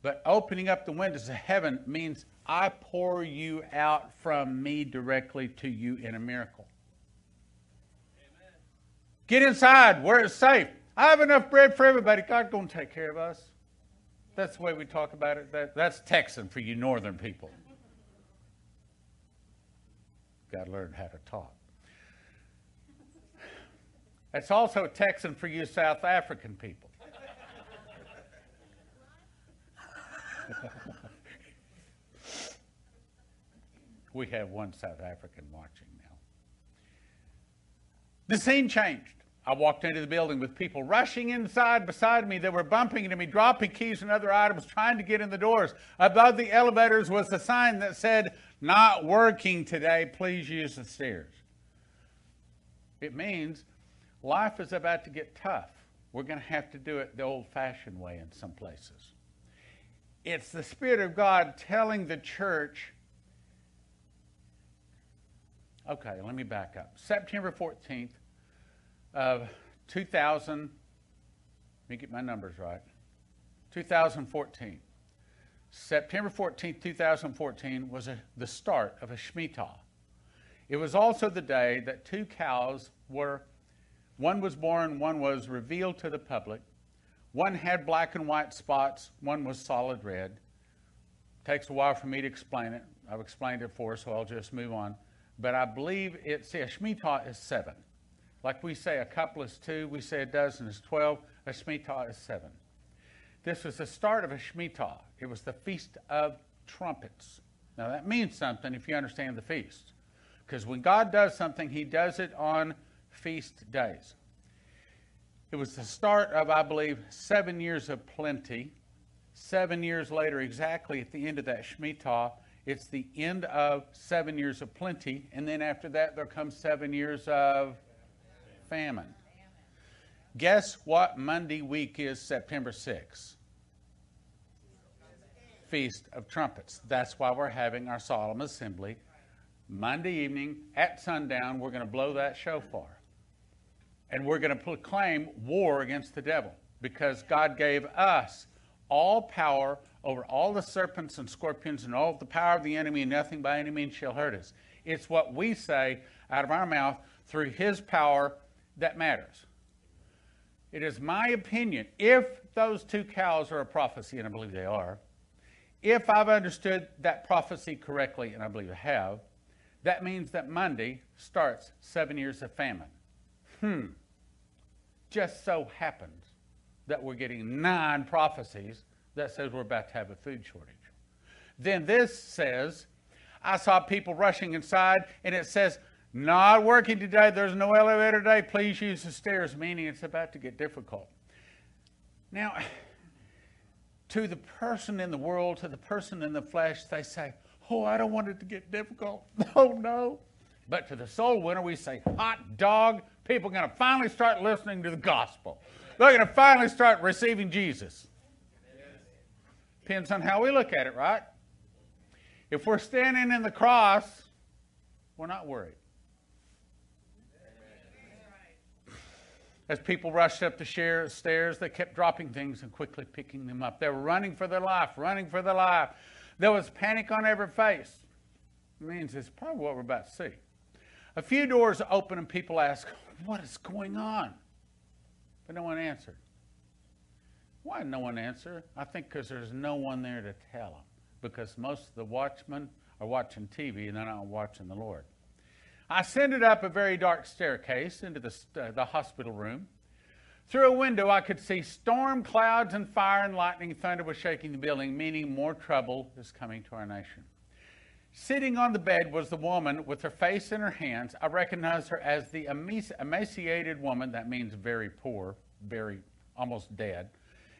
But opening up the windows of heaven means I pour you out from me directly to you in a miracle. Amen. Get inside where it's safe. I have enough bread for everybody. God's going to take care of us. That's the way we talk about it. That, that's Texan for you northern people. Got to learn how to talk. That's also Texan for you South African people. *laughs* we have one South African watching now. The scene changed. I walked into the building with people rushing inside beside me. They were bumping into me, dropping keys and other items, trying to get in the doors. Above the elevators was a sign that said, not working today, please use the stairs. It means life is about to get tough. We're going to have to do it the old fashioned way in some places. It's the Spirit of God telling the church. Okay, let me back up. September 14th of 2000, let me get my numbers right. 2014. September 14, 2014 was a, the start of a Shemitah. It was also the day that two cows were One was born, one was revealed to the public. One had black and white spots, one was solid red. Takes a while for me to explain it. I've explained it for, so I'll just move on. But I believe it's, see, a Shemitah is seven. Like we say a couple is two, we say a dozen is 12, a Shemitah is seven. This was the start of a Shemitah. It was the Feast of Trumpets. Now that means something if you understand the feast. Because when God does something, He does it on feast days. It was the start of, I believe, seven years of plenty. Seven years later, exactly at the end of that Shemitah, it's the end of seven years of plenty. And then after that, there comes seven years of famine. Guess what Monday week is September 6th? Feast of Trumpets. That's why we're having our solemn assembly. Monday evening at sundown, we're going to blow that shofar. And we're going to proclaim war against the devil because God gave us all power over all the serpents and scorpions and all the power of the enemy, and nothing by any means shall hurt us. It's what we say out of our mouth through his power that matters. It is my opinion, if those two cows are a prophecy, and I believe they are, if I've understood that prophecy correctly, and I believe I have, that means that Monday starts seven years of famine. Hmm. Just so happens that we're getting nine prophecies that says we're about to have a food shortage. Then this says, I saw people rushing inside, and it says, not working today, there's no elevator today, please use the stairs, meaning it's about to get difficult. Now, *sighs* to the person in the world, to the person in the flesh, they say, Oh, I don't want it to get difficult. *laughs* Oh, no. But to the soul winner, we say, Hot dog, people are going to finally start listening to the gospel. They're going to finally start receiving Jesus. Depends on how we look at it, right? If we're standing in the cross, we're not worried. As people rushed up the stairs, they kept dropping things and quickly picking them up. They were running for their life, running for their life. There was panic on every face. It means it's probably what we're about to see. A few doors open and people ask, What is going on? But no one answered. Why no one answer? I think because there's no one there to tell them. Because most of the watchmen are watching TV and they're not watching the Lord. I ascended up a very dark staircase into the, uh, the hospital room. Through a window, I could see storm clouds and fire and lightning. Thunder was shaking the building, meaning more trouble is coming to our nation. Sitting on the bed was the woman with her face in her hands. I recognized her as the emaciated woman, that means very poor, very almost dead.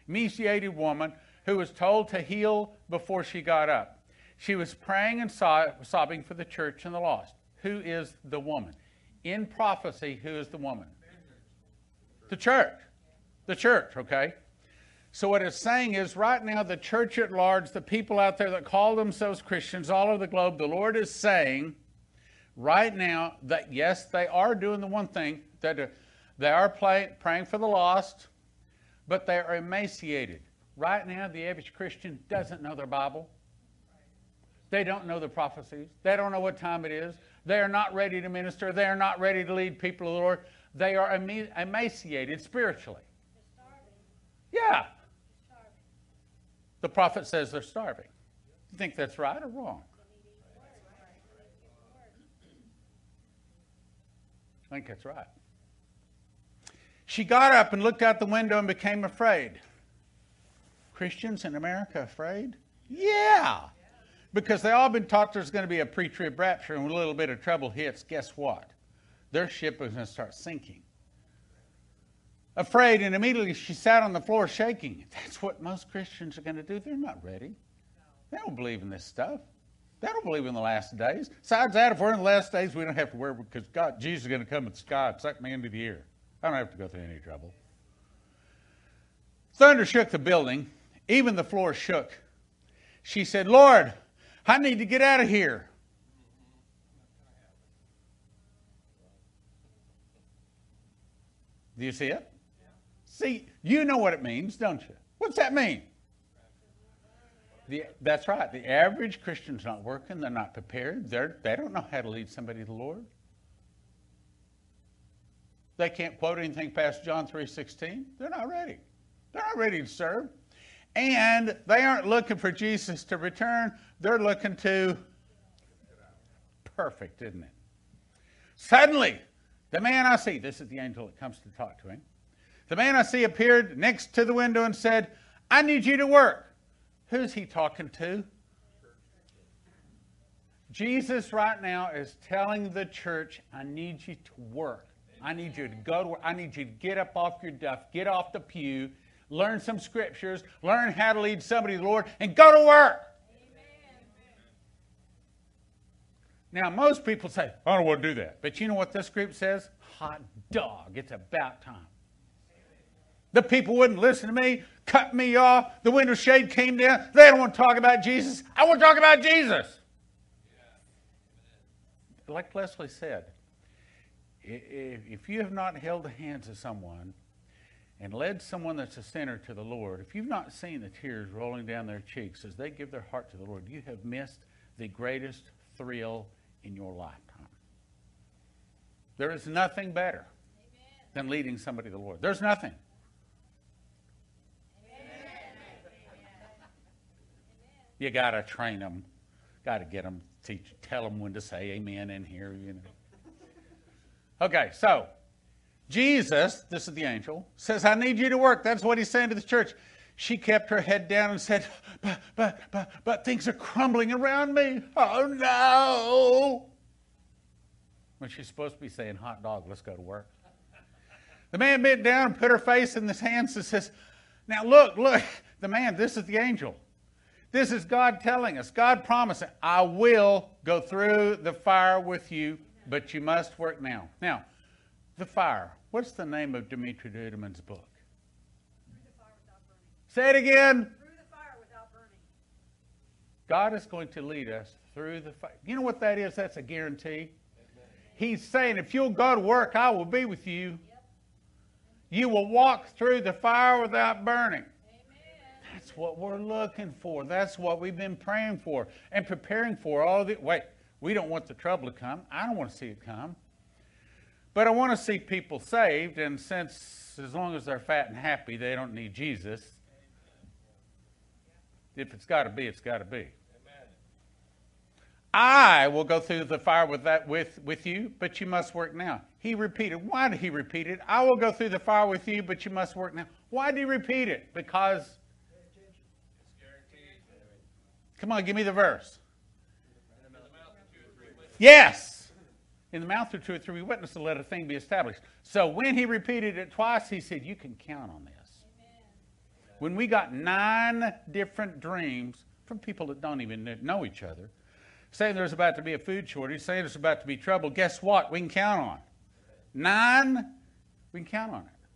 Emaciated woman who was told to heal before she got up. She was praying and sobbing for the church and the lost. Who is the woman? In prophecy, who is the woman? The church. The church, okay? So, what it's saying is right now, the church at large, the people out there that call themselves Christians all over the globe, the Lord is saying right now that yes, they are doing the one thing, that uh, they are play, praying for the lost, but they are emaciated. Right now, the average Christian doesn't know their Bible. They don't know the prophecies. They don't know what time it is. They are not ready to minister. They are not ready to lead people to the Lord. They are emaciated spiritually. Yeah. The prophet says they're starving. You think that's right or wrong? I think that's right. She got up and looked out the window and became afraid. Christians in America afraid? Yeah. Because they all been taught there's going to be a pre trib rapture and a little bit of trouble hits, guess what? Their ship is going to start sinking. Afraid, and immediately she sat on the floor shaking. That's what most Christians are going to do. They're not ready. They don't believe in this stuff. They don't believe in the last days. Besides that, if we're in the last days, we don't have to worry because God, Jesus is going to come in the sky and suck me into the air. I don't have to go through any trouble. Thunder shook the building. Even the floor shook. She said, Lord, I need to get out of here. Do you see it? See, you know what it means, don't you? What's that mean? The, that's right. The average Christian's not working. They're not prepared. They're, they don't know how to lead somebody to the Lord. They can't quote anything past John 3:16. They're not ready. They're not ready to serve. And they aren't looking for Jesus to return. They're looking to perfect, isn't it? Suddenly, the man I see, this is the angel that comes to talk to him. The man I see appeared next to the window and said, I need you to work. Who's he talking to? Jesus right now is telling the church, I need you to work. I need you to go to work. I need you to get up off your duff, get off the pew, learn some scriptures, learn how to lead somebody to the Lord, and go to work. Now, most people say, I don't want to do that. But you know what this group says? Hot dog. It's about time. The people wouldn't listen to me, cut me off. The window shade came down. They don't want to talk about Jesus. I want to talk about Jesus. Like Leslie said, if you have not held the hands of someone and led someone that's a sinner to the Lord, if you've not seen the tears rolling down their cheeks as they give their heart to the Lord, you have missed the greatest thrill in your lifetime. There is nothing better than leading somebody to the Lord. There's nothing. You got to train them, got to get them, teach, tell them when to say amen in here, you know. Okay, so Jesus, this is the angel, says, I need you to work. That's what he's saying to the church. She kept her head down and said, But, but, but, but things are crumbling around me. Oh no. When she's supposed to be saying, Hot dog, let's go to work. The man bent down and put her face in his hands and says, Now look, look, the man, this is the angel. This is God telling us, God promising, I will go through the fire with you, but you must work now. Now, the fire. What's the name of Dimitri Duduman's book? Say it again. God is going to lead us through the fire. You know what that is? That's a guarantee. He's saying, if you'll go to work, I will be with you. You will walk through the fire without burning. That's what we're looking for. That's what we've been praying for and preparing for. All the wait, we don't want the trouble to come. I don't want to see it come. But I want to see people saved, and since as long as they're fat and happy, they don't need Jesus. If it's got to be, it's got to be. I will go through the fire with that with, with you, but you must work now. He repeated. Why did he repeat it? I will go through the fire with you, but you must work now. Why did he repeat it? Because Come on, give me the verse. Yes. In the mouth of two or three witnesses, let a thing be established. So when he repeated it twice, he said, You can count on this. When we got nine different dreams from people that don't even know each other, saying there's about to be a food shortage, saying there's about to be trouble, guess what? We can count on. Nine, we can count on it.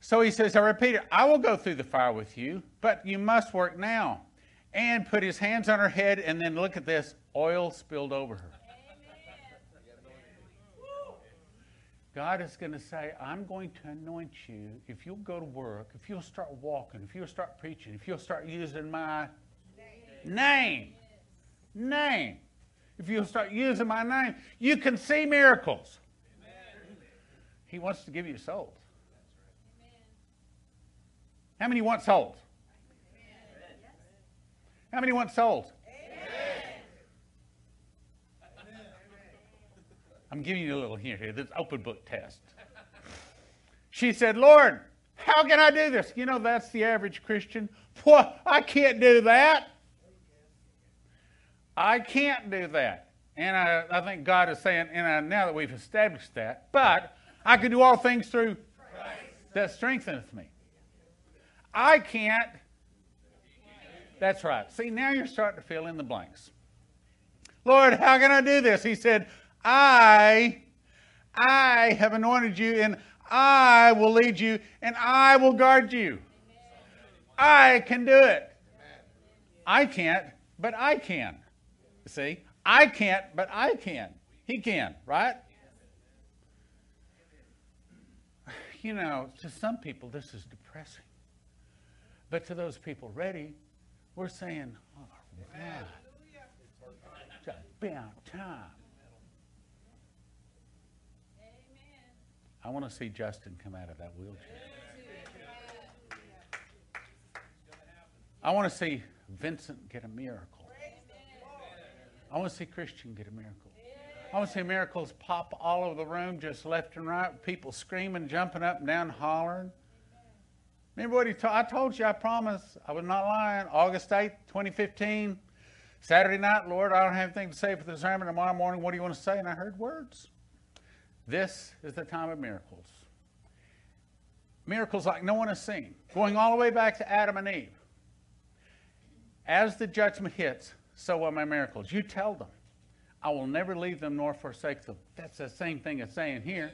So he says, I repeat it, I will go through the fire with you, but you must work now. And put his hands on her head, and then look at this oil spilled over her. God is going to say, I'm going to anoint you if you'll go to work, if you'll start walking, if you'll start preaching, if you'll start using my name. Name. If you'll start using my name, you can see miracles. He wants to give you souls. How many want souls? How many want souls? I'm giving you a little hint here. This open book test. She said, Lord, how can I do this? You know, that's the average Christian. Boy, I can't do that. I can't do that. And I, I think God is saying, and I, now that we've established that, but I can do all things through that strengtheneth me. I can't. That's right. See, now you're starting to fill in the blanks. Lord, how can I do this? He said, I, I have anointed you, and I will lead you, and I will guard you. I can do it. I can't, but I can. See? I can't, but I can. He can, right? You know, to some people, this is depressing. But to those people ready, we're saying, all right, it's about time. I want to see Justin come out of that wheelchair. I want to see Vincent get a miracle. I want to see Christian get a miracle. I want to see miracles pop all over the room, just left and right, people screaming, jumping up and down, hollering. Remember what he told? I told you, I promise, I was not lying. August 8th, 2015, Saturday night, Lord, I don't have anything to say for the sermon. Tomorrow morning, what do you want to say? And I heard words. This is the time of miracles. Miracles like no one has seen, going all the way back to Adam and Eve. As the judgment hits, so are my miracles. You tell them, I will never leave them nor forsake them. That's the same thing as saying here.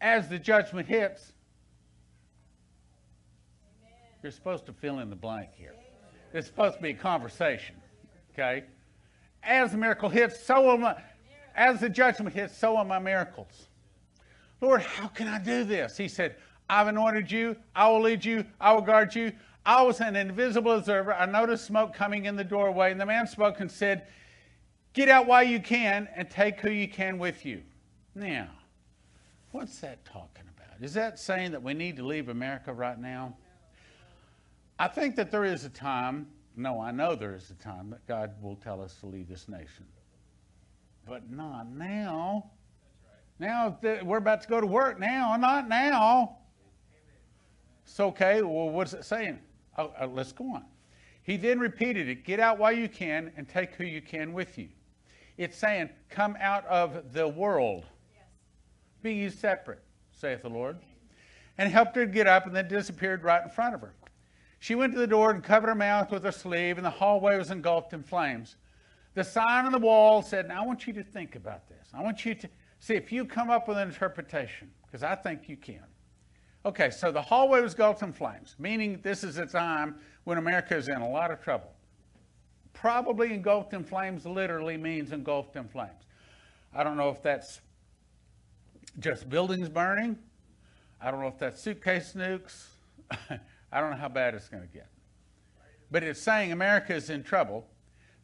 As the judgment hits, you're supposed to fill in the blank here. It's supposed to be a conversation. Okay? As the miracle hits, so will my, as the judgment hits, so are my miracles. Lord, how can I do this? He said, I've anointed you, I will lead you, I will guard you. I was an invisible observer. I noticed smoke coming in the doorway, and the man spoke and said, Get out while you can and take who you can with you. Now, what's that talking about? Is that saying that we need to leave America right now? I think that there is a time, no, I know there is a time that God will tell us to leave this nation. But not now. Now we're about to go to work now, not now. It's okay. Well, what's it saying? Oh, uh, let's go on. He then repeated it Get out while you can and take who you can with you. It's saying, Come out of the world. Yes. Be ye separate, saith the Lord. And helped her to get up and then disappeared right in front of her. She went to the door and covered her mouth with her sleeve, and the hallway was engulfed in flames. The sign on the wall said, Now I want you to think about this. I want you to see if you come up with an interpretation, because I think you can. Okay, so the hallway was engulfed in flames, meaning this is a time when America is in a lot of trouble. Probably engulfed in flames literally means engulfed in flames. I don't know if that's just buildings burning. I don't know if that's suitcase nukes. *laughs* I don't know how bad it's going to get. But it's saying America is in trouble.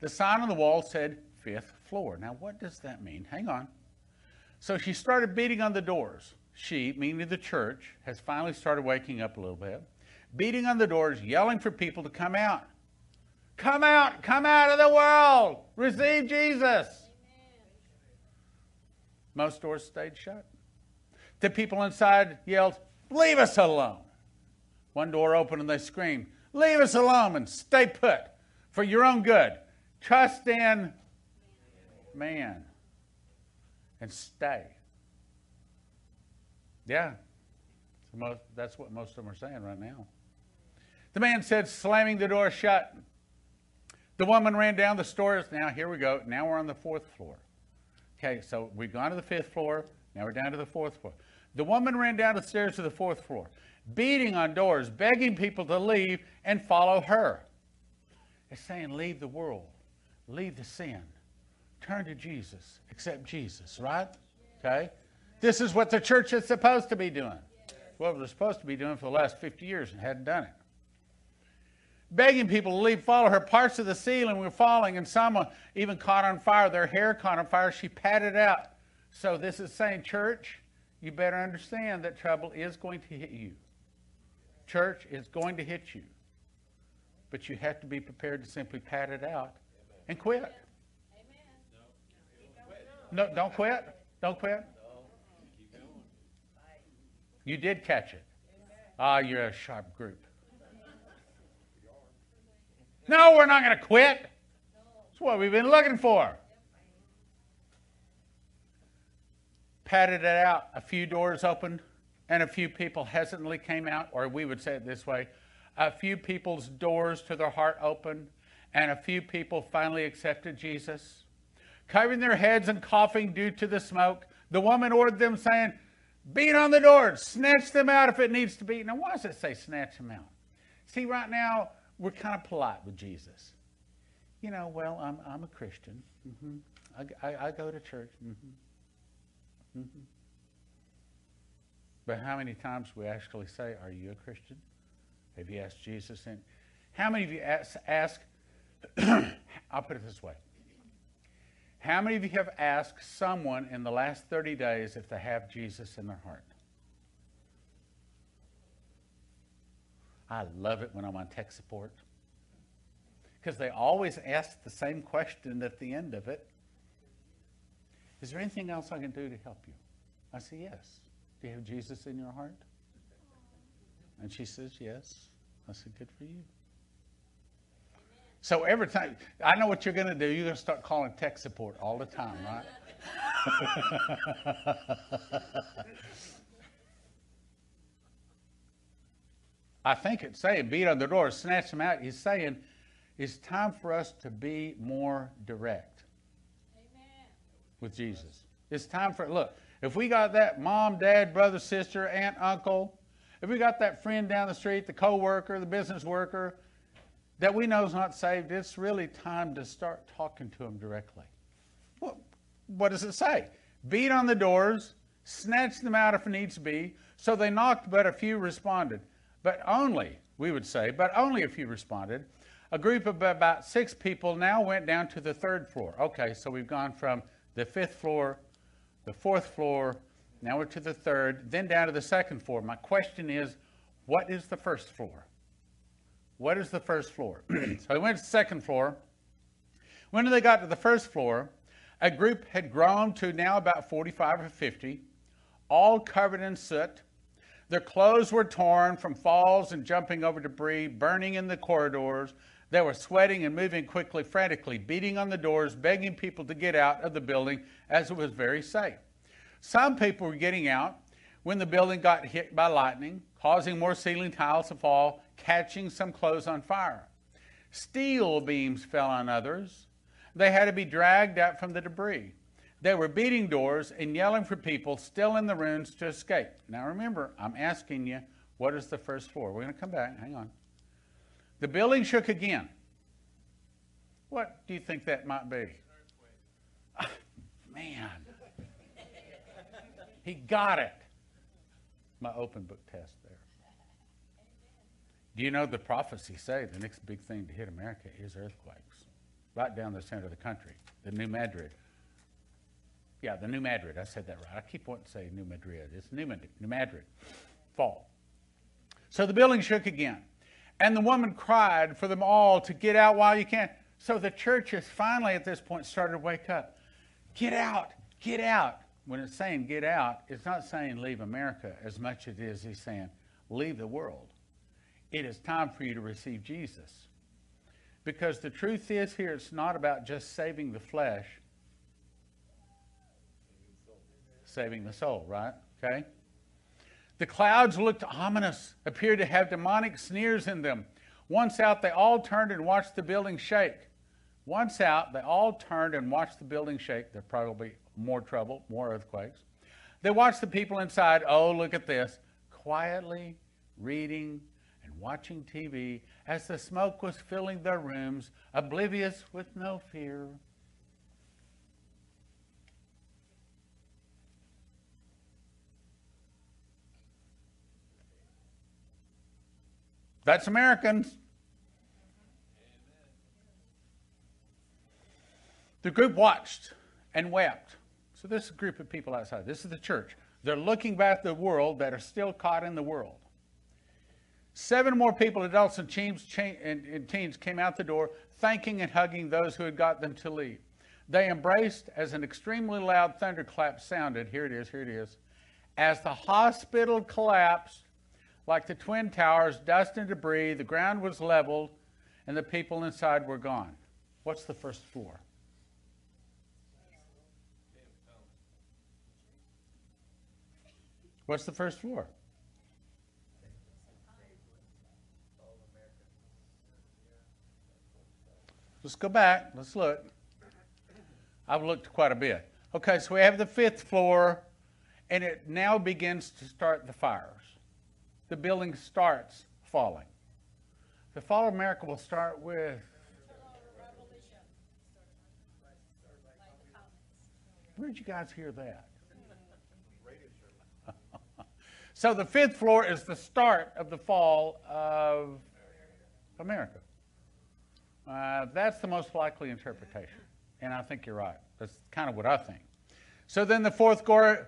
The sign on the wall said fifth floor. Now, what does that mean? Hang on. So she started beating on the doors she, meaning the church, has finally started waking up a little bit, beating on the doors, yelling for people to come out. Come out, come out of the world, receive Jesus. Most doors stayed shut. The people inside yelled, Leave us alone. One door opened and they screamed, Leave us alone and stay put for your own good. Trust in man and stay. Yeah. Most, that's what most of them are saying right now. The man said, slamming the door shut. The woman ran down the stairs. Now, here we go. Now we're on the fourth floor. Okay, so we've gone to the fifth floor. Now we're down to the fourth floor. The woman ran down the stairs to the fourth floor, beating on doors, begging people to leave and follow her. It's saying, leave the world, leave the sin, turn to Jesus, accept Jesus, right? Okay? This is what the church is supposed to be doing. What we're supposed to be doing for the last 50 years and hadn't done it. Begging people to leave, follow her. Parts of the ceiling were falling, and some even caught on fire. Their hair caught on fire. She patted out. So this is saying, church, you better understand that trouble is going to hit you. Church is going to hit you. But you have to be prepared to simply pat it out and quit. No, don't quit. Don't quit. You did catch it. Ah, you're a sharp group. No, we're not going to quit. That's what we've been looking for. Patted it out. A few doors opened, and a few people hesitantly came out, or we would say it this way a few people's doors to their heart opened, and a few people finally accepted Jesus. Covering their heads and coughing due to the smoke, the woman ordered them, saying, Beat on the doors, snatch them out if it needs to be. Now, why does it say snatch them out? See, right now, we're kind of polite with Jesus. You know, well, I'm, I'm a Christian. Mm-hmm. I, I, I, go to church. Mm-hmm. Mm-hmm. But how many times we actually say, Are you a Christian? Have you asked Jesus? And how many of you ask, ask *clears throat* I'll put it this way how many of you have asked someone in the last 30 days if they have Jesus in their heart? I love it when I'm on tech support because they always ask the same question at the end of it. Is there anything else I can do to help you? I say, Yes. Do you have Jesus in your heart? And she says, Yes. I said, Good for you. So every time, I know what you're going to do. You're going to start calling tech support all the time, right? *laughs* I think it's saying, beat on the door, snatch them out. He's saying, it's time for us to be more direct Amen. with Jesus. It's time for, look, if we got that mom, dad, brother, sister, aunt, uncle, if we got that friend down the street, the co-worker, the business worker, that we know is not saved, it's really time to start talking to them directly. Well, what does it say? Beat on the doors, snatch them out if needs be. So they knocked, but a few responded. But only, we would say, but only a few responded. A group of about six people now went down to the third floor. Okay, so we've gone from the fifth floor, the fourth floor, now we're to the third, then down to the second floor. My question is, what is the first floor? What is the first floor? *clears throat* so they went to the second floor. When they got to the first floor, a group had grown to now about 45 or 50, all covered in soot. Their clothes were torn from falls and jumping over debris, burning in the corridors. They were sweating and moving quickly, frantically, beating on the doors, begging people to get out of the building as it was very safe. Some people were getting out when the building got hit by lightning, causing more ceiling tiles to fall, catching some clothes on fire. Steel beams fell on others. They had to be dragged out from the debris. They were beating doors and yelling for people still in the rooms to escape. Now remember, I'm asking you, what is the first floor? We're going to come back. Hang on. The building shook again. What do you think that might be? *laughs* man. He got it. My open book test. Do you know the prophecies say the next big thing to hit America is earthquakes? Right down the center of the country, the New Madrid. Yeah, the New Madrid. I said that right. I keep wanting to say New Madrid. It's New Madrid. New Madrid. Fall. So the building shook again. And the woman cried for them all to get out while you can. So the church finally, at this point, started to wake up. Get out, get out. When it's saying get out, it's not saying leave America as much as it is he's saying leave the world. It is time for you to receive Jesus. Because the truth is here, it's not about just saving the flesh, saving the soul, right? Okay? The clouds looked ominous, appeared to have demonic sneers in them. Once out, they all turned and watched the building shake. Once out, they all turned and watched the building shake. There'd probably more trouble, more earthquakes. They watched the people inside, oh, look at this, quietly reading watching TV as the smoke was filling their rooms, oblivious with no fear. That's Americans. The group watched and wept. So, this is a group of people outside. This is the church. They're looking back at the world that are still caught in the world. Seven more people, adults and teens, and teens, came out the door, thanking and hugging those who had got them to leave. They embraced as an extremely loud thunderclap sounded. Here it is, here it is. As the hospital collapsed, like the Twin Towers, dust and debris, the ground was leveled, and the people inside were gone. What's the first floor? What's the first floor? Let's go back. Let's look. I've looked quite a bit. Okay, so we have the fifth floor, and it now begins to start the fires the building starts falling. The fall of America will start with. Where did you guys hear that? *laughs* so the fifth floor is the start of the fall of America. Uh, that's the most likely interpretation, and I think you're right. That's kind of what I think. So then the fourth,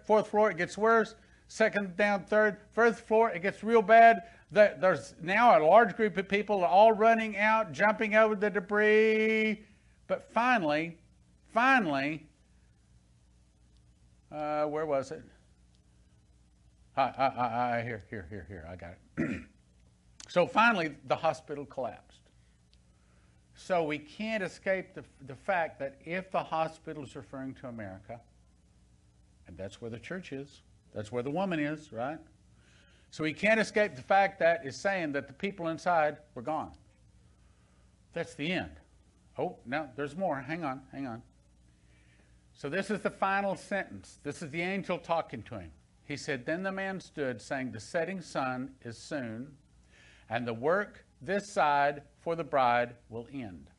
fourth floor, it gets worse second down, third, first floor, it gets real bad. There- There's now a large group of people all running out, jumping over the debris. But finally, finally, uh, where was it? I, I, I, here, here, here, here, I got it. *clears throat* so finally, the hospital collapsed. So we can't escape the, the fact that if the hospital is referring to America, and that's where the church is, that's where the woman is, right? So we can't escape the fact that it's saying that the people inside were gone. That's the end. Oh, no, there's more. Hang on, hang on. So this is the final sentence. This is the angel talking to him. He said, Then the man stood, saying, The setting sun is soon, and the work this side for the bride will end.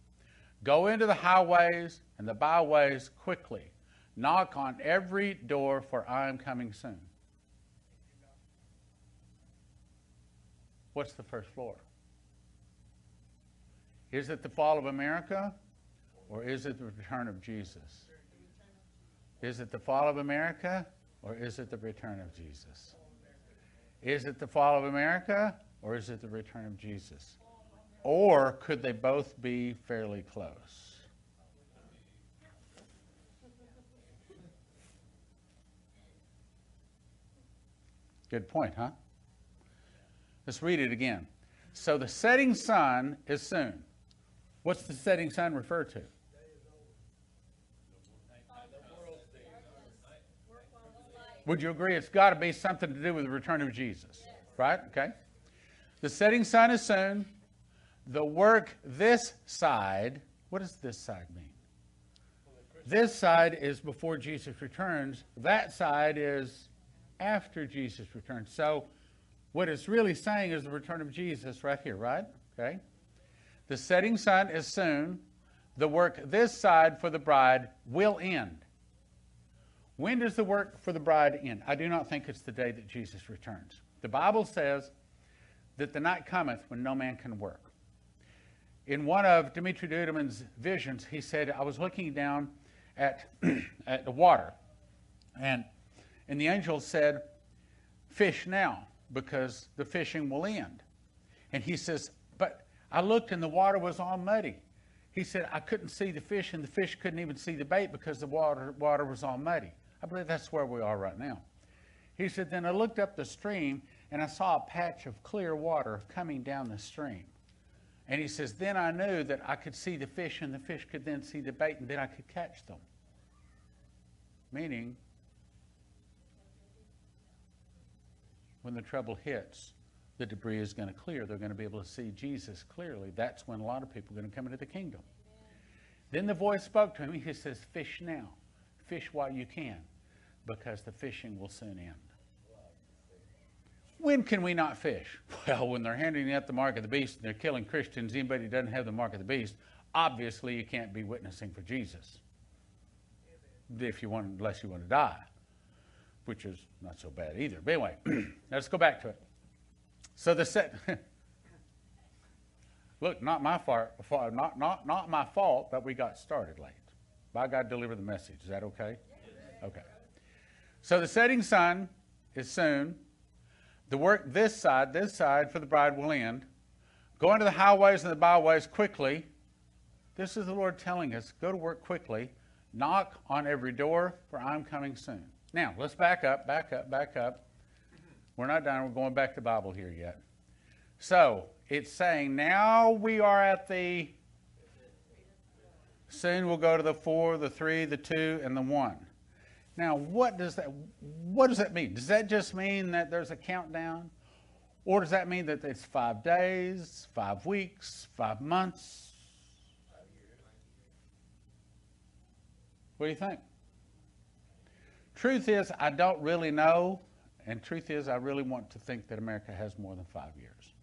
Go into the highways and the byways quickly. Knock on every door, for I am coming soon. What's the first floor? Is it the fall of America or is it the return of Jesus? Is it the fall of America or is it the return of Jesus? Is it the fall of America or is it the return of Jesus? Or could they both be fairly close? Good point, huh? Let's read it again. So the setting sun is soon. What's the setting sun refer to? Would you agree it's got to be something to do with the return of Jesus? Right? Okay. The setting sun is soon. The work this side, what does this side mean? This side is before Jesus returns. That side is after Jesus returns. So what it's really saying is the return of Jesus right here, right? Okay. The setting sun is soon. The work this side for the bride will end. When does the work for the bride end? I do not think it's the day that Jesus returns. The Bible says that the night cometh when no man can work. In one of Dimitri Duduman's visions, he said, I was looking down at, *clears throat* at the water, and, and the angel said, Fish now, because the fishing will end. And he says, But I looked and the water was all muddy. He said, I couldn't see the fish, and the fish couldn't even see the bait because the water, water was all muddy. I believe that's where we are right now. He said, Then I looked up the stream and I saw a patch of clear water coming down the stream. And he says, Then I knew that I could see the fish and the fish could then see the bait and then I could catch them. Meaning, when the trouble hits, the debris is going to clear. They're going to be able to see Jesus clearly. That's when a lot of people are going to come into the kingdom. Then the voice spoke to him. He says, Fish now. Fish while you can, because the fishing will soon end. When can we not fish? *laughs* Well, when they're handing out the mark of the beast and they're killing Christians, anybody who doesn't have the mark of the beast, obviously you can't be witnessing for Jesus. If you want, unless you want to die, which is not so bad either. But anyway, *clears throat* let's go back to it. So the set. *laughs* Look, not my fault. Not not not my fault that we got started late. By God, deliver the message. Is that okay? Okay. So the setting sun is soon. The work this side, this side for the bride will end. Go into the highways and the byways quickly. This is the Lord telling us go to work quickly. Knock on every door, for I'm coming soon. Now, let's back up, back up, back up. We're not done. We're going back to Bible here yet. So, it's saying now we are at the. Soon we'll go to the four, the three, the two, and the one. Now, what does that what does that mean? Does that just mean that there's a countdown? Or does that mean that it's five days, five weeks, five months? What do you think? Truth is, I don't really know, and truth is, I really want to think that America has more than five years.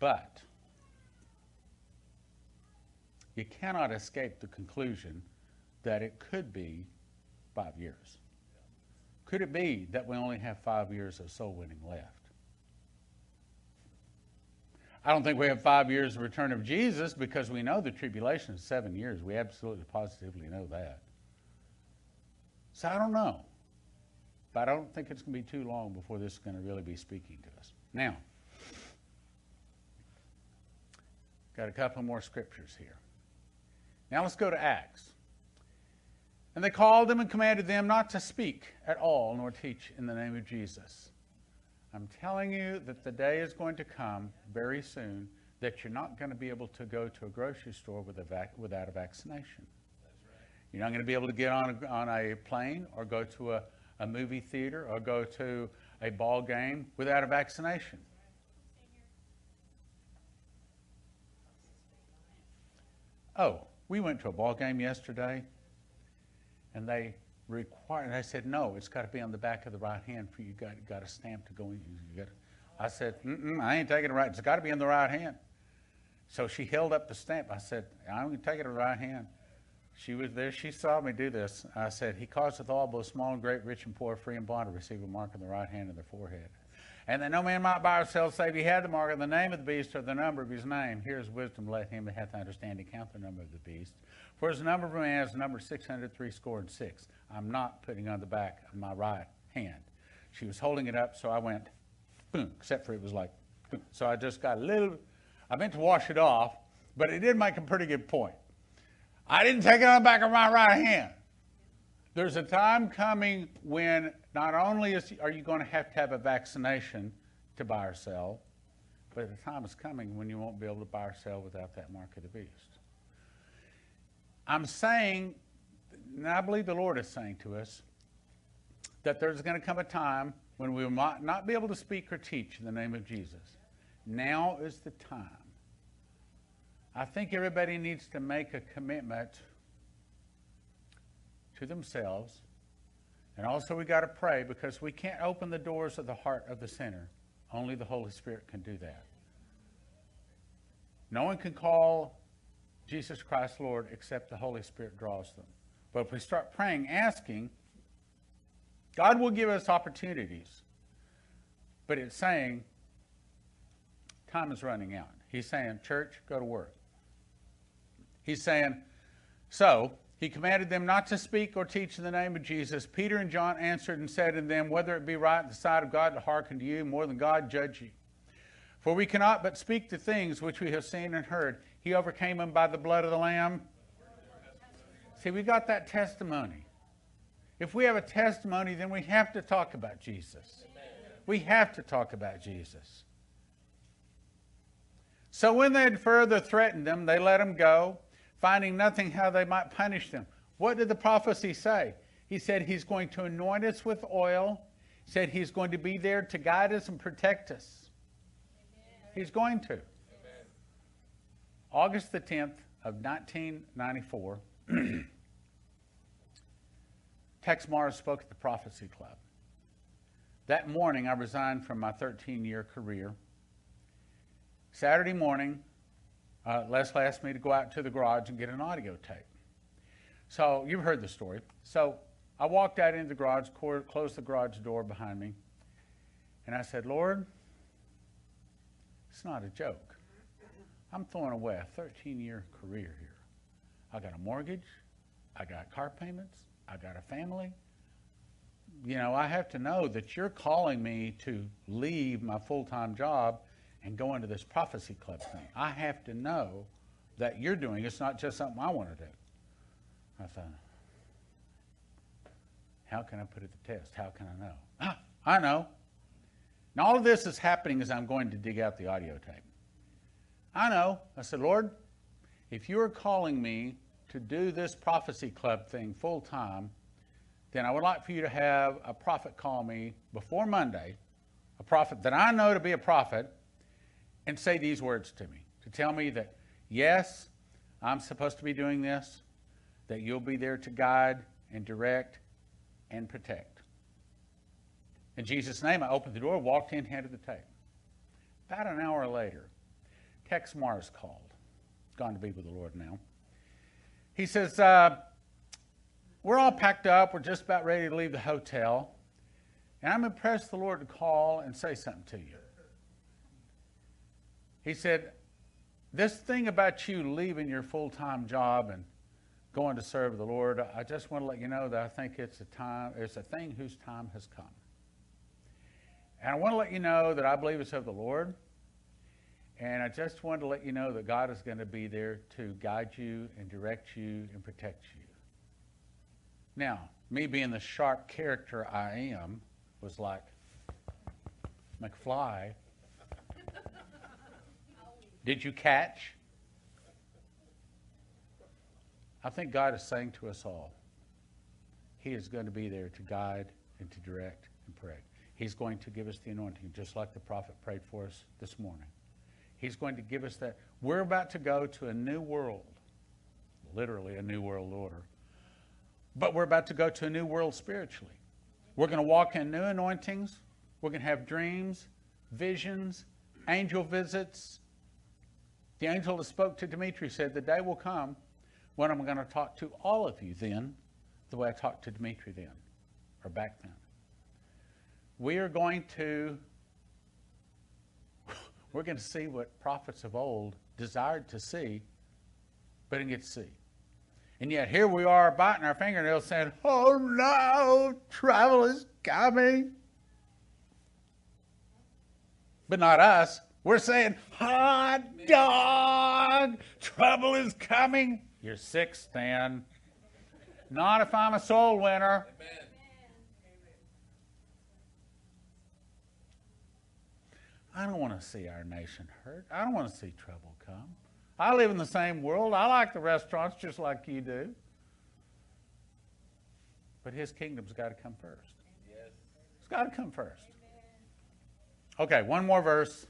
But you cannot escape the conclusion that it could be five years. Could it be that we only have five years of soul winning left? I don't think we have five years of return of Jesus because we know the tribulation is seven years. We absolutely positively know that. So I don't know. But I don't think it's going to be too long before this is going to really be speaking to us. Now, got a couple more scriptures here. Now let's go to Acts. And they called them and commanded them not to speak at all nor teach in the name of Jesus. I'm telling you that the day is going to come very soon that you're not going to be able to go to a grocery store with a vac- without a vaccination. You're not going to be able to get on a, on a plane or go to a, a movie theater or go to a ball game without a vaccination. Oh, we went to a ball game yesterday, and they required. And I said, no, it's got to be on the back of the right hand for you. Got got a stamp to go in. You got. I said, I ain't taking it right. It's got to be in the right hand. So she held up the stamp. I said, I'm going to take it in the right hand. She was there. She saw me do this. I said, He causeth all, both small and great, rich and poor, free and bond, to receive a mark on the right hand of their forehead. And that no man might buy or sell save he had the mark of the name of the beast or the number of his name. Here's wisdom, let him that hath understanding count the number of the beast. For as the number of man is the number 603 score and six. I'm not putting on the back of my right hand. She was holding it up, so I went, boom, except for it was like, boom. So I just got a little, I meant to wash it off, but it did make a pretty good point. I didn't take it on the back of my right hand. There's a time coming when not only is, are you going to have to have a vaccination to buy or sell, but the time is coming when you won't be able to buy or sell without that mark of the beast. I'm saying, and I believe the Lord is saying to us, that there's going to come a time when we will not, not be able to speak or teach in the name of Jesus. Now is the time. I think everybody needs to make a commitment to themselves. And also, we got to pray because we can't open the doors of the heart of the sinner. Only the Holy Spirit can do that. No one can call Jesus Christ Lord except the Holy Spirit draws them. But if we start praying, asking, God will give us opportunities. But it's saying, time is running out. He's saying, church, go to work. He's saying, so he commanded them not to speak or teach in the name of Jesus. Peter and John answered and said to them, Whether it be right in the sight of God to hearken to you more than God, judge you. For we cannot but speak the things which we have seen and heard. He overcame them by the blood of the Lamb. See, we got that testimony. If we have a testimony, then we have to talk about Jesus. We have to talk about Jesus. So when they had further threatened them, they let them go finding nothing how they might punish them. What did the prophecy say? He said he's going to anoint us with oil. Said he's going to be there to guide us and protect us. He's going to. August the 10th of 1994, *clears throat* Texe Marrs spoke at the Prophecy Club. That morning, I resigned from my 13 year career. Saturday morning, uh, Leslie asked me to go out to the garage and get an audio tape. So you've heard the story. So I walked out into the garage, closed the garage door behind me, and I said, Lord, it's not a joke. I'm throwing away a 13 year career here. I got a mortgage, I got car payments, I got a family. You know, I have to know that you're calling me to leave my full time job and go into this prophecy club thing. I have to know that you're doing it's not just something I want to do. I thought, how can I put it to test? How can I know? Ah, I know. And all of this is happening as I'm going to dig out the audio tape. I know. I said, Lord, if you're calling me to do this prophecy club thing full time, then I would like for you to have a prophet call me before Monday, a prophet that I know to be a prophet, and say these words to me to tell me that, yes, I'm supposed to be doing this, that you'll be there to guide and direct and protect. In Jesus' name, I opened the door, walked in, handed the tape. About an hour later, Texe Marrs called. Gone to be with the Lord now. He says, uh, We're all packed up. We're just about ready to leave the hotel. And I'm impressed the Lord to call and say something to you. He said, This thing about you leaving your full time job and going to serve the Lord, I just want to let you know that I think it's a time, it's a thing whose time has come. And I want to let you know that I believe it's of the Lord. And I just wanted to let you know that God is going to be there to guide you and direct you and protect you. Now, me being the sharp character I am, was like, McFly, *laughs* did you catch? I think God is saying to us all, He is going to be there to guide and to direct and pray. He's going to give us the anointing, just like the prophet prayed for us this morning. He's going to give us that. We're about to go to a new world, literally a new world order. But we're about to go to a new world spiritually. We're going to walk in new anointings. We're going to have dreams, visions, angel visits. The angel that spoke to Dimitri said, The day will come when I'm going to talk to all of you then, the way I talked to Dimitri then, or back then. We are going to we're going to see what prophets of old desired to see, but didn't get to see. And yet here we are biting our fingernails saying, Oh no, trouble is coming. But not us. We're saying, Hot dog, trouble is coming. You're sick, Stan. Not if I'm a soul winner. I don't want to see our nation hurt. I don't want to see trouble come. I live in the same world. I like the restaurants just like you do. But his kingdom's got to come first. Yes. It's got to come first. Okay, one more verse,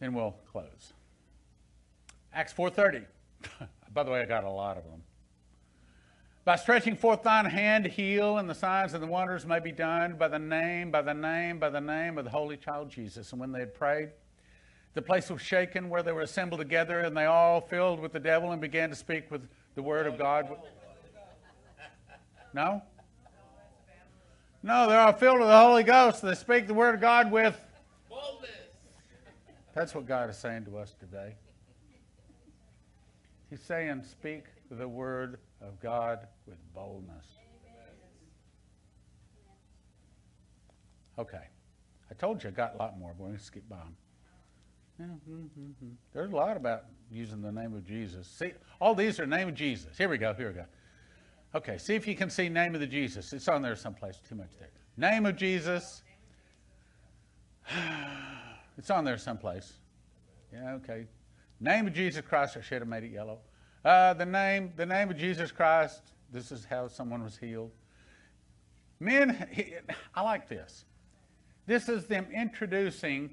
then we'll close. Acts 4:30. *laughs* By the way, I got a lot of them. By stretching forth thine hand, to heal, and the signs and the wonders may be done by the name, by the name, by the name of the Holy Child Jesus. And when they had prayed, the place was shaken where they were assembled together, and they all filled with the devil and began to speak with the word of God. No? No, they're all filled with the Holy Ghost. They speak the word of God with boldness. That's what God is saying to us today. He's saying, speak the word of God with boldness. Okay. I told you I got a lot more, but to skip by them. There's a lot about using the name of Jesus. See, all these are name of Jesus. Here we go. Here we go. Okay, see if you can see name of the Jesus. It's on there someplace. Too much there. Name of Jesus. *sighs* It's on there someplace. Yeah, okay. Name of Jesus Christ. I should have made it yellow. Uh, the name, the name of Jesus Christ. This is how someone was healed. Men, I like this. This is them introducing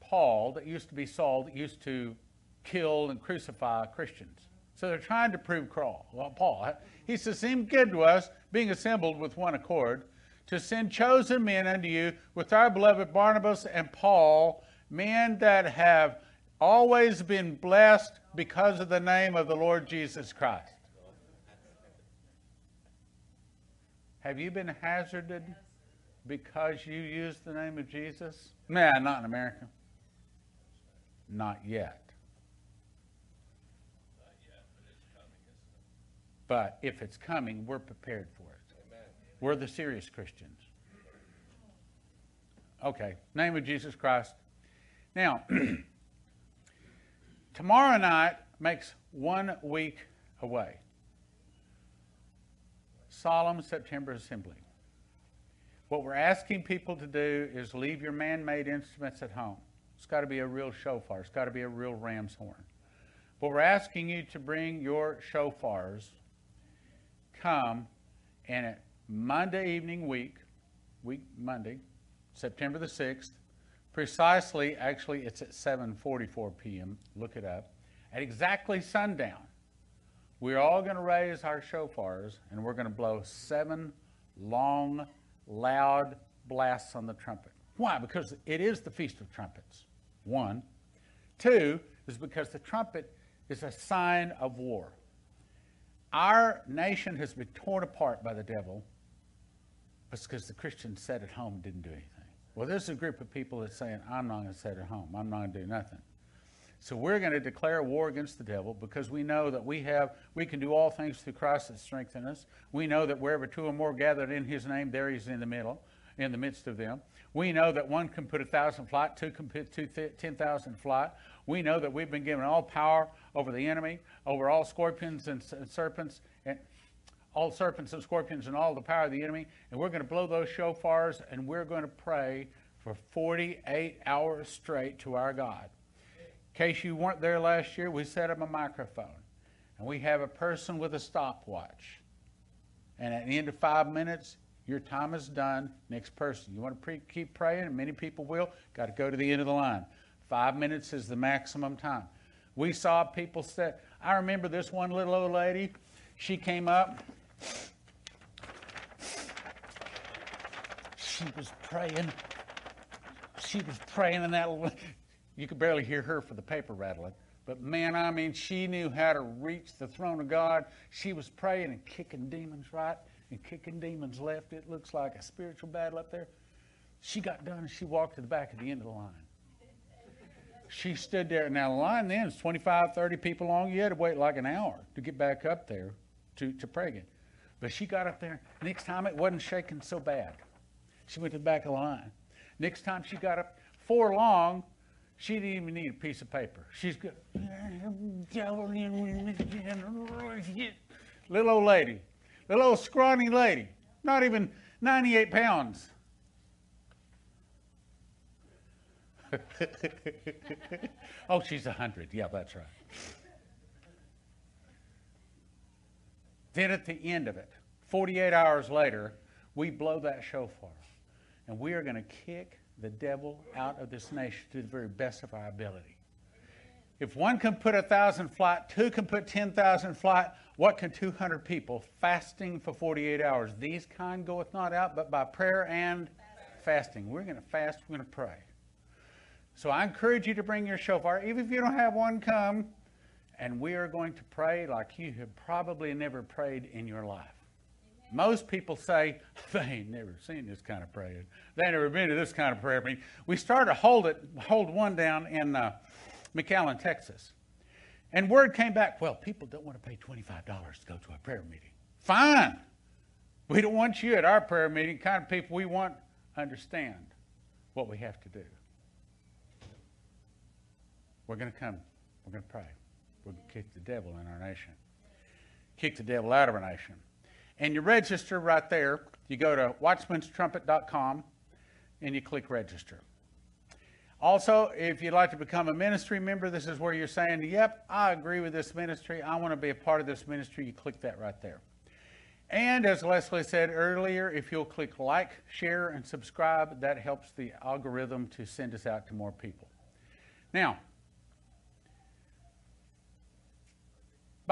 Paul, that used to be Saul, that used to kill and crucify Christians. So they're trying to prove Paul. He says, seemed good to us, being assembled with one accord, to send chosen men unto you with our beloved Barnabas and Paul, men that have always been blessed because of the name of the Lord Jesus Christ. Have you been hazarded because you used the name of Jesus? Nah, not in America. Not yet. But if it's coming, we're prepared for it. We're the serious Christians. Okay, name of Jesus Christ. Now, *clears throat* tomorrow night makes one week away. Solemn September Assembly. What we're asking people to do is leave your man made instruments at home. It's got to be a real shofar, it's got to be a real ram's horn. But we're asking you to bring your shofars, come, and at Monday evening week, week Monday, September the 6th, precisely, actually it's at 7.44 p.m., look it up, at exactly sundown, we're all going to raise our shofars and we're going to blow seven long, loud blasts on the trumpet. Why? Because it is the Feast of Trumpets, one. Two is because the trumpet is a sign of war. Our nation has been torn apart by the devil because the Christians sat at home and didn't do anything. Well, there's a group of people that's saying, I'm not going to sit at home. I'm not going to do nothing. So we're going to declare war against the devil because we know that we have we can do all things through Christ that strengthen us. We know that wherever two or more gathered in his name, there he's in the middle, in the midst of them. We know that one can put a thousand flight, two can put two ten thousand flight. We know that we've been given all power over the enemy, over all scorpions and, and serpents, and all serpents and scorpions and all the power of the enemy. And we're going to blow those shofars and we're going to pray for 48 hours straight to our God. In case you weren't there last year, we set up a microphone and we have a person with a stopwatch. And at the end of five minutes, your time is done. Next person. You want to pre- keep praying, and many people will. Got to go to the end of the line. Five minutes is the maximum time. We saw people say, I remember this one little old lady. She came up. She was praying. She was praying, and that little you could barely hear her for the paper rattling. But man, I mean, she knew how to reach the throne of God. She was praying and kicking demons right and kicking demons left. It looks like a spiritual battle up there. She got done and she walked to the back of the end of the line. She stood there. Now, the line then is 25, 30 people long. You had to wait like an hour to get back up there to, to pray again. But she got up there. Next time it wasn't shaking so bad. She went to the back of the line. Next time she got up for long, she didn't even need a piece of paper. She's good. Little old lady. Little old scrawny lady. Not even 98 pounds. *laughs* oh, she's 100. Yeah, that's right. Then at the end of it, 48 hours later, we blow that shofar. And we are going to kick the devil out of this nation to the very best of our ability. If one can put a thousand flight, two can put 10,000 flight, what can 200 people fasting for 48 hours? These kind goeth not out, but by prayer and fasting. We're going to fast, we're going to pray. So I encourage you to bring your shofar, even if you don't have one, come, and we are going to pray like you have probably never prayed in your life. Most people say *laughs* they ain't never seen this kind of prayer. They ain't never been to this kind of prayer meeting. We started to hold it, hold one down in uh, McAllen, Texas, and word came back. Well, people don't want to pay twenty five dollars to go to a prayer meeting. Fine, we don't want you at our prayer meeting. The kind of people we want understand what we have to do. We're going to come. We're going to pray. To kick the devil in our nation. Kick the devil out of our nation. And you register right there. You go to watchmanstrumpet.com and you click register. Also, if you'd like to become a ministry member, this is where you're saying, Yep, I agree with this ministry. I want to be a part of this ministry. You click that right there. And as Leslie said earlier, if you'll click like, share, and subscribe, that helps the algorithm to send us out to more people. Now,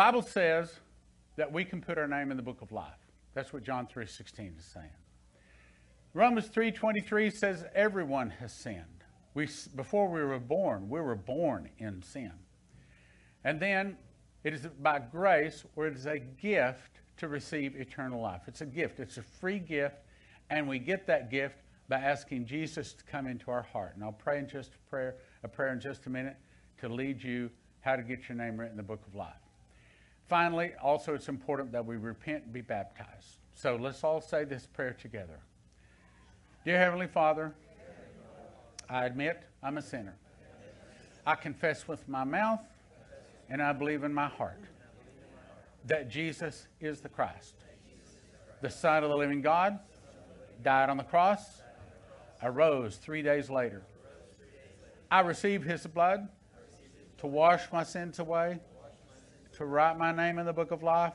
Bible says that we can put our name in the book of life. That's what John 3:16 is saying. Romans 3:23 says everyone has sinned. We before we were born, we were born in sin. And then it is by grace or it is a gift to receive eternal life. It's a gift. It's a free gift and we get that gift by asking Jesus to come into our heart. And I'll pray in just a prayer, a prayer in just a minute to lead you how to get your name written in the book of life. Finally, also it's important that we repent and be baptized. So let's all say this prayer together. Dear Heavenly Father, I admit I'm a sinner. I confess with my mouth and I believe in my heart that Jesus is the Christ, the Son of the living God, died on the cross, arose three days later. I receive his blood to wash my sins away to write my name in the book of life,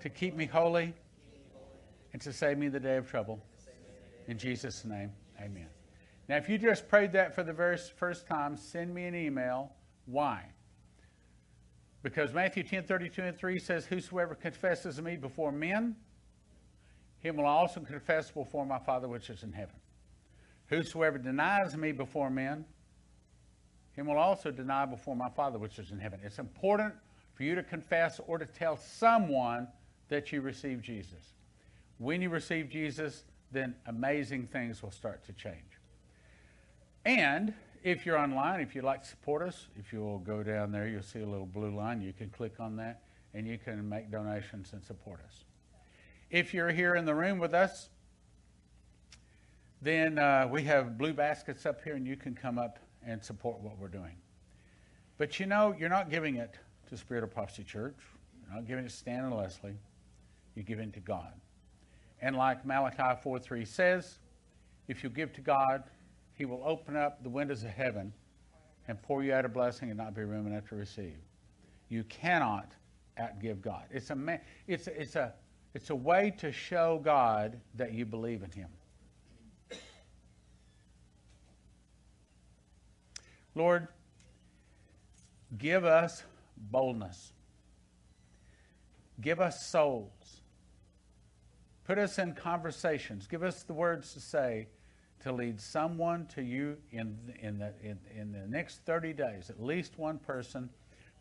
to keep me holy, and to save me the day of trouble. In Jesus' name, amen. Now, if you just prayed that for the very first time, send me an email. Why? Because Matthew 10 32 and 3 says, Whosoever confesses me before men, him will also confess before my Father which is in heaven. Whosoever denies me before men, him will also deny before my Father which is in heaven. It's important for you to confess or to tell someone that you receive Jesus. When you receive Jesus, then amazing things will start to change. And if you're online, if you'd like to support us, if you'll go down there, you'll see a little blue line. You can click on that and you can make donations and support us. If you're here in the room with us, then uh, we have blue baskets up here and you can come up and support what we're doing. But you know, you're not giving it to Spirit of Prophecy Church. You're not giving it to Stan and Leslie. You're giving it to God. And like Malachi 4.3 says, if you give to God, he will open up the windows of heaven and pour you out a blessing and not be room enough to receive. You cannot outgive God. It's a, it's, a, it's, a, it's a way to show God that you believe in him. Lord, give us boldness. Give us souls. Put us in conversations. Give us the words to say to lead someone to you in, in, the, in, in the next 30 days, at least one person,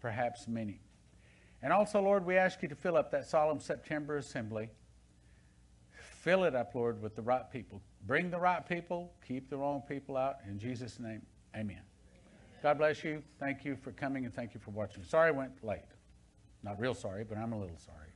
perhaps many. And also, Lord, we ask you to fill up that solemn September assembly. Fill it up, Lord, with the right people. Bring the right people, keep the wrong people out. In Jesus' name, amen. God bless you. Thank you for coming and thank you for watching. Sorry I went late. Not real sorry, but I'm a little sorry.